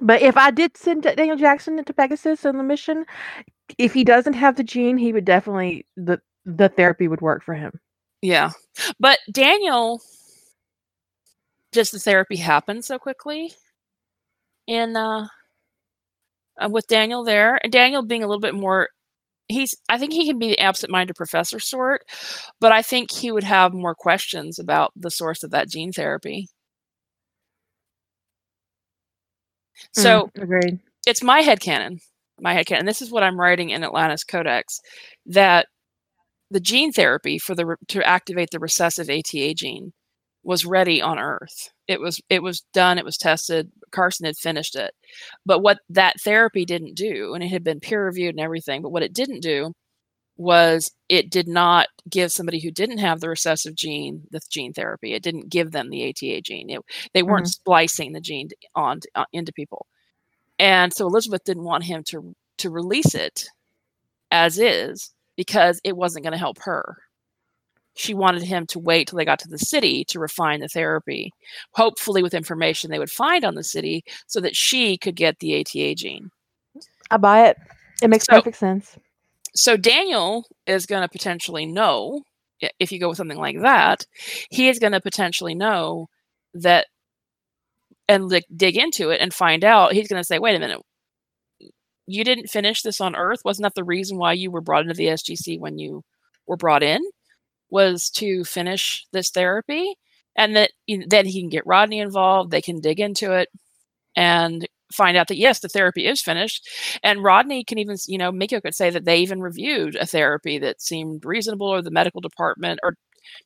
But if I did send Daniel Jackson into Pegasus on the mission, if he doesn't have the gene, he would definitely the the therapy would work for him. yeah. But Daniel, just the therapy happened so quickly in uh, uh, with Daniel there, and Daniel being a little bit more. He's. I think he can be the absent-minded professor sort, but I think he would have more questions about the source of that gene therapy. So Mm, agreed. it's my head headcanon. My head headcanon. This is what I'm writing in Atlantis Codex that the gene therapy for the to activate the recessive ATA gene was ready on Earth. It was it was done. It was tested. Carson had finished it, but what that therapy didn't do, and it had been peer reviewed and everything, but what it didn't do was it did not give somebody who didn't have the recessive gene the gene therapy. It didn't give them the ATA gene. It, they weren't Mhm. splicing the gene on uh, into people, and so Elizabeth didn't want him to to release it as is because it wasn't going to help her. She wanted him to wait till they got to the city to refine the therapy, hopefully with information they would find on the city, so that she could get the ATA gene. I buy it. It makes So- perfect sense. So Daniel is going to potentially know if you go with something like that, he is going to potentially know that and like dig into it and find out. He's going to say, "Wait a minute, you didn't finish this on Earth. Wasn't that the reason why you were brought into the SGC when you were brought in? Was to finish this therapy?" And that then he can get Rodney involved. They can dig into it and find out that yes, the therapy is finished. And Rodney can even, you know, Mikio could say that they even reviewed a therapy that seemed reasonable, or the medical department, or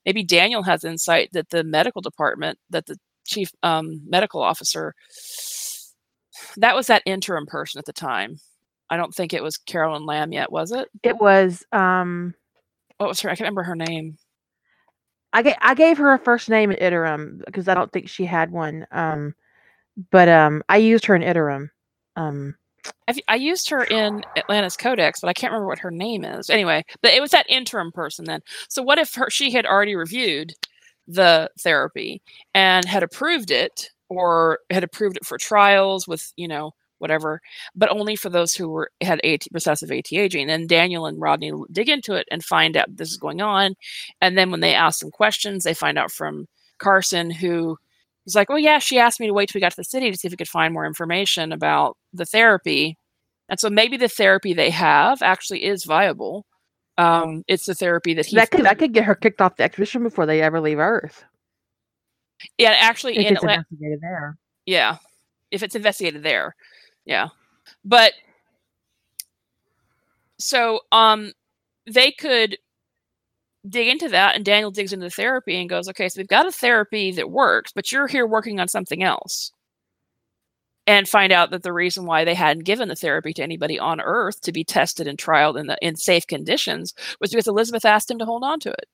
maybe Daniel has insight that the medical department, that the chief um, medical officer, that was that interim person at the time. I don't think it was Carolyn Lam yet, was it? It was um What was her? I can't remember her name. I gave I gave her a first name in Iterum because I don't think she had one. Um but um I used her in Iterum. Um I used her in Atlantis Codex, but I can't remember what her name is. Anyway, but it was that interim person then. So what if her, she had already reviewed the therapy and had approved it, or had approved it for trials with you know whatever, but only for those who were had AT, recessive. And Daniel and Rodney dig into it and find out this is going on, and then when they ask some questions, they find out from Carson who was like, "Oh yeah, she asked me to wait till we got to the city to see if we could find more information about the therapy." And so maybe the therapy they have actually is viable. Um, it's the therapy that he that could that could get her kicked off the expedition before they ever leave Earth. yeah actually If in it's Atla- investigated there. yeah if it's investigated there yeah but so um they could dig into that and daniel digs into the therapy and goes okay so we've got a therapy that works but you're here working on something else. And find out that the reason why they hadn't given the therapy to anybody on earth to be tested and trialed in the in safe conditions was because elizabeth asked him to hold on to it.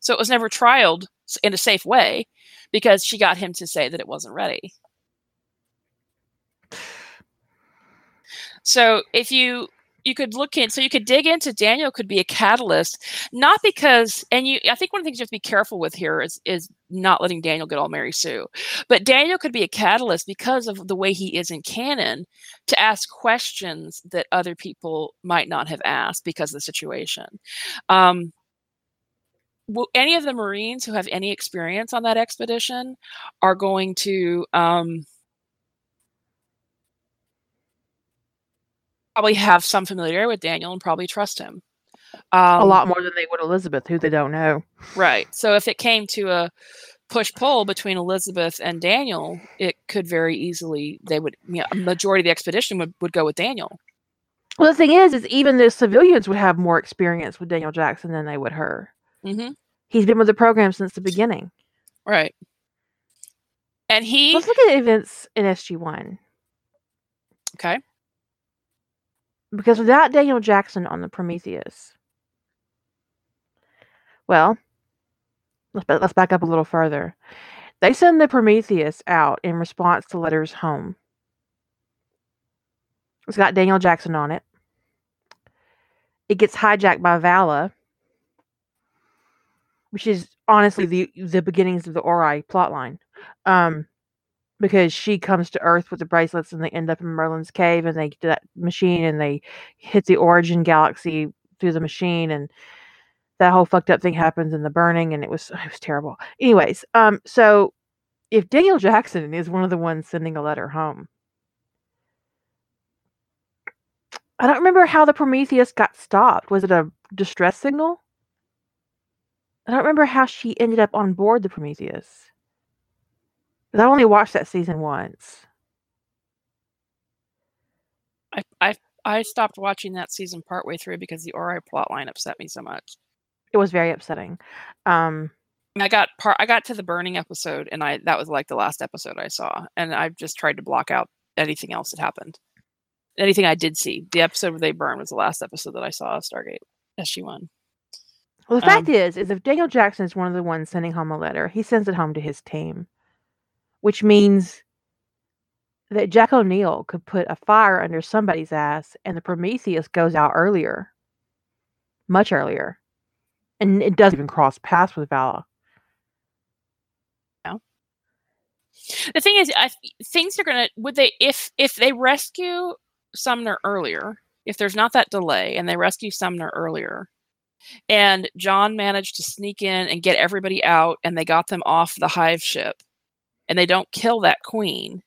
So it was never trialed in a safe way because she got him to say that it wasn't ready. So if you you could look in so you could dig into daniel could be a catalyst not because and you i think one of the things you have to be careful with here is is not letting daniel get all mary sue but daniel could be a catalyst because of the way he is in canon to ask questions that other people might not have asked because of the situation. Um, will any of the marines who have any experience on that expedition are going to um, probably have some familiarity with Daniel and probably trust him. Um, a lot more than they would Elizabeth, who they don't know. Right. So if it came to a push pull between Elizabeth and Daniel, it could very easily they would you know, a majority of the expedition would, would go with Daniel. Well, the thing is, is even the civilians would have more experience with Daniel Jackson than they would her. Mm-hmm. He's been with the program since the beginning. Right. And he. Let's look at events in SG One. Okay because without Daniel Jackson on the Prometheus, well, let's let's back up a little further. They send the Prometheus out in response to letters home. It's got Daniel Jackson on it. It gets hijacked by Vala, which is honestly the the beginnings of the Ori plotline. Um, because she comes to Earth with the bracelets and they end up in Merlin's cave and they get that machine and they hit the origin galaxy through the machine and that whole fucked up thing happens in the burning and it was [sighs] it was terrible. Anyways, um so if Daniel Jackson is one of the ones sending a letter home. I don't remember how the Prometheus got stopped. Was it a distress signal? I don't remember how she ended up on board the Prometheus. I only watched that season once. I I I stopped watching that season partway through because the Ori plotline upset me so much. It was very upsetting. Um, I got part. I got to the burning episode, and I that was like the last episode I saw, and I've just tried to block out anything else that happened. Anything I did see. The episode where they burn was the last episode that I saw of Stargate SG One. Well, the um, fact is, is if Daniel Jackson is one of the ones sending home a letter, he sends it home to his team which means that Jack O'Neill could put a fire under somebody's ass and the Prometheus goes out earlier, much earlier. And it doesn't even cross paths with Vala. No. The thing is, I, things are gonna would they if if they rescue Sumner earlier, if there's not that delay and they rescue Sumner earlier, and John managed to sneak in and get everybody out and they got them off the hive ship and they don't kill that queen,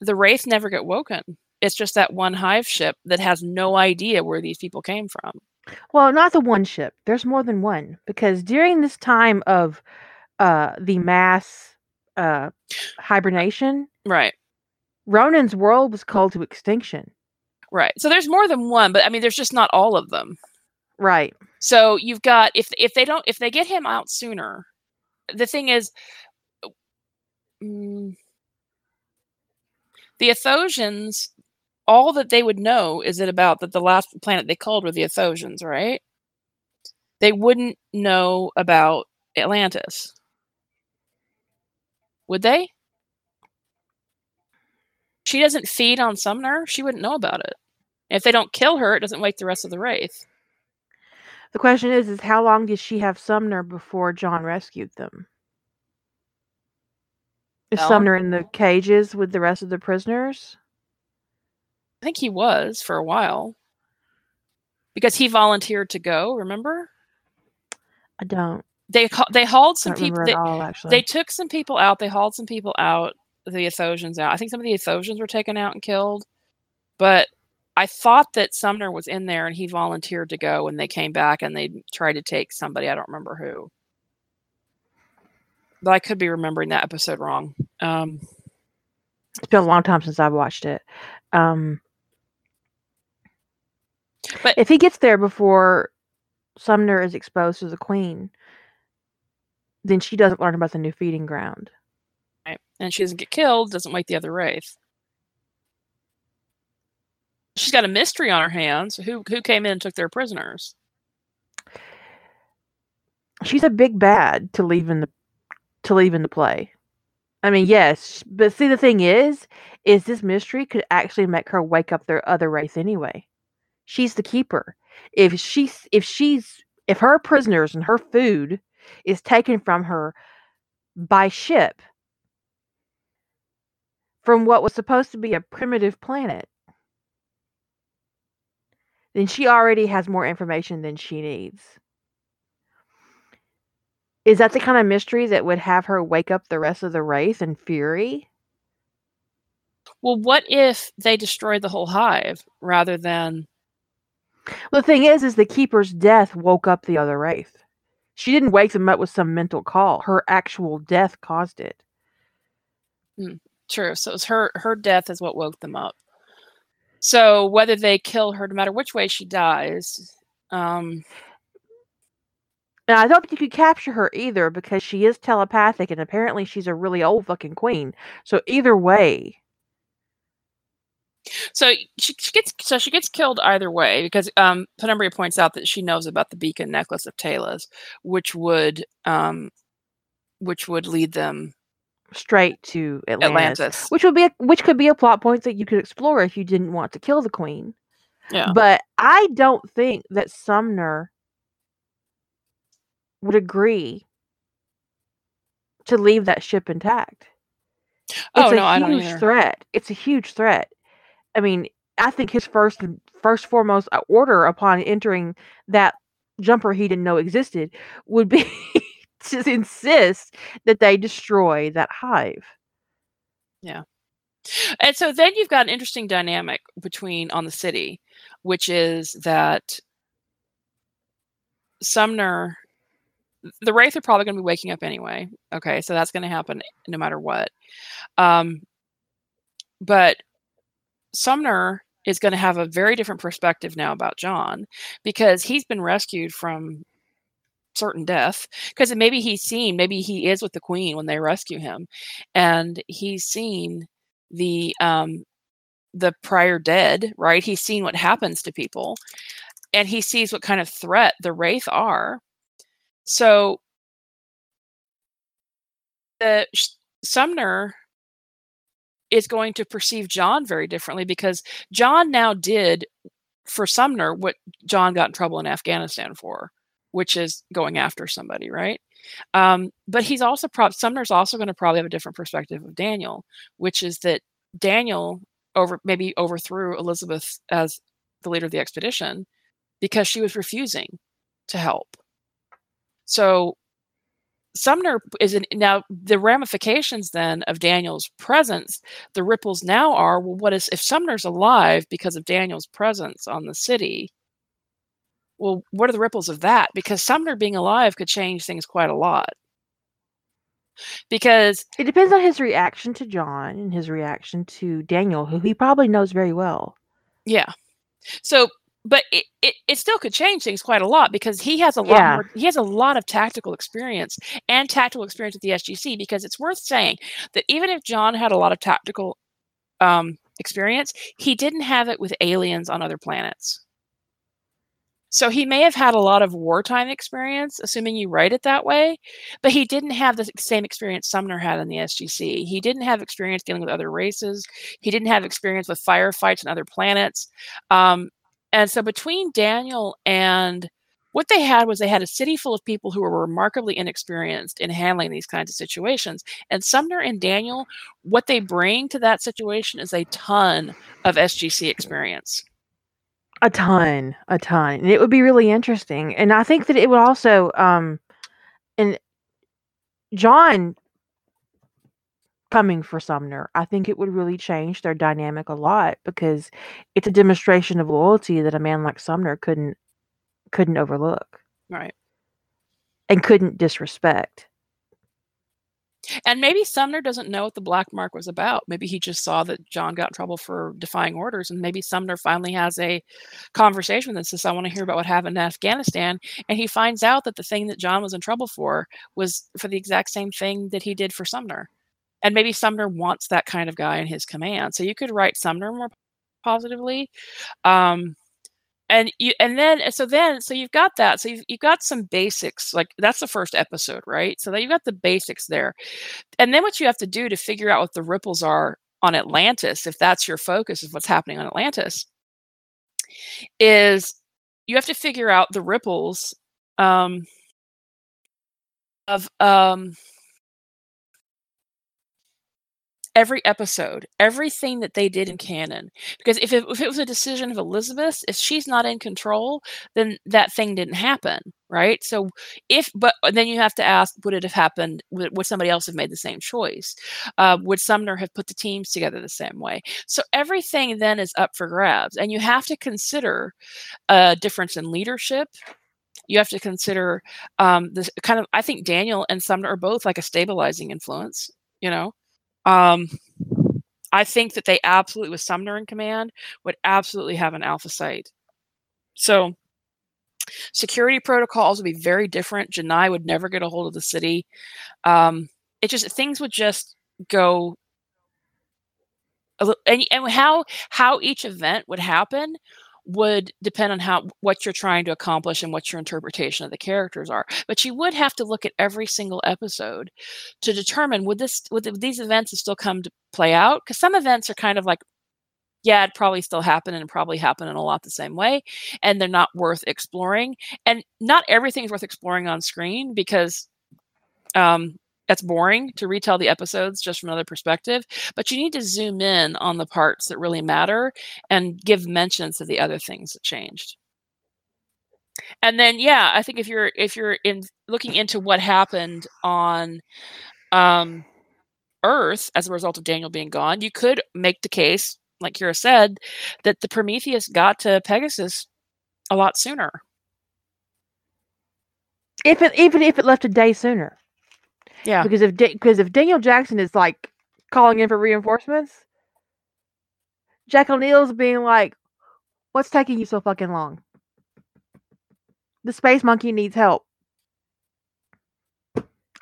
the wraith never get woken. It's just that one hive ship that has no idea where these people came from. Well, not the one ship. There's more than one because during this time of uh, the mass uh, hibernation, right? Ronon's world was called to extinction. Right. So there's more than one, but I mean, there's just not all of them. Right. So you've got if if they don't if they get him out sooner, the thing is, mm, the Athosians, all that they would know is it about that the last planet they called were the Athosians, right? They wouldn't know about Atlantis. Would they? She doesn't feed on Sumner. She wouldn't know about it. If they don't kill her, it doesn't wake the rest of the Wraith. The question is, is how long did she have Sumner before John rescued them? Is no. Sumner in the mm-hmm. cages with the rest of the prisoners? I think he was for a while. Because he volunteered to go, remember? I don't. They they hauled some people. They, all, they took some people out. They hauled some people out. The Athosians out. I think some of the Athosians were taken out and killed. But I thought that Sumner was in there and he volunteered to go and they came back and they tried to take somebody. I don't remember who. But I could be remembering that episode wrong. Um, it's been a long time since I've watched it. Um, but if he gets there before Sumner is exposed to the Queen, then she doesn't learn about the new feeding ground. Right. And she doesn't get killed, doesn't wake the other Wraith she's got a mystery on her hands. Who who came in and took their prisoners? She's a big bad to leave in the to leave in the play. I mean, yes, but see, the thing is, is this mystery could actually make her wake up their other race anyway. She's the keeper. If she's if she's if her prisoners and her food is taken from her by ship from what was supposed to be a primitive planet, then she already has more information than she needs. Is that the kind of mystery that would have her wake up the rest of the race in fury? Well, what if they destroyed the whole hive rather than Well, the thing is, is the keeper's death woke up the other wraith. She didn't wake them up with some mental call. Her actual death caused it. Hmm, true? So it was her her death is what woke them up. So whether they kill her, no matter which way she dies, um, And I don't think you could capture her either because she is telepathic and apparently she's a really old fucking queen. So either way, so she, she gets so she gets killed either way because um, Penumbra points out that she knows about the beacon necklace of Teyla's, which would um, which would lead them straight to Atlantis, Atlantis. which would be a, which could be a plot point that you could explore if you didn't want to kill the queen. Yeah. But I don't think that Sumner would agree to leave that ship intact. Oh It's a no, I don't huge threat. It's a huge threat. I mean, I think his first first foremost uh, order upon entering that jumper he didn't know existed would be [laughs] to insist that they destroy that hive. Yeah. And so then you've got an interesting dynamic between on the city, which is that Sumner, the Wraith are probably going to be waking up anyway. Okay, so that's going to happen no matter what. Um, but Sumner is going to have a very different perspective now about John because he's been rescued from certain death because maybe he's seen maybe he is with the queen when they rescue him and he's seen the um the prior dead right? He's seen what happens to people and he sees what kind of threat the wraith are. So the sumner is going to perceive john very differently because john now did for sumner what john got in trouble in afghanistan for which is going after somebody right? Um, but he's also prob sumner's also going to probably have a different perspective of daniel which is that daniel over maybe overthrew elizabeth as the leader of the expedition because she was refusing to help. So sumner is in, now the ramifications then of daniel's presence the ripples now are well what is if sumner's alive because of daniel's presence on the city well what are the ripples of that because sumner being alive could change things quite a lot because It depends on his reaction to John and his reaction to Daniel, who he probably knows very well. yeah so but it, it, it still could change things quite a lot because he has a lot Yeah. more he has a lot of tactical experience and tactical experience with the sgc because it's worth saying that even if john had a lot of tactical um, experience he didn't have it with aliens on other planets so he may have had a lot of wartime experience assuming you write it that way but he didn't have the same experience sumner had in the sgc he didn't have experience dealing with other races he didn't have experience with firefights on other planets um, and so between Daniel and what they had was they had a city full of people who were remarkably inexperienced in handling these kinds of situations. And Sumner and Daniel, what they bring to that situation is a ton of SGC experience. A ton, a ton. And it would be really interesting. And I think that it would also um and John coming for Sumner, I think it would really change their dynamic a lot because it's a demonstration of loyalty that a man like Sumner couldn't couldn't overlook Right. and couldn't disrespect. And maybe Sumner doesn't know what the black mark was about. Maybe he just saw that John got in trouble for defying orders. And maybe Sumner finally has a conversation that says, I want to hear about what happened in Afghanistan. And he finds out that the thing that John was in trouble for was for the exact same thing that he did for Sumner. And maybe Sumner wants that kind of guy in his command. So you could write Sumner more positively. Um, and you and then so then so you've got that so you've, you've got some basics like that's the first episode right? So that you've got the basics there. And then what you have to do to figure out what the ripples are on atlantis if that's your focus of what's happening on atlantis is you have to figure out the ripples um, of um, every episode, everything that they did in canon. Because if it, if it was a decision of Elizabeth, if she's not in control, then that thing didn't happen, right? So if, but then you have to ask, would it have happened? Would, would somebody else have made the same choice? Uh, would Sumner have put the teams together the same way? So everything then is up for grabs, and you have to consider a difference in leadership. You have to consider um, this kind of. I think Daniel and Sumner are both like a stabilizing influence. You know, um, I think that they absolutely, with Sumner in command, would absolutely have an alpha site. So security protocols would be very different. Genii would never get a hold of the city. Um, it just things would just go a and, and how how each event would happen would depend on how what you're trying to accomplish and what your interpretation of the characters are but you would have to look at every single episode to determine would this would these events have still come to play out? Because some events are kind of like yeah it probably still happen and probably happen in a lot the same way and they're not worth exploring and not everything's worth exploring on screen because um, that's boring to retell the episodes just from another perspective but you need to zoom in on the parts that really matter and give mentions of the other things that changed. And then yeah i think if you're if you're in looking into what happened on um earth as a result of daniel being gone you could make the case like kira said that the prometheus got to pegasus a lot sooner. If it even if it left a day sooner yeah. Because if because if Daniel Jackson is like calling in for reinforcements, Jack O'Neill's being like, "What's taking you so fucking long? The space monkey needs help.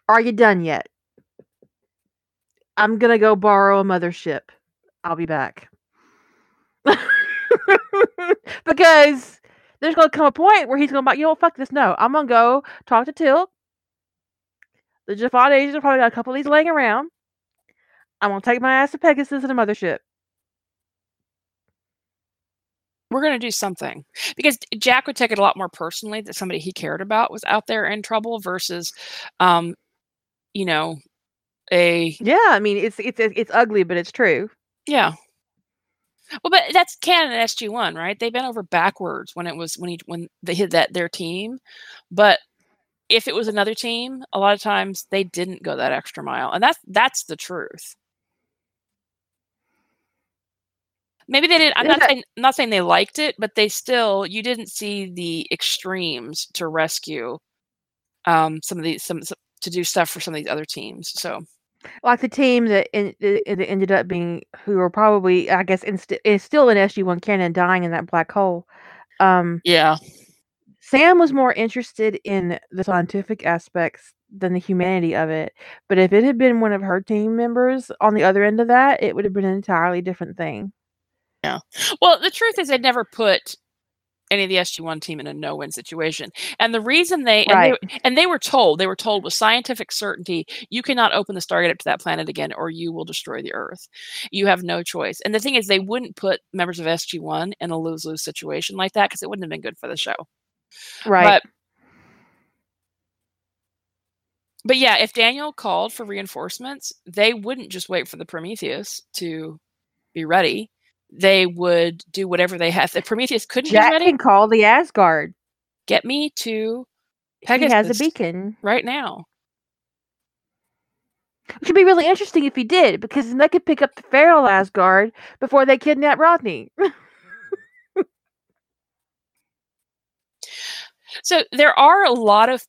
Are you done yet? I'm gonna go borrow a mothership. I'll be back." [laughs] because there's gonna come a point where he's gonna be like, you know fuck this. No, I'm gonna go talk to Teal'c. The Jaffa agents are probably got a couple of these laying around. I'm gonna take my ass to Pegasus and a mothership. We're gonna do something because Jack would take it a lot more personally that somebody he cared about was out there in trouble versus, um, you know, a yeah. I mean, it's it's it's ugly, but it's true. Yeah. Well, but that's canon SG One, right? They bent over backwards when it was when he when they hit that their team, but if it was another team, a lot of times they didn't go that extra mile, and that's that's the truth. Maybe they didn't. I'm not saying I'm not saying they liked it, but they still you didn't see the extremes to rescue um, some of these some, some to do stuff for some of these other teams. So like the team that in, it ended up being who were probably I guess inst- is still in SG One canon dying in that black hole. Um, yeah, Sam was more interested in the scientific aspects than the humanity of it. But if it had been one of her team members on the other end of that, it would have been an entirely different thing. Yeah. Well, the truth is, they'd never put any of the SG1 team in a no-win situation. And the reason they and, right. they and, they were told, they were told with scientific certainty, you cannot open the Stargate up to that planet again or you will destroy the Earth. You have no choice. And the thing is they wouldn't put members of SG1 in a lose-lose situation like that because it wouldn't have been good for the show. Right. But, but yeah, if Daniel called for reinforcements, they wouldn't just wait for the Prometheus to be ready. They would do whatever they have. The Prometheus couldn't Jack be ready. can call the Asgard. Get me to Pegasus. He has a beacon right now. Which would be really interesting if he did, because then they could pick up the feral Asgard before they kidnap Rodney. [laughs] So there are a lot of,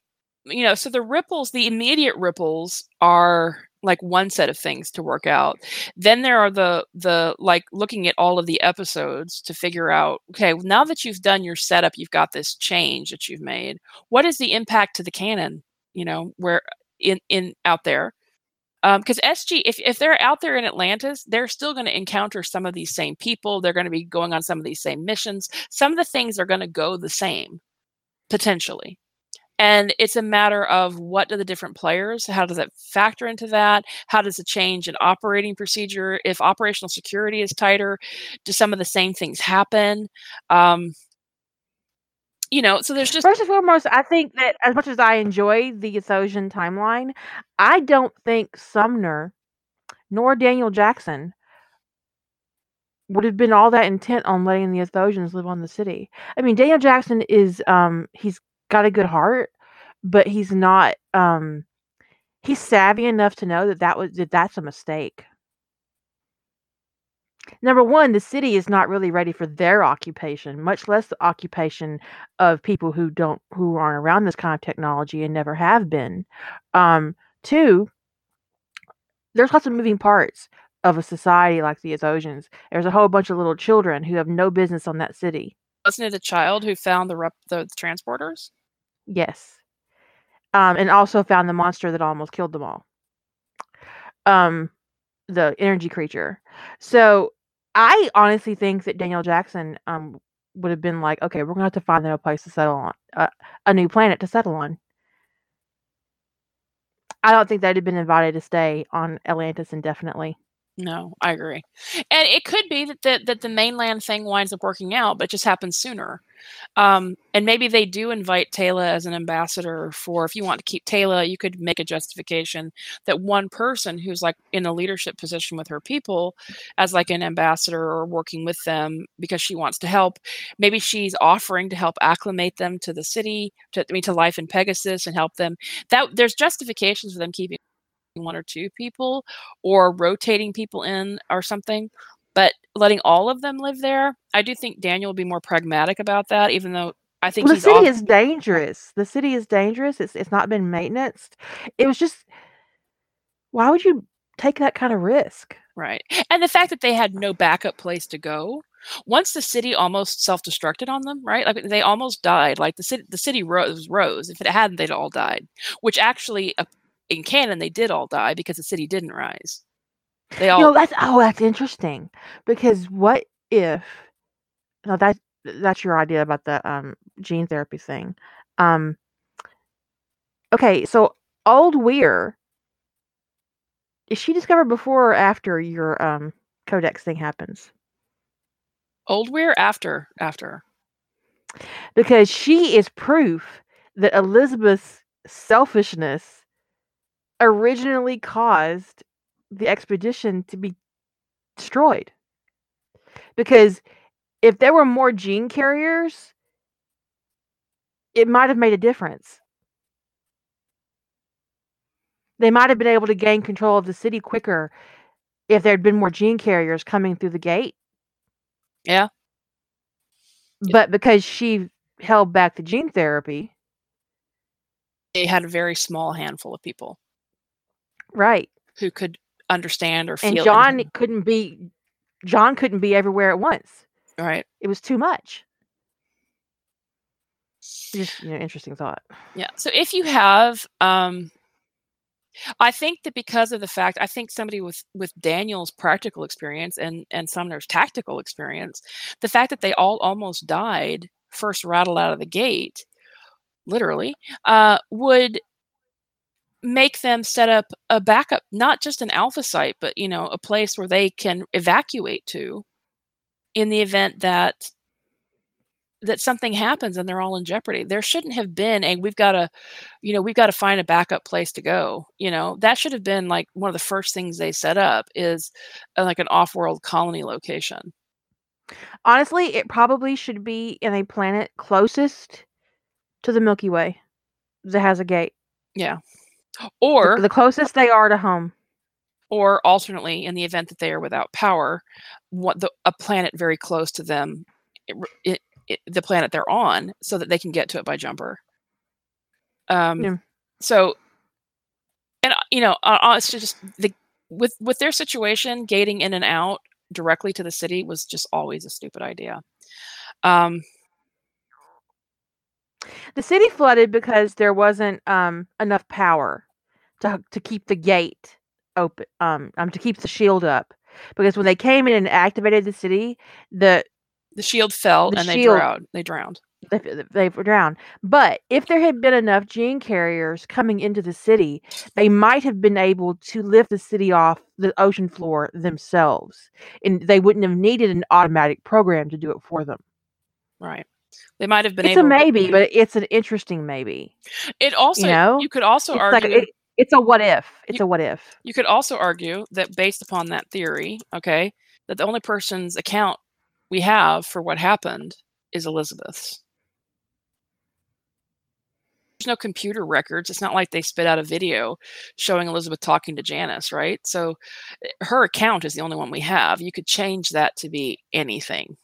you know, so the ripples, the immediate ripples are like one set of things to work out. Then there are the the like looking at all of the episodes to figure out, okay, now that you've done your setup, you've got this change that you've made. What is the impact to the canon, you know, where in in out there? because um, SG, if, if they're out there in Atlantis, they're still going to encounter some of these same people. They're going to be going on some of these same missions. Some of the things are going to go the same, potentially. And it's a matter of what do the different players, how does that factor into that? How does it change an operating procedure? If operational security is tighter, do some of the same things happen? Um, you know, so there's just First and foremost, I think that as much as I enjoy the Athosian timeline, I don't think Sumner nor Daniel Jackson would have been all that intent on letting the Athosians live on the city. I mean, Daniel Jackson is um he's got a good heart, but he's not um he's savvy enough to know that that was that that's a mistake. Number one, the city is not really ready for their occupation, much less the occupation of people who don't who aren't around this kind of technology and never have been. Um, two, there's lots of moving parts of a society like the Athosians. There's a whole bunch of little children who have no business on that city. Wasn't it a child who found the rep- the transporters? Yes. Um, and also found the monster that almost killed them all. Um, the energy creature. So I honestly think that Daniel Jackson um would have been like, okay, we're gonna have to find them a place to settle on, uh, a new planet to settle on. I don't think they'd have been invited to stay on Atlantis indefinitely. No, I agree. And it could be that the, that the mainland thing winds up working out, but just happens sooner. Um, and maybe they do invite Teyla as an ambassador for if you want to keep Teyla, you could make a justification that one person who's like in a leadership position with her people as like an ambassador or working with them because she wants to help. Maybe she's offering to help acclimate them to the city, to I mean to life in Pegasus and help them. That there's justifications for them keeping one or two people or rotating people in or something but letting all of them live there i do think daniel will be more pragmatic about that even though i think well, the city off- is dangerous. The city is dangerous. It's, it's not been maintenance it was just why would you take that kind of risk? Right and the fact that they had no backup place to go once the city almost self-destructed on them right like they almost died like the city the city rose rose. If it hadn't they'd all died which actually uh, in canon they did all die because the city didn't rise. They all. You know, that's oh, that's interesting because what if? No, that that's your idea about the um gene therapy thing. Um. Okay, so old Weir is she discovered before or after your um codex thing happens? Old Weir after after. Because she is proof that Elizabeth's selfishness originally caused the expedition to be destroyed. Because if there were more gene carriers, it might have made a difference. They might have been able to gain control of the city quicker if there had been more gene carriers coming through the gate. Yeah. But because she held back the gene therapy, they had a very small handful of people. Right. Who could understand or feel. And John anything. couldn't be John couldn't be everywhere at once. Right. It was too much. Just you know, interesting thought. Yeah. So if you have um I think that because of the fact I think somebody with with Daniel's practical experience and and Sumner's tactical experience, the fact that they all almost died first rattled out of the gate, literally, uh, would make them set up a backup, not just an alpha site, but you know, a place where they can evacuate to in the event that that something happens and they're all in jeopardy. There shouldn't have been a we've got to, you know, we've got to find a backup place to go. You know, that should have been like one of the first things they set up is uh, like an off-world colony location. Honestly, it probably should be in a planet closest to the Milky Way that has a gate. Yeah. Or the, closest they are to home. Or alternately, in the event that they are without power, what the a planet very close to them, it, it, it, the planet they're on, so that they can get to it by jumper. Um, yeah. So, and you know, uh, it's just the with with their situation, gating in and out directly to the city was just always a stupid idea. Um, the city flooded because there wasn't um, enough power to to keep the gate open um, um to keep the shield up because when they came in and activated the city, the The shield fell The and they drowned. They drowned. they, they were drowned. But if there had been enough gene carriers coming into the city, they might have been able to lift the city off the ocean floor themselves, and they wouldn't have needed an automatic program to do it for them. Right. They might have been It's a able. to- maybe, but it's an interesting maybe. It also, you know? could also It's argue. like it, it's a what if. It's a what if. you could also argue that based upon that theory, okay, that the only person's account we have for what happened is Elizabeth's. There's no computer records. It's not like they spit out a video showing Elizabeth talking to Janus, right? So eh, her account is the only one we have. You could change that to be anything,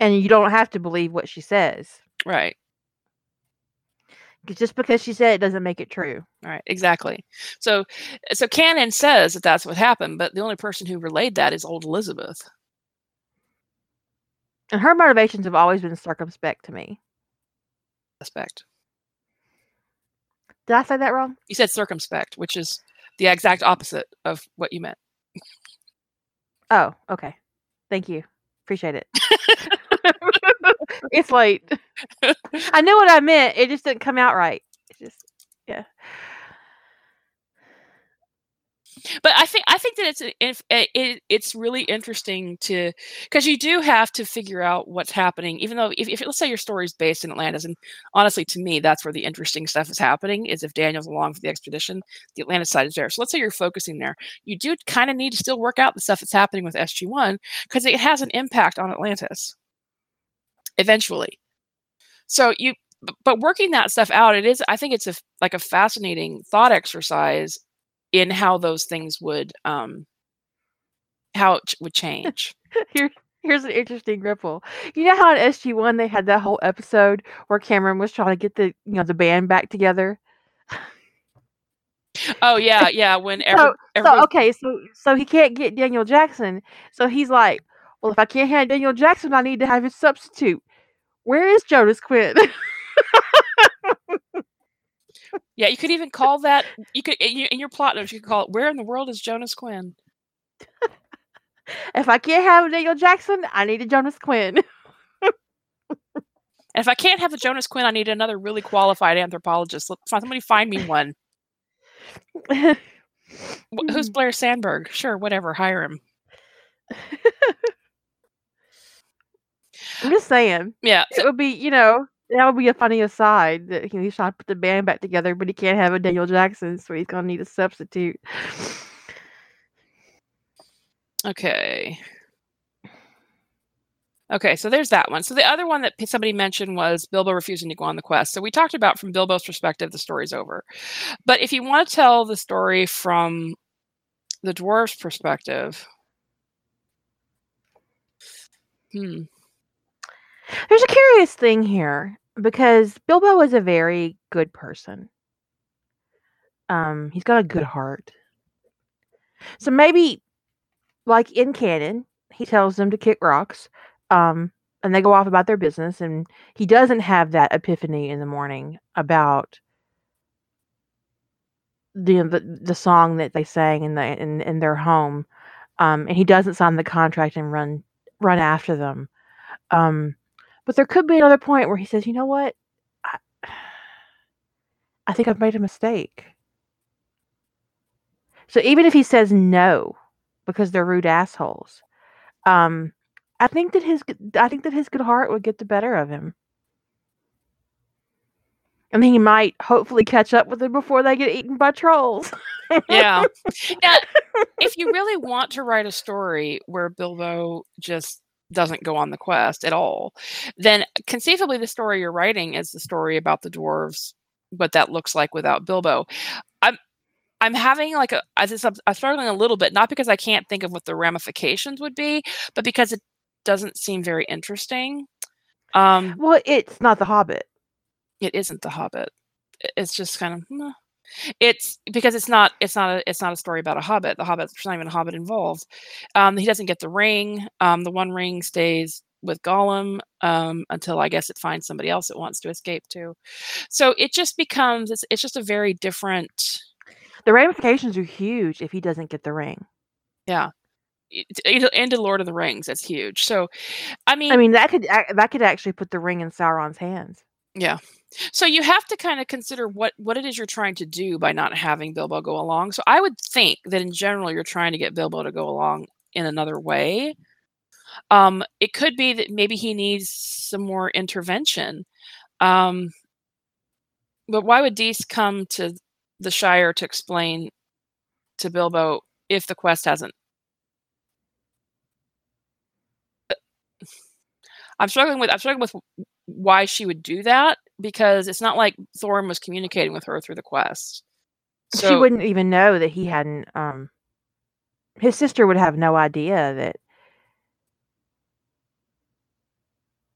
And you don't have to believe what she says. Right. Just because she said it doesn't make it true. Right, exactly. So, so Canon says that that's what happened, but the only person who relayed that is old Elizabeth. And her motivations have always been circumspect to me. Suspect. Did I say that wrong? You said circumspect, which is the exact opposite of what you meant. Oh, okay. Thank you. Appreciate it. [laughs] [laughs] it's late. I knew what I meant. It just didn't come out right. It's just yeah. But I think I think that it's it, it's really interesting to because you do have to figure out what's happening. Even though if, if let's say your story is based in Atlantis, and honestly, to me, that's where the interesting stuff is happening. Is if Daniel's along for the expedition, the Atlantis side is there. So let's say you're focusing there, you do kind of need to still work out the stuff that's happening with SG One because it has an impact on Atlantis eventually. So you, but working that stuff out, it is. I think it's a like a fascinating thought exercise in how those things would um how it would change. [laughs] Here, here's an interesting ripple. You know how in SG One they had that whole episode where Cameron was trying to get the you know the band back together. oh yeah, [laughs] yeah. When every, So, everybody- so okay, so so he can't get Daniel Jackson. So he's like, well, if I can't have Daniel Jackson, I need to have his substitute. Where is Jonas Quinn? [laughs] yeah, you could even call that. You could in your, plot notes. You could call it "Where in the world is Jonas Quinn?" if I can't have Daniel Jackson, I need a Jonas Quinn. And [laughs] if I can't have the Jonas Quinn, I need another really qualified anthropologist. Somebody find me one. [laughs] Who's hmm. Blair Sandburg? Sure, whatever. Hire him. I'm just saying. Yeah. It would be, you know, that would be a funny aside that you know, he's trying to put the band back together, but he can't have a Daniel Jackson, so he's gonna need a substitute. Okay. Okay, so there's that one. So the other one that somebody mentioned was Bilbo refusing to go on the quest. So we talked about from Bilbo's perspective, the story's over. But if you want to tell the story from the dwarves' perspective, hmm, There's a curious thing here because Bilbo is a very good person. Um, he's got a good heart. So maybe, like in canon, he tells them to kick rocks, um, and they go off about their business, and he doesn't have that epiphany in the morning about the the, the song that they sang in the in, in their home, um, and he doesn't sign the contract and run run after them. Um, but there could be another point where he says, "You know what? I, [sighs] I think I've made a mistake." So even if he says no because they're rude assholes, um, I think that his I think that his good heart would get the better of him. And he might hopefully catch up with them before they get eaten by trolls. yeah. [laughs] Now, if you really want to write a story where Bilbo just doesn't go on the quest at all, then conceivably the story you're writing is the story about the dwarves, what that looks like without Bilbo. I'm I'm having like a I just I'm, struggling a little bit, not because I can't think of what the ramifications would be, but because it doesn't seem very interesting. Um, well, it's not the Hobbit. it isn't the Hobbit. It's just kind of. It's because it's not it's not a it's not a story about a hobbit. The hobbit there's not even a hobbit involved. Um, he doesn't get the ring. Um, the one ring stays with Gollum um, until I guess it finds somebody else it wants to escape to. So it just becomes it's it's just a very different. The ramifications are huge if he doesn't get the ring. Yeah. Into Lord of the Rings, that's huge. So, I mean, I mean that could that could actually put the ring in Sauron's hands. Yeah. So you have to kind of consider what what it is you're trying to do by not having Bilbo go along. So I would think that in general you're trying to get Bilbo to go along in another way. Um, it could be that maybe he needs some more intervention. Um, but why would Dís come to the Shire to explain to Bilbo if the quest hasn't? I'm struggling with I'm struggling with why she would do that because it's not like Thorin was communicating with her through the quest. So, she wouldn't even know that he hadn't um his sister would have no idea that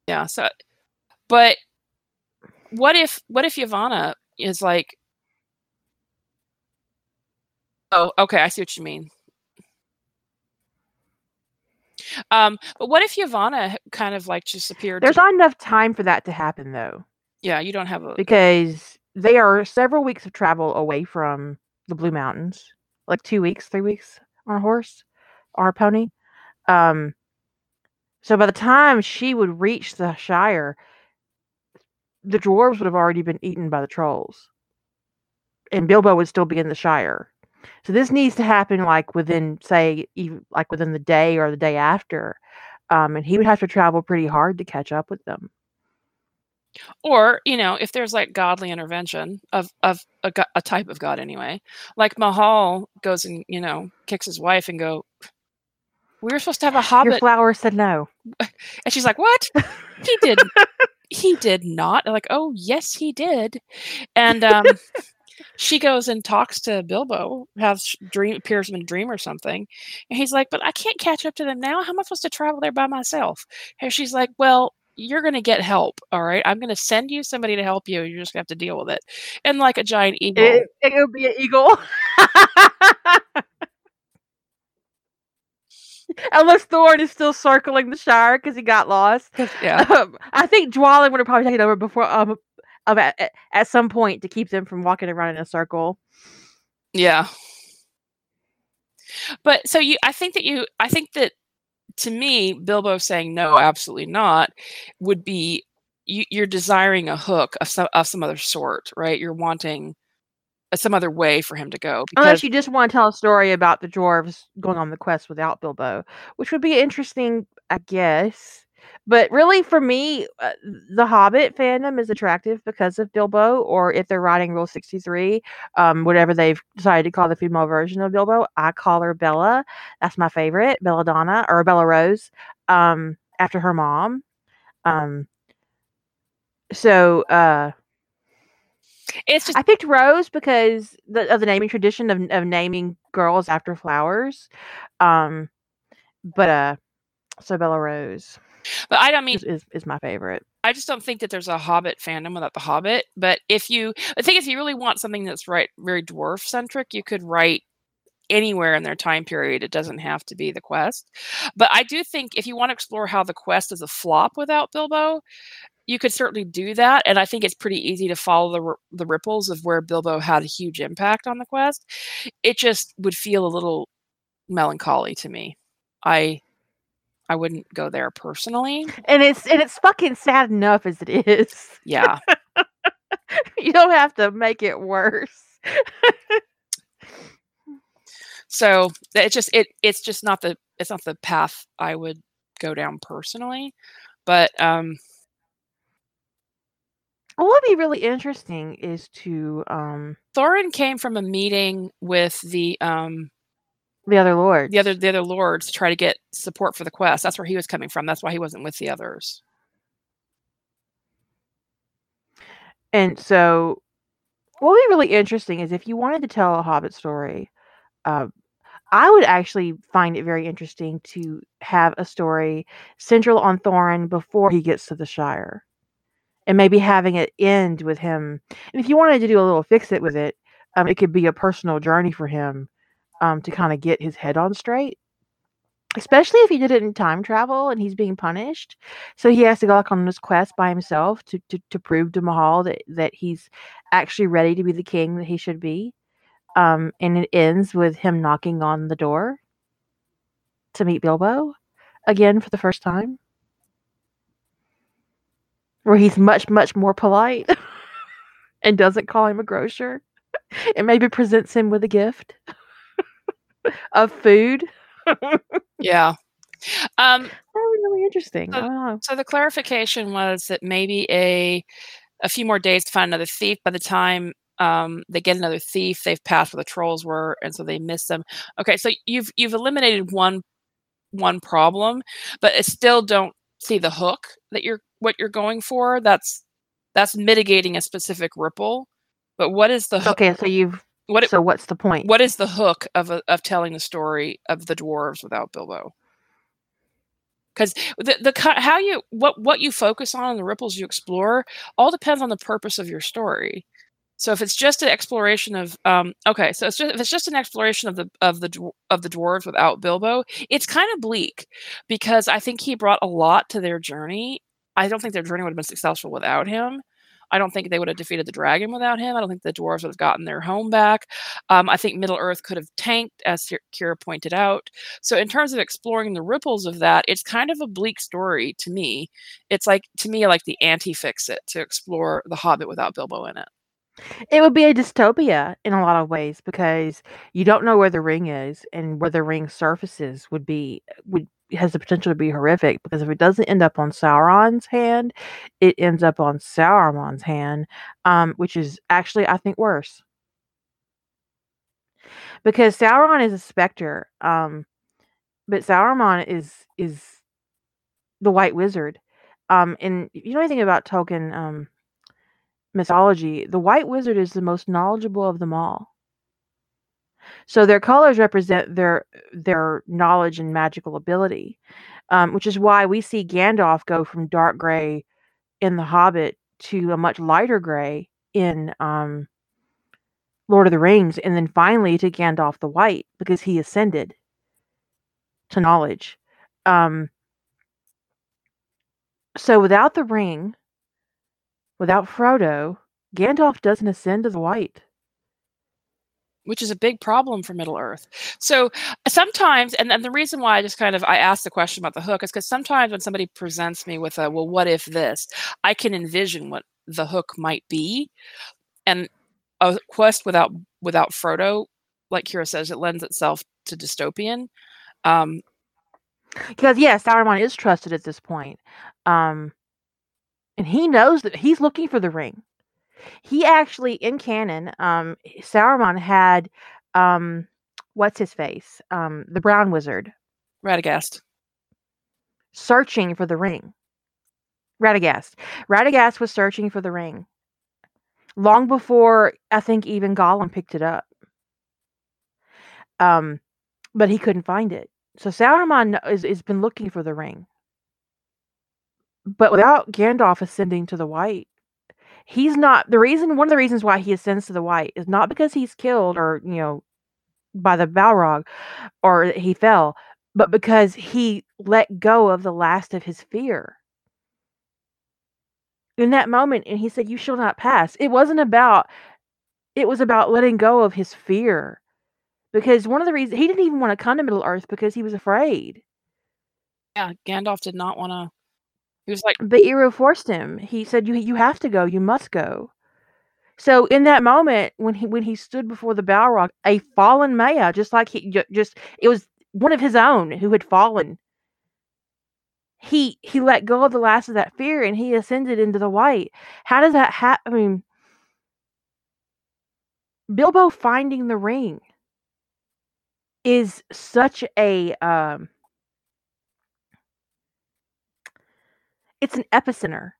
Yeah, so but what if what if Yavanna is like Oh, okay, I see what you mean. Um, but what if Yavanna kind of like just appeared? There's to... not enough time for that to happen, though. Yeah, you don't have a because they are several weeks of travel away from the Blue Mountains, like two weeks, three weeks on a horse, or a pony. Um, so by the time she would reach the Shire, the dwarves would have already been eaten by the trolls, and Bilbo would still be in the Shire. So this needs to happen like within, say, even like within the day or the day after, um, and he would have to travel pretty hard to catch up with them. Or you know, if there's like godly intervention of of a, a type of god anyway, like Mahal goes and you know kicks his wife and go, we were supposed to have a hobbit. Your flower said no, [laughs] and she's like, "What? He did. he did not." like, "Oh, yes, he did." And um, she goes and talks to Bilbo, has dream appears in a dream or something, and he's like, "But I can't catch up to them now. How am I supposed to travel there by myself?" And she's like, "Well." You're going to get help. All right. I'm going to send you somebody to help you. You're just going to have to deal with it. And like a giant eagle. It, it'll be an eagle. [laughs] Unless Thorin is still circling the Shire because he got lost. Yeah. Um, I think Dwalin would have probably taken over before um of at, at some point to keep them from walking around in a circle. Yeah. But so you I think that you I think that to me Bilbo saying no absolutely not would be you, you're desiring a hook of some of some other sort, right? You're wanting uh, some other way for him to go. Because... Unless you just want to tell a story about the dwarves going on the quest without Bilbo, which would be interesting, I guess. But really, for me, uh, the Hobbit fandom is attractive because of Bilbo, or if they're writing Rule 63, um, whatever they've decided to call the female version of Bilbo, I call her Bella. That's my favorite, Belladonna, or Bella Rose, um, after her mom. Um, so, uh, it's just I picked Rose because the, of the naming tradition of, of naming girls after flowers. Um, but uh, so Bella Rose. But I don't mean is, is, my favorite. I just don't think that there's a Hobbit fandom without the Hobbit. But if you, I think if you really want something that's right, very dwarf centric, you could write anywhere in their time period. It doesn't have to be the quest. But I do think if you want to explore how the quest is a flop without Bilbo, you could certainly do that. And I think it's pretty easy to follow the the ripples of where Bilbo had a huge impact on the quest. It just would feel a little melancholy to me. I I wouldn't go there personally. And it's and it's fucking sad enough as it is. Yeah. [laughs] you don't have to make it worse. so it's just it it's just not the it's not the path I would go down personally. But um what would be really interesting is to um Thorin came from a meeting with the um the other lords. The other the other lords to try to get support for the quest. That's where he was coming from. That's why he wasn't with the others. And so what would be really interesting is if you wanted to tell a Hobbit story, uh, I would actually find it very interesting to have a story central on Thorin before he gets to the Shire. And maybe having it end with him. And if you wanted to do a little fix it with it, um, it could be a personal journey for him um, to kind of get his head on straight. Especially if he did it in time travel and he's being punished. So he has to go like on this quest by himself to, to, to prove to Mahal that, that he's actually ready to be the king that he should be. Um, and it ends with him knocking on the door to meet Bilbo again for the first time. Where he's much, much more polite [laughs] and doesn't call him a grocer and maybe presents him with a gift of food. yeah. Um, [laughs] really interesting. So, so the clarification was that maybe a a few more days to find another thief. By the time um, they get another thief, they've passed where the trolls were, and so they miss them. Okay, so you've you've eliminated one one problem, but I still don't see the hook that you're what you're going for. That's that's mitigating a specific ripple. But what is the hook? Okay, so you've What it- so what's the point? what is the hook of of telling the story of the dwarves without Bilbo? Because the the how you what what you focus on and the ripples you explore all depends on the purpose of your story. So if it's just an exploration of um, okay, so it's just, if it's just an exploration of the of the of the dwarves without Bilbo, it's kind of bleak because I think he brought a lot to their journey. I don't think their journey would have been successful without him. I don't think they would have defeated the dragon without him. I don't think the dwarves would have gotten their home back. Um, I think Middle Earth could have tanked, as Kira pointed out. So, in terms of exploring the ripples of that, it's kind of a bleak story to me. It's like, to me, like the anti fix it to explore The Hobbit without Bilbo in it. It would be a dystopia in a lot of ways because you don't know where the ring is and where the ring surfaces would be would has the potential to be horrific because if it doesn't end up on Sauron's hand, it ends up on Saruman's hand, um, which is actually I think worse. Because Sauron is a specter, um, but Saruman is is the White Wizard. Um, and you know anything about Tolkien um, mythology, the White Wizard is the most knowledgeable of them all. So their colors represent their their knowledge and magical ability, um, which is why we see Gandalf go from dark gray in The Hobbit to a much lighter gray in um, Lord of the Rings, and then finally to Gandalf the White because he ascended to knowledge. Um, so without the ring, without Frodo, Gandalf doesn't ascend to the White. Which is a big problem for Middle Earth. So sometimes, and, and the reason why I just kind of I asked the question about the hook is because sometimes when somebody presents me with a well, what if this, I can envision what the hook might be, and a quest without without Frodo, like Kira says, it lends itself to dystopian. Um, Because yeah, Saruman is trusted at this point. Um and he knows that he's looking for the ring. He actually in canon, um Saruman had um what's his face? Um the brown wizard Radagast. searching for the ring. Radagast. Radagast was searching for the ring long before I think even Gollum picked it up. Um but he couldn't find it. So Sauron is has been looking for the ring. But without Gandalf ascending to the white, he's not the reason one of the reasons why he ascends to the white is not because he's killed or, you know, by the Balrog or he fell, but because he let go of the last of his fear. In that moment, and he said, You shall not pass. It wasn't about it was about letting go of his fear. Because one of the reasons he didn't even want to come to Middle Earth because he was afraid. Yeah, Gandalf did not want to. He was like, But Eru forced him. He said, "You you have to go. You must go." So in that moment, when he when he stood before the Balrog, a fallen Maia, just like he just it was one of his own who had fallen. He he let go of the last of that fear and he ascended into the white. How does that happen? I mean, Bilbo finding the ring is such a um, it's an epicenter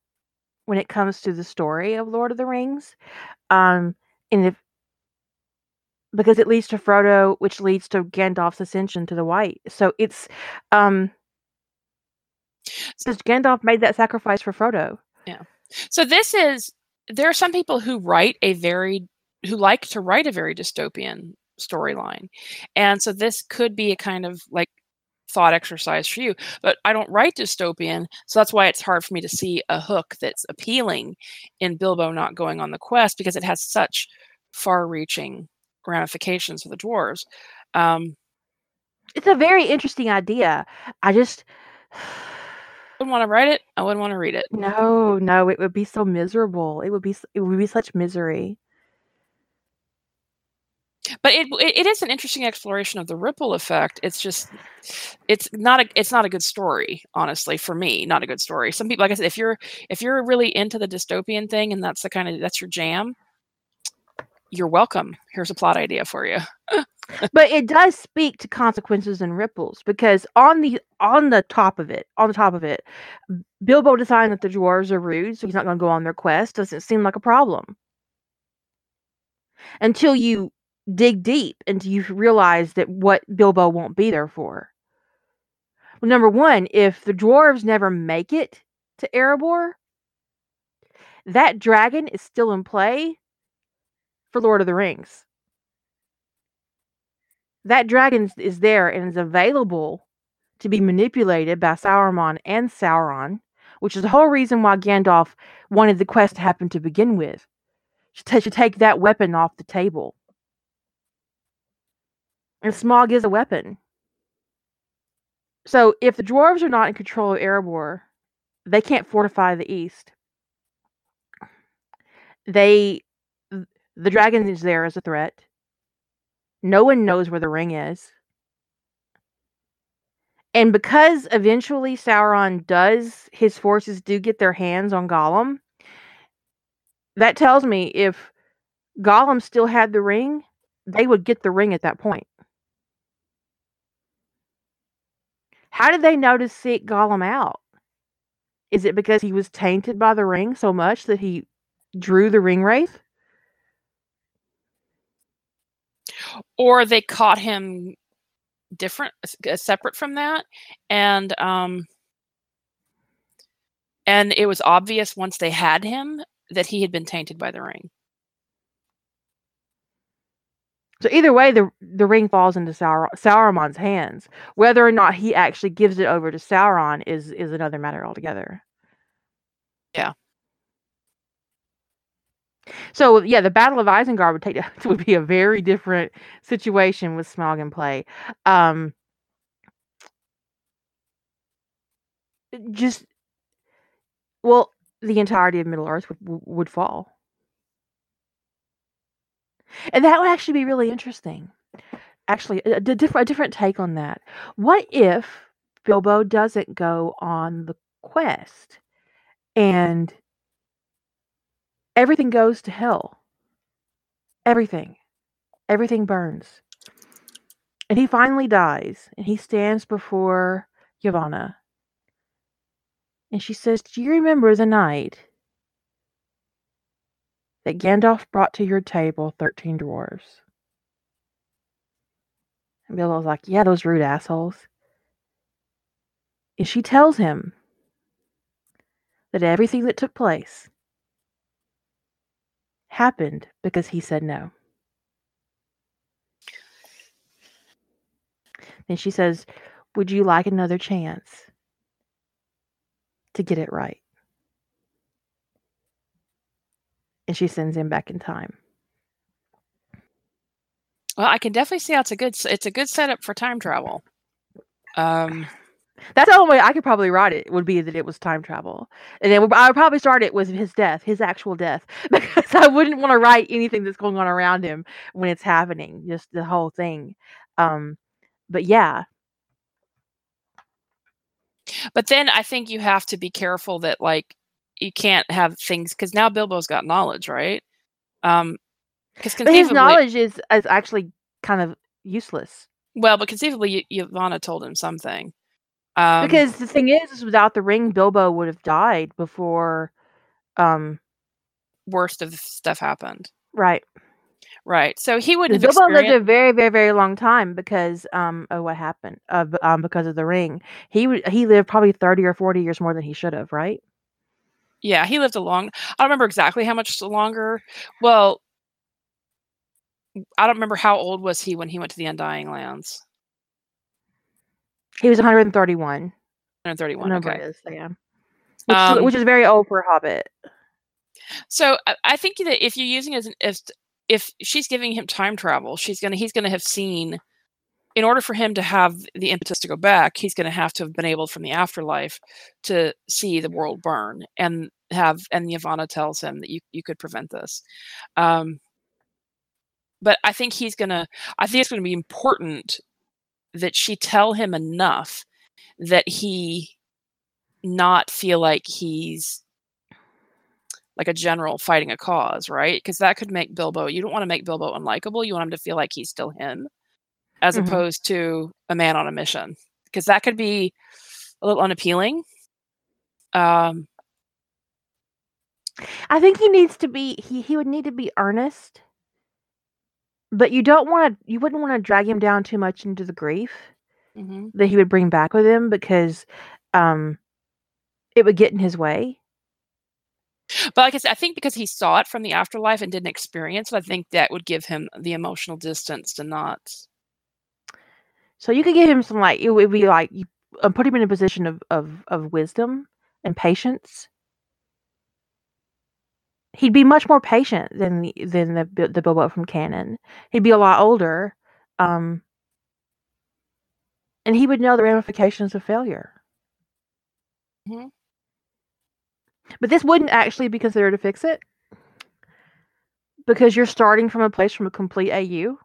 when it comes to the story of Lord of the Rings. Um, and if because it leads to Frodo, which leads to Gandalf's ascension to the White. So it's um because Gandalf made that sacrifice for Frodo. Yeah. So this is there are some people who write a very who like to write a very dystopian storyline. And so this could be a kind of like thought exercise for you. But I don't write dystopian, so that's why it's hard for me to see a hook that's appealing in Bilbo not going on the quest because it has such far-reaching ramifications for the dwarves. Um, It's a very interesting idea. I just [sighs] wouldn't want to write it. I wouldn't want to read it. no, no, it would be so miserable. It would be it would be such misery. But it, it is an interesting exploration of the ripple effect. It's just it's not a it's not a good story, honestly, for me. Not a good story. Some people, like I said, if you're if you're really into the dystopian thing and that's the kind of that's your jam, you're welcome. Here's a plot idea for you. [laughs] But it does speak to consequences and ripples because on the on the top of it, on the top of it, Bilbo deciding that the dwarves are rude, so he's not going to go on their quest doesn't seem like a problem. Until you dig deep and you realize that what Bilbo won't be there for. Well, number one, if the dwarves never make it to Erebor, that dragon is still in play for Lord of the Rings. That dragon is- there and is available to be manipulated by Sauron and Saruman, which is the whole reason why Gandalf wanted the quest to happen to begin with. To take that weapon off the table. And Smaug is a weapon. So if the dwarves are not in control of Erebor, they can't fortify the east. They the dragon is there as a threat. No one knows where the ring is. And because eventually Sauron does, his forces do get their hands on Gollum, that tells me if Gollum still had the ring, they would get the ring at that point. How did they know to seek Gollum out? Is it because he was tainted by the ring so much that he drew the ring wraith? or they caught him different separate from that and um and it was obvious once they had him that he had been tainted by the ring So either way, the the ring falls into Sauron, Sauron's hands. Whether or not he actually gives it over to Sauron is is another matter altogether. Yeah. So yeah, the Battle of Isengard would take [laughs] would be a very different situation with Smaug in play. Um, just well, the entirety of Middle Earth would- would fall, and that would actually be really interesting. Actually, a, a different a different take on that. What if Bilbo doesn't go on the quest, and everything goes to hell? Everything, everything burns, and he finally dies, and he stands before Yavanna, and she says, "Do you remember the night that Gandalf brought to your table thirteen dwarves?" And Bilbo's like, "Yeah, those rude assholes." And she tells him that everything that took place happened because he said no. Then she says, Would you like another chance to get it right? And she sends him back in time. well i can definitely see how it's a good it's a good setup for time travel um That's the only way I could probably write it would be that it was time travel. And then I would probably start it with his death, his actual death, [laughs] because I wouldn't want to write anything that's going on around him when it's happening, just the whole thing. Um, but yeah, but then i think you have to be careful that like you can't have things because now bilbo's got knowledge right um because his knowledge is is actually kind of useless. well but conceivably Y- told him something um because the thing is, is without the ring, Bilbo would have died before. Um, worst of the stuff happened right. right so he 'Cause have Bilbo lived a very, very, very long time because um of what happened. Uh, b- um, because of the ring, he would he lived probably thirty or forty years more than he should have. Right. Yeah, he lived a long. I don't remember exactly how much longer. Well, I don't remember how old was he when he went to the Undying Lands. He was one hundred and thirty-one. 131. Okay. is yeah. Which, Um, is, which is very old for a Hobbit. So I, I think that if you're using as an, as if she's giving him time travel, she's gonna he's gonna have seen in order for him to have the impetus to go back, he's going to have to have been able from the afterlife to see the world burn and have and Yavanna tells him that you you could prevent this. Um, but I think he's gonna. I think it's going to be important that she tell him enough that he not feel like he's like a general fighting a cause, right? Because that could make Bilbo. You don't want to make Bilbo unlikable. You want him to feel like he's still him, as Mhm. opposed to a man on a mission, because that could be a little unappealing. Um, I think he needs to be he he would need to be earnest. But you don't want to you wouldn't want to drag him down too much into the grief mhm. that he would bring back with him because um it would get in his way. But like I said, I think because he saw it from the afterlife and didn't experience it, I think that would give him the emotional distance to not. So you could give him some like it would be like you uh, put him in a position of of of wisdom and patience. He'd be much more patient than the than the the Bilbo from canon. He'd be a lot older, um, and he would know the ramifications of failure. Mhm. But this wouldn't actually be considered a fix it because you're starting from a place from a complete AU.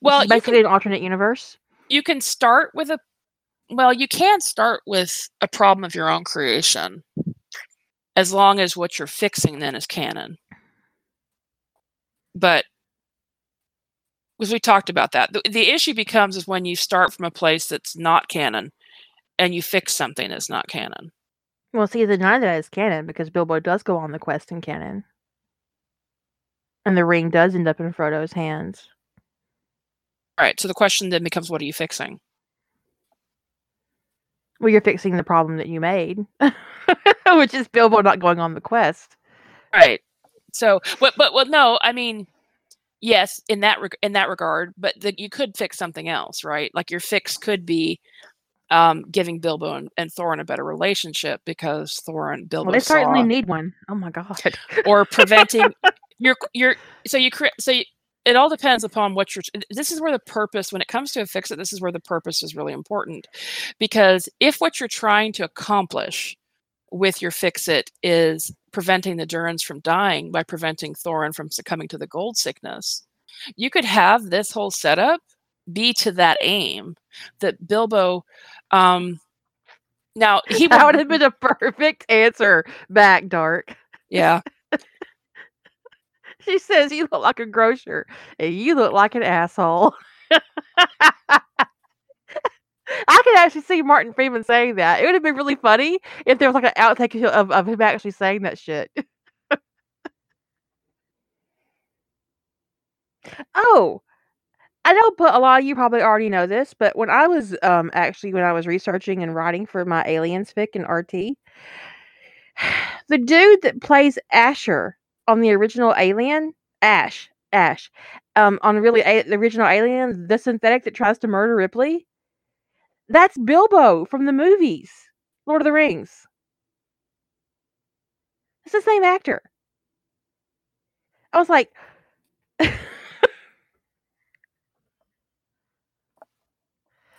Well, basically can, an alternate universe. you can start with a. Well, you can start with a problem of your own creation, as long as what you're fixing then is canon. But because we talked about that, the, the issue becomes is when you start from a place that's not canon, and you fix something that's not canon. Well, see, the none of that is canon because Bilbo does go on the quest in canon, and the ring does end up in Frodo's hands. Right. So the question then becomes, what are you fixing? Well, you're fixing the problem that you made, [laughs] which is Bilbo not going on the quest. Right. So, but but well, no, I mean, yes, in that reg- in that regard, but the, you could fix something else, right? Like your fix could be um, giving Bilbo and, and Thorin a better relationship because Thorin Bilbo Well, they certainly saw, need one. Oh my god. or preventing [laughs] your your so you create so you, it all depends upon what you're this is where the purpose when it comes to a fix it this is where the purpose is really important because if what you're trying to accomplish with your fix it is preventing the Durins from dying by preventing Thorin from succumbing to the gold sickness you could have this whole setup be to that aim that Bilbo um now he [laughs] that would would have been a perfect answer back, Dark. yeah She says you look like a grocer and you look like an asshole. I could actually see Martin Freeman saying that. It would have been really funny if there was like an outtake of, of him actually saying that shit. oh, I know, but a lot of you probably already know this, but when I was um actually when I was researching and writing for my aliens fic and RT, [sighs] the dude that plays Asher on the original Alien, Ash, Ash, um, on really a- the original Alien, the synthetic that tries to murder Ripley, that's Bilbo from the movies, Lord of the Rings. It's the same actor. I was like,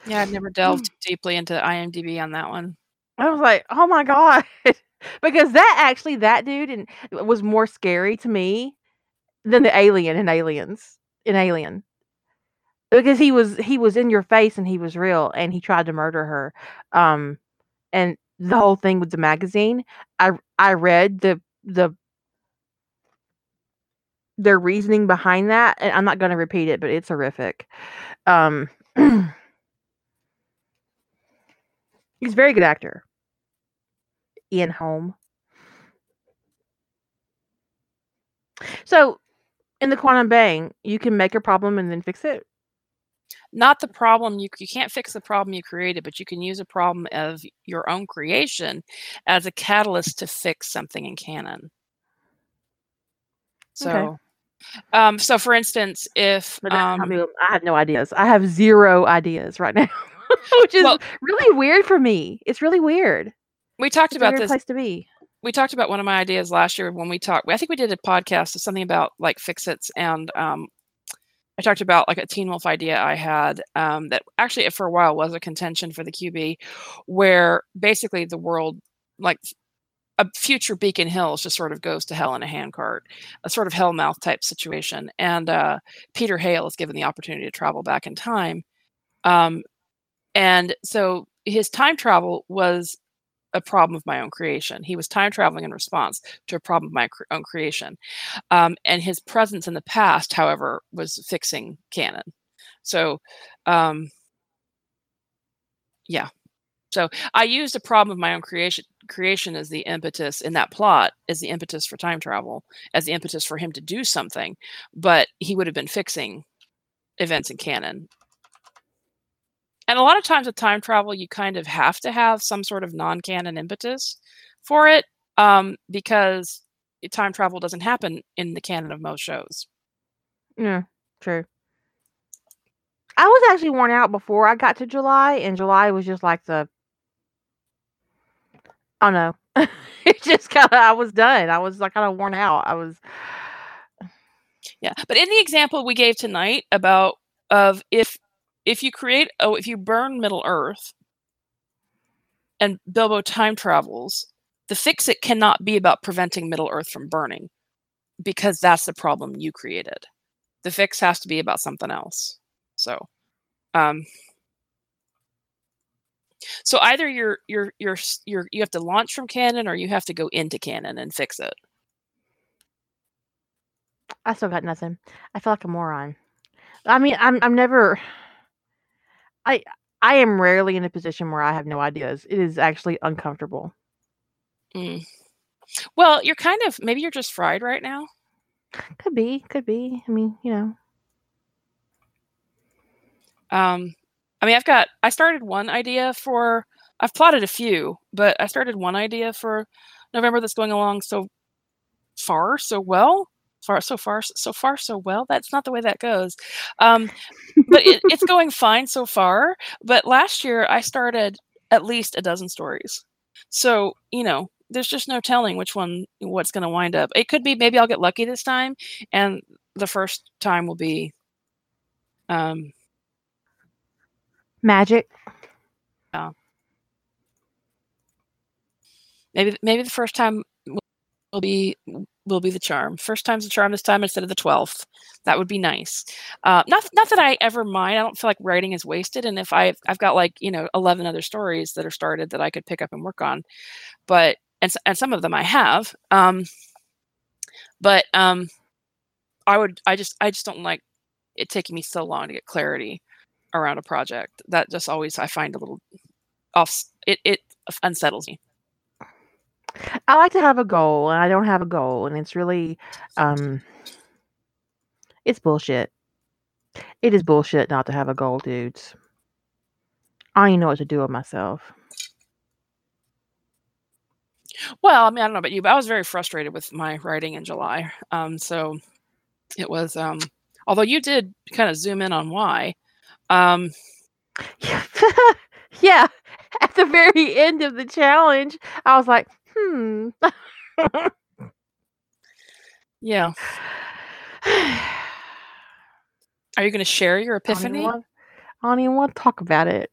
yeah I've never delved [gasps] deeply into IMDb on that one I was like, oh my god, [laughs] because that actually that dude and was more scary to me than the alien in Aliens in Alien. Because he was he was in your face and he was real and he tried to murder her. Um and the whole thing with the magazine, I I read the the their reasoning behind that and I'm not going to repeat it, but it's horrific. Um [clears throat] He's a very good actor. Ian Holm. So, in the quantum bang, you can make a problem and then fix it. not the problem you you can't fix the problem you created but you can use a problem of your own creation as a catalyst to fix something in canon so Okay. um so for instance if But that's not um. I have no ideas. I have zero ideas right now, [laughs] which is Well- really weird for me. It's really weird. We talked It's about this place to be. we talked about one of my ideas last year when we talked. I think we did a podcast of something about like fix-its, and um, I talked about like a Teen Wolf idea I had um, that actually for a while was a contention for the QB, where basically the world like a future Beacon Hills just sort of goes to hell in a handcart, a sort of hellmouth type situation. And uh, Peter Hale is given the opportunity to travel back in time. Um, and so his time travel was a problem of my own creation. He was time traveling in response to a problem of my own creation. Um, and his presence in the past, however, was fixing canon. So, um, yeah. So I used a problem of my own creation creation as the impetus in that plot as the impetus for time travel, as the impetus for him to do something, but he would have been fixing events in canon and a lot of times with time travel, you kind of have to have some sort of non-canon impetus for it um, because time travel doesn't happen in the canon of most shows. Yeah, true. I was actually worn out before I got to July, and July was just like the. Oh no, [laughs] it just kind of I was done. I was like kind of worn out. I was. Yeah, but in the example we gave tonight about of if if you create oh if you burn Middle Earth and Bilbo time travels, the fix it cannot be about preventing Middle Earth from burning because that's the problem you created. The fix has to be about something else. So, um, so either you're you're you're you're you have to launch from canon or you have to go into canon and fix it. I still got nothing. I feel like a moron. I mean, I'm I'm never I I am rarely in a position where I have no ideas. It is actually uncomfortable. Mm. Well, you're kind of maybe you're just fried right now. Could be, could be. I mean, you know. Um, I mean, I've got I started one idea for I've plotted a few, but I started one idea for November that's going along so far so well far so far so far so well that's not the way that goes. Um, but it, it's going fine so far but last year i started at least a dozen stories. So you know there's just no telling which one what's going to wind up. It could be maybe i'll get lucky this time and the first time will be um magic. Yeah. Maybe maybe the first time will be will be the charm. First time's the charm this time instead of the twelfth. That would be nice. Uh, not not that I ever mind. I don't feel like writing is wasted, and if I've I've got like you know eleven other stories that are started that I could pick up and work on, but and and some of them I have. Um, but um, I would I just I just don't like it taking me so long to get clarity around a project. That just always I find a little off. It it unsettles me. I like to have a goal, and I don't have a goal, and it's really, um, it's bullshit. It is bullshit not to have a goal, dudes. I don't even know what to do with myself. Well, I mean, I don't know about you, but I was very frustrated with my writing in July. Um, so it was, um, although you did kind of zoom in on why. Um, [laughs] [laughs] yeah, at the very end of the challenge, I was like, Hmm. [laughs] yeah. Are you going to share your epiphany? I don't, even want to talk about it.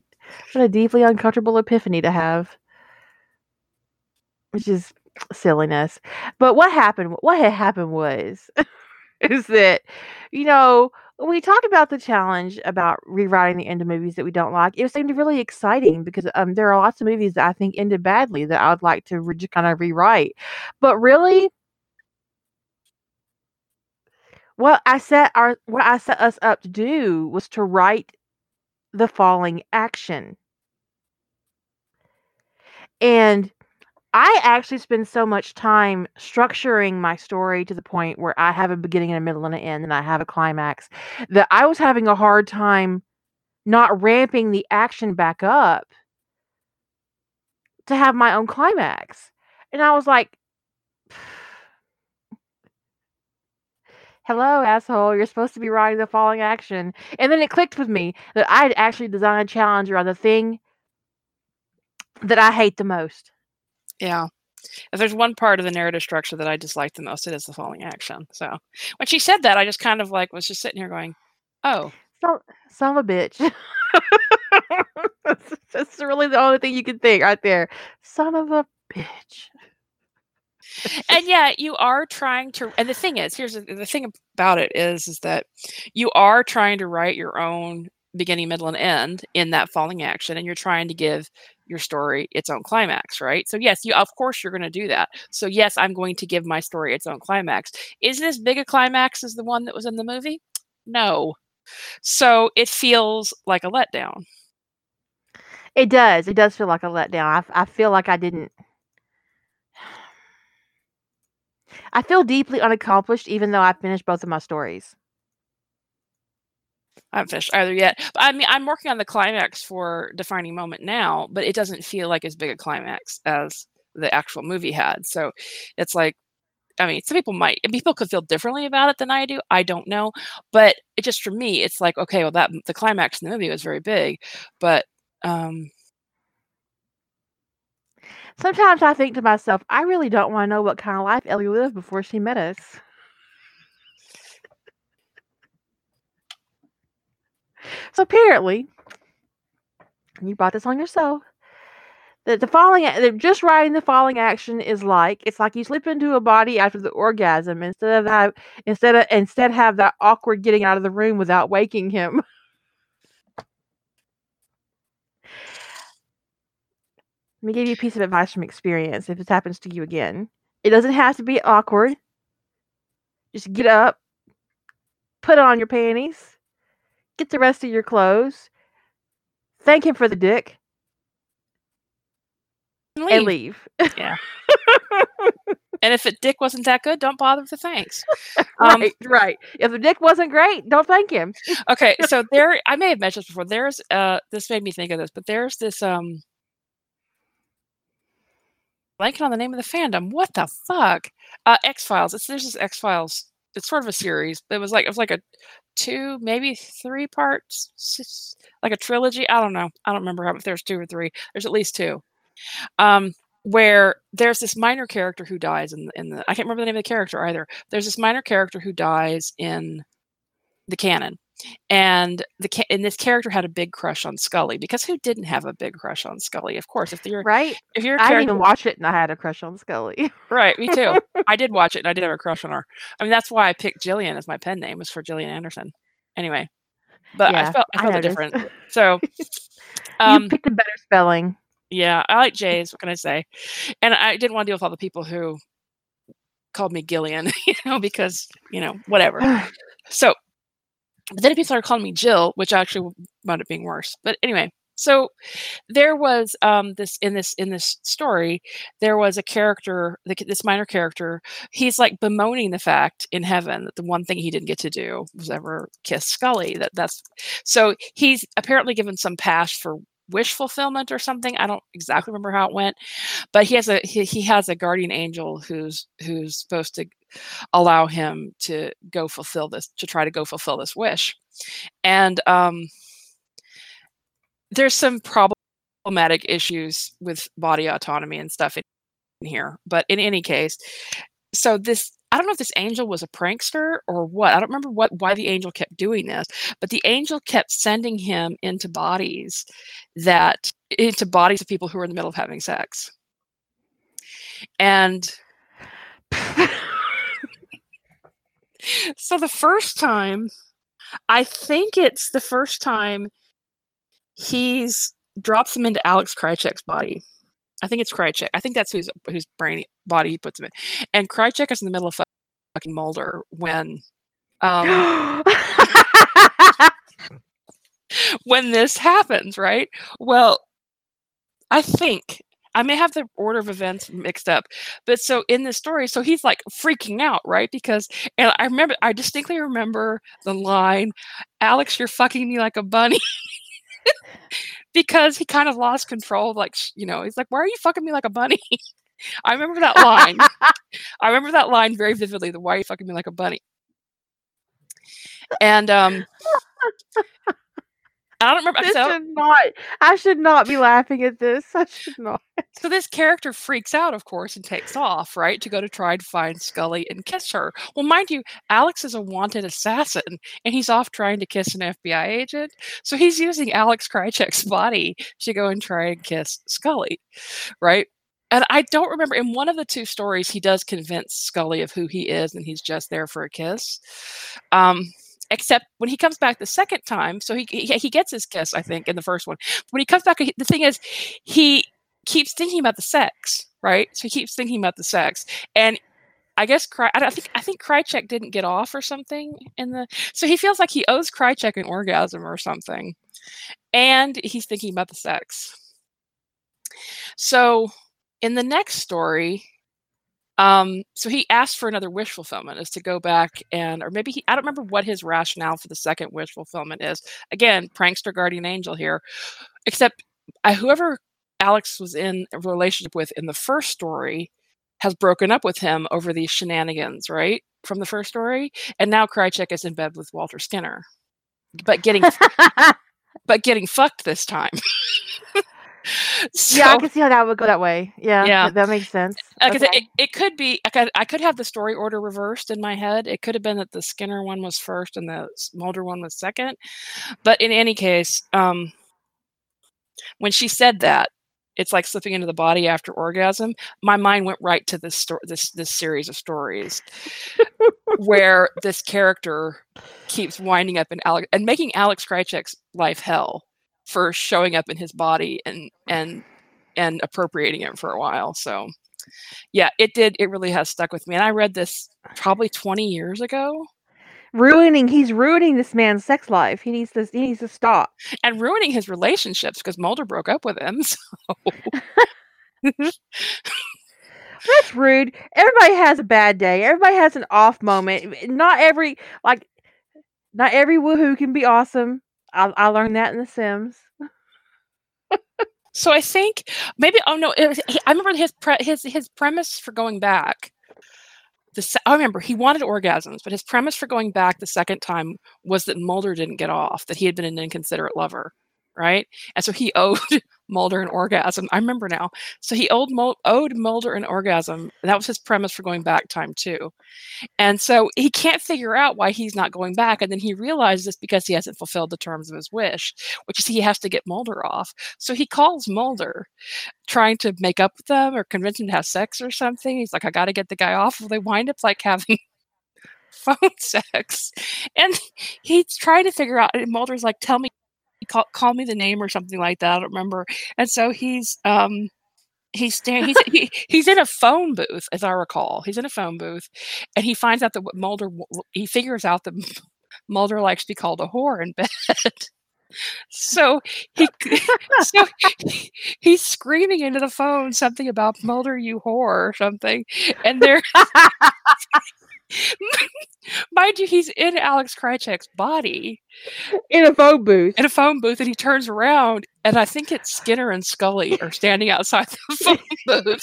What a deeply uncomfortable epiphany to have. Which is silliness. But what happened what had happened was [laughs] is that, you know, we talked about the challenge about rewriting the end of movies that we don't like, it seemed really exciting because um, there are lots of movies that I think ended badly that I would like to re- kind of rewrite. But really, what I set our what I set us up to do was to write the falling action. And I actually spend so much time structuring my story to the point where I have a beginning and a middle and an end and I have a climax that I was having a hard time not ramping the action back up to have my own climax. And I was like, [sighs] hello, asshole, you're supposed to be writing the falling action. And then it clicked with me that I had actually designed a challenge around the thing that I hate the most. Yeah. if there's one part of the narrative structure that I disliked the most, it is the falling action. So when she said that, I just kind of like was just sitting here going, "Oh, So, son of a bitch. [laughs] that's, that's really the only thing you can think right there. Son of a bitch. and yeah, you are trying to. And the thing is, here's the, the thing about it is, is that you are trying to write your own beginning, middle, and end in that falling action, and you're trying to give your story its own climax, right? So yes, you of course you're going to do that. So yes, I'm going to give my story its own climax. Is as big a climax as the one that was in the movie? No. So it feels like a letdown. It does. It does feel like a letdown. I, I feel like I didn't. [sighs] I feel deeply unaccomplished, even though I finished both of my stories. I haven't finished either yet. But I mean, I'm working on the climax for Defining Moment now, but it doesn't feel like as big a climax as the actual movie had. So it's like, I mean, some people might, people could feel differently about it than I do. I don't know. But it just for me, it's like, okay, well, that the climax in the movie was very big, but um, Sometimes I think to myself, I really don't want to know what kind of life Ellie lived before she met us. So apparently, you brought this on yourself, that the falling, just writing the falling action is like it's like you slip into a body after the orgasm instead of that instead of instead have that awkward getting out of the room without waking him. [laughs] Let me give you a piece of advice from experience if this happens to you again. It doesn't have to be awkward. Just get up, put on your panties, get the rest of your clothes, thank him for the dick, and and leave. leave. Yeah. [laughs] And if it dick wasn't that good, don't bother with the thanks. Um, right, right. If the dick wasn't great, don't thank him. okay, [laughs] so there, I may have mentioned this before. There's, uh, this made me think of this, but there's this, um, blanking on the name of the fandom. What the fuck? Uh, X Files. It's there's this X Files. It's sort of a series. It was like it was like a two, maybe three parts, like a trilogy. I don't know. I don't remember how if there's two or three. There's at least two. Um, where there's this minor character who dies in in the I can't remember the name of the character either. There's this minor character who dies in the canon. And the ca- and this character had a big crush on Scully because who didn't have a big crush on Scully? Of course, if you're Right? if you're I didn't even watch it and I had a crush on Scully. Right, me too. [laughs] I did watch it and I did have a crush on her. I mean, that's why I picked Jillian as my pen name was for Gillian Anderson. Anyway, but I felt I I felt noticed. different. So, [laughs] you um, picked a better spelling. yeah, I like Jay's. What can I say? And I didn't want to deal with all the people who called me Gillian, [laughs] you know, because you know whatever. [sighs] So, but then people started calling me Jill, which actually wound up being worse. But anyway, so there was um, this in this in this story, there was a character, the, this minor character. He's like bemoaning the fact in heaven that the one thing he didn't get to do was ever kiss Scully. That that's so he's apparently given some pass for wish fulfillment or something. I don't exactly remember how it went, but he has a he, he has a guardian angel who's who's supposed to allow him to go fulfill this to try to go fulfill this wish and um there's some problematic issues with body autonomy and stuff in here but in any case so this i don't know if this angel was a prankster or what i don't remember what why the angel kept doing this but the angel kept sending him into bodies that into bodies of people who were in the middle of having sex. And [laughs] so the first time i think it's the first time he's drops him into alex krycek's body i think it's krycek. I think that's whose whose brain body he puts him in. And krycek is in the middle of fucking mulder when um [gasps] when this happens right? Well i think I may have the order of events mixed up, but so in the story, so he's like freaking out, right? Because, and I remember, I distinctly remember the line, "Alex, you're fucking me like a bunny," [laughs] because he kind of lost control. Like, you know, he's like, "Why are you fucking me like a bunny?" [laughs] I remember that line. [laughs] I remember that line very vividly. The "Why are you fucking me like a bunny?" And um, [laughs] I don't remember. This So, should not. I should not be laughing at this. I should not. so this character freaks out, of course, and takes off, right, to go to try and find Scully and kiss her. Well, mind you, Alex is a wanted assassin, and he's off trying to kiss an FBI agent. So he's using Alex Krycek's body to go and try and kiss Scully, right? And I don't remember in one of the two stories, he does convince Scully of who he is, and he's just there for a kiss. Um, except when he comes back the second time, so he, he gets his kiss, I think, in the first one. When he comes back, the thing is, he keeps thinking about the sex, right? So he keeps thinking about the sex, and I guess Cry, I think I think Krycek didn't get off or something in the. So he feels like he owes Krycek an orgasm or something, and he's thinking about the sex. So in the next story, um, so he asked for another wish fulfillment, is to go back and, or maybe he, I don't remember what his rationale for the second wish fulfillment is. Again, prankster guardian angel here, except uh, whoever Alex was in a relationship with in the first story has broken up with him over these shenanigans, right? From the first story, and now Krycek is in bed with Walter Skinner, but getting [laughs] but getting fucked this time. [laughs] so, [laughs] yeah, I can see how that would go that way. Yeah, Yeah. that- that makes sense. like Okay. it, it could be I could, I could have the story order reversed in my head. It could have been that the Skinner one was first and the Mulder one was second. But in any case, um, when she said that, it's like slipping into the body after orgasm. My mind went right to this story, this this series of stories where this character keeps winding up in Alex and making Alex Krycek's life hell for showing up in his body and and and appropriating it for a while. So yeah, it did. It really has stuck with me. And I read this probably 20 years ago ruining. He's ruining this man's sex life. He needs to. He needs to stop. and ruining his relationships because Mulder broke up with him. [laughs] So [laughs] That's rude. Everybody has a bad day. Everybody has an off moment. Not every like, not every woohoo can be awesome. I, I learned that in The Sims. So I think maybe oh no, was, I remember his pre- his his premise for going back. The I remember he wanted orgasms, but his premise for going back the second time was that Mulder didn't get off, that he had been an inconsiderate lover, right? And so he [laughs] owed Mulder an orgasm. I remember now. So he owed owed Mulder an orgasm. That was his premise for going back time too. And so he can't figure out why he's not going back, and then he realizes it's because he hasn't fulfilled the terms of his wish, which is he has to get Mulder off. So he calls Mulder, trying to make up with them or convince him to have sex or something. He's like, I got to get the guy off. Well, they wind up like having [laughs] phone sex. And he's trying to figure out, and Mulder's like, tell me, call, call me the name or something like that. I don't remember. And so he's, um, he's stand, he's he, he's in a phone booth as I recall. He's in a phone booth, and he finds out that what Mulder he figures out that [laughs] Mulder likes to be called a whore in [laughs] bed. so he so he- he's screaming into the phone something about Mulder, you whore, or something, and there, [laughs] [laughs] mind you, he's in Alex Krycek's body in a phone booth. in a phone booth, and he turns around, and I think it's Skinner and Scully are standing outside the [laughs] phone booth.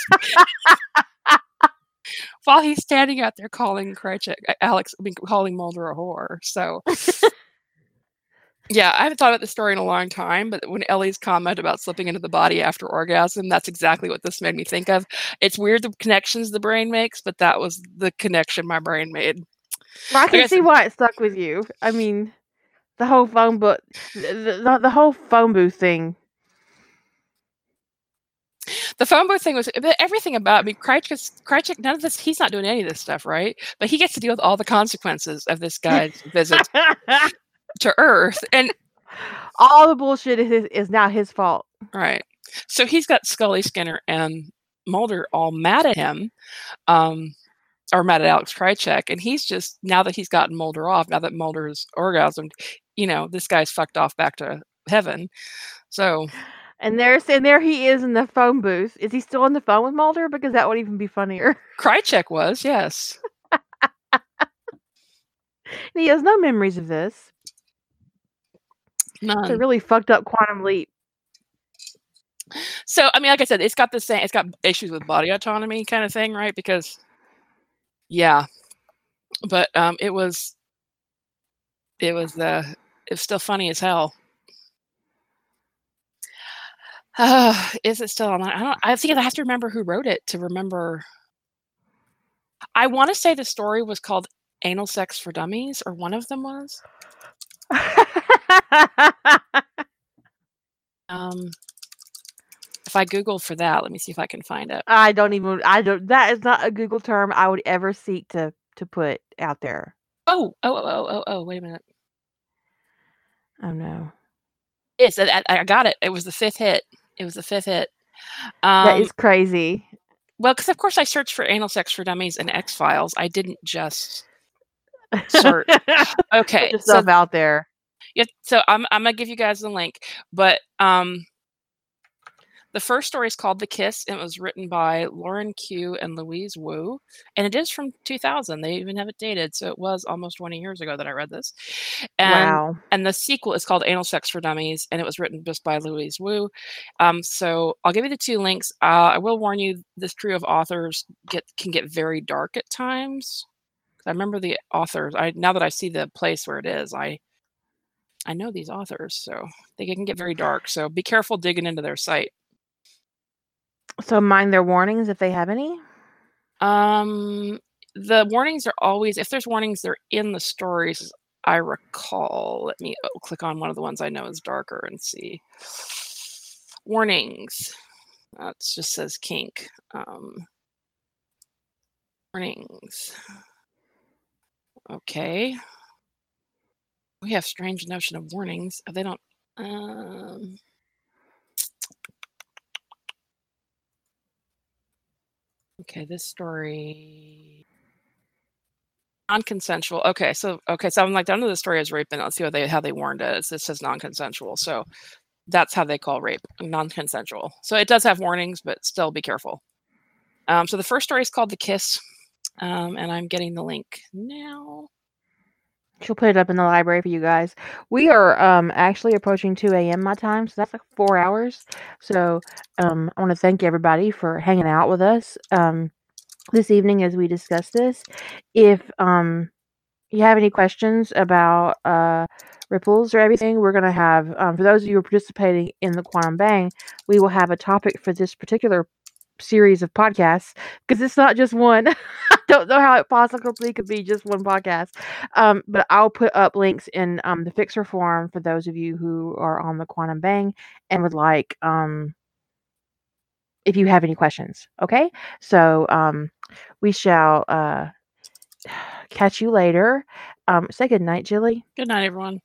While he's standing out there calling Krychek, uh, Alex, I mean, calling Mulder a whore. So, [laughs] yeah, I haven't thought about the story in a long time, but when Ellie's comment about slipping into the body after orgasm, that's exactly what this made me think of. It's weird the connections the brain makes, but that was the connection my brain made. I can see why it stuck with you. I mean, the whole phone book, the, the, the whole phone booth thing. The phone booth thing was everything about I mean Krycek, Krycek, none of this he's not doing any of this stuff, right? But he gets to deal with all the consequences of this [laughs] guy's visit [laughs] to Earth. And All the bullshit is, his- is now his fault. right. So he's got Scully Skinner and Mulder all mad at him. Um or mad at Alex Krycek, and he's just now that he's gotten Mulder off, now that Mulder Mulder's orgasmed, you know, this guy's fucked off back to heaven. So And there's and there he is in the phone booth. Is he still on the phone with Mulder? Because that would even be funnier. [laughs] Krycek was, yes. He has no memories of this. It's a really fucked up quantum leap. So I mean, like I said, it's got the same. It's got issues with body autonomy kind of thing, right? Because, yeah, but um, it was, it was uh, it was still funny as hell. Uh, [sighs] is it still online? I don't. I think I have to remember who wrote it to remember. I want to say the story was called "Anal Sex for Dummies," or one of them was. [laughs] um, if I Google for that, let me see if I can find it. I don't even. I don't. That is not a Google term I would ever seek to to put out there. Oh, oh, oh, oh, oh! Wait a minute. Oh no. Yes, I, I got it. It was the fifth hit. It was the fifth hit. Um, that is crazy. Well, because of course I searched for anal sex for dummies and X Files. I didn't just [laughs] search. okay, stuff so out there. Yeah, so I'm I'm gonna give you guys the link, but um, the first story is called "The Kiss." And it was written by Lauren Q and Louise Wu, and it is from 2000. They even have it dated, so it was almost 20 years ago that I read this. And wow. and the sequel is called Anal Sex for Dummies, and it was written just by Louise Wu. Um, so I'll give you the two links. Uh, I will warn you: this trio of authors get can get very dark at times. I remember the authors. I now that I see the place where it is, I I know these authors, so they can get very dark. So be careful digging into their site. So mind their warnings if they have any. Um, the warnings are always if there's warnings, they're in the stories. I recall. Let me oh, click on one of the ones I know is darker and see warnings. That just says kink. Um, warnings. Okay. We have strange notion of warnings. They don't. Um, okay, this story non-consensual. Okay, so okay, so I'm like down to the story is rape, and let's see how they how they warned us. It says non-consensual, so that's how they call rape non-consensual. So it does have warnings, but still be careful. Um, so the first story is called "The Kiss," um, and I'm getting the link now. She'll put it up in the library for you guys. We are um actually approaching 2 a.m. my time, so that's like four hours. So um I want to thank everybody for hanging out with us um this evening as we discuss this. If um you have any questions about uh ripples or everything, we're gonna have um, for those of you who are participating in the Quantum Bang, we will have a topic for this particular series of podcasts because it's not just one. [laughs] I don't know how it possibly could be just one podcast. Um, but I'll put up links in um, the Fixer forum for those of you who are on the Quantum Bang and would like um, if you have any questions. Okay, so um, we shall uh, [sighs] catch you later. Um, say good night, Jilly. Good night, everyone.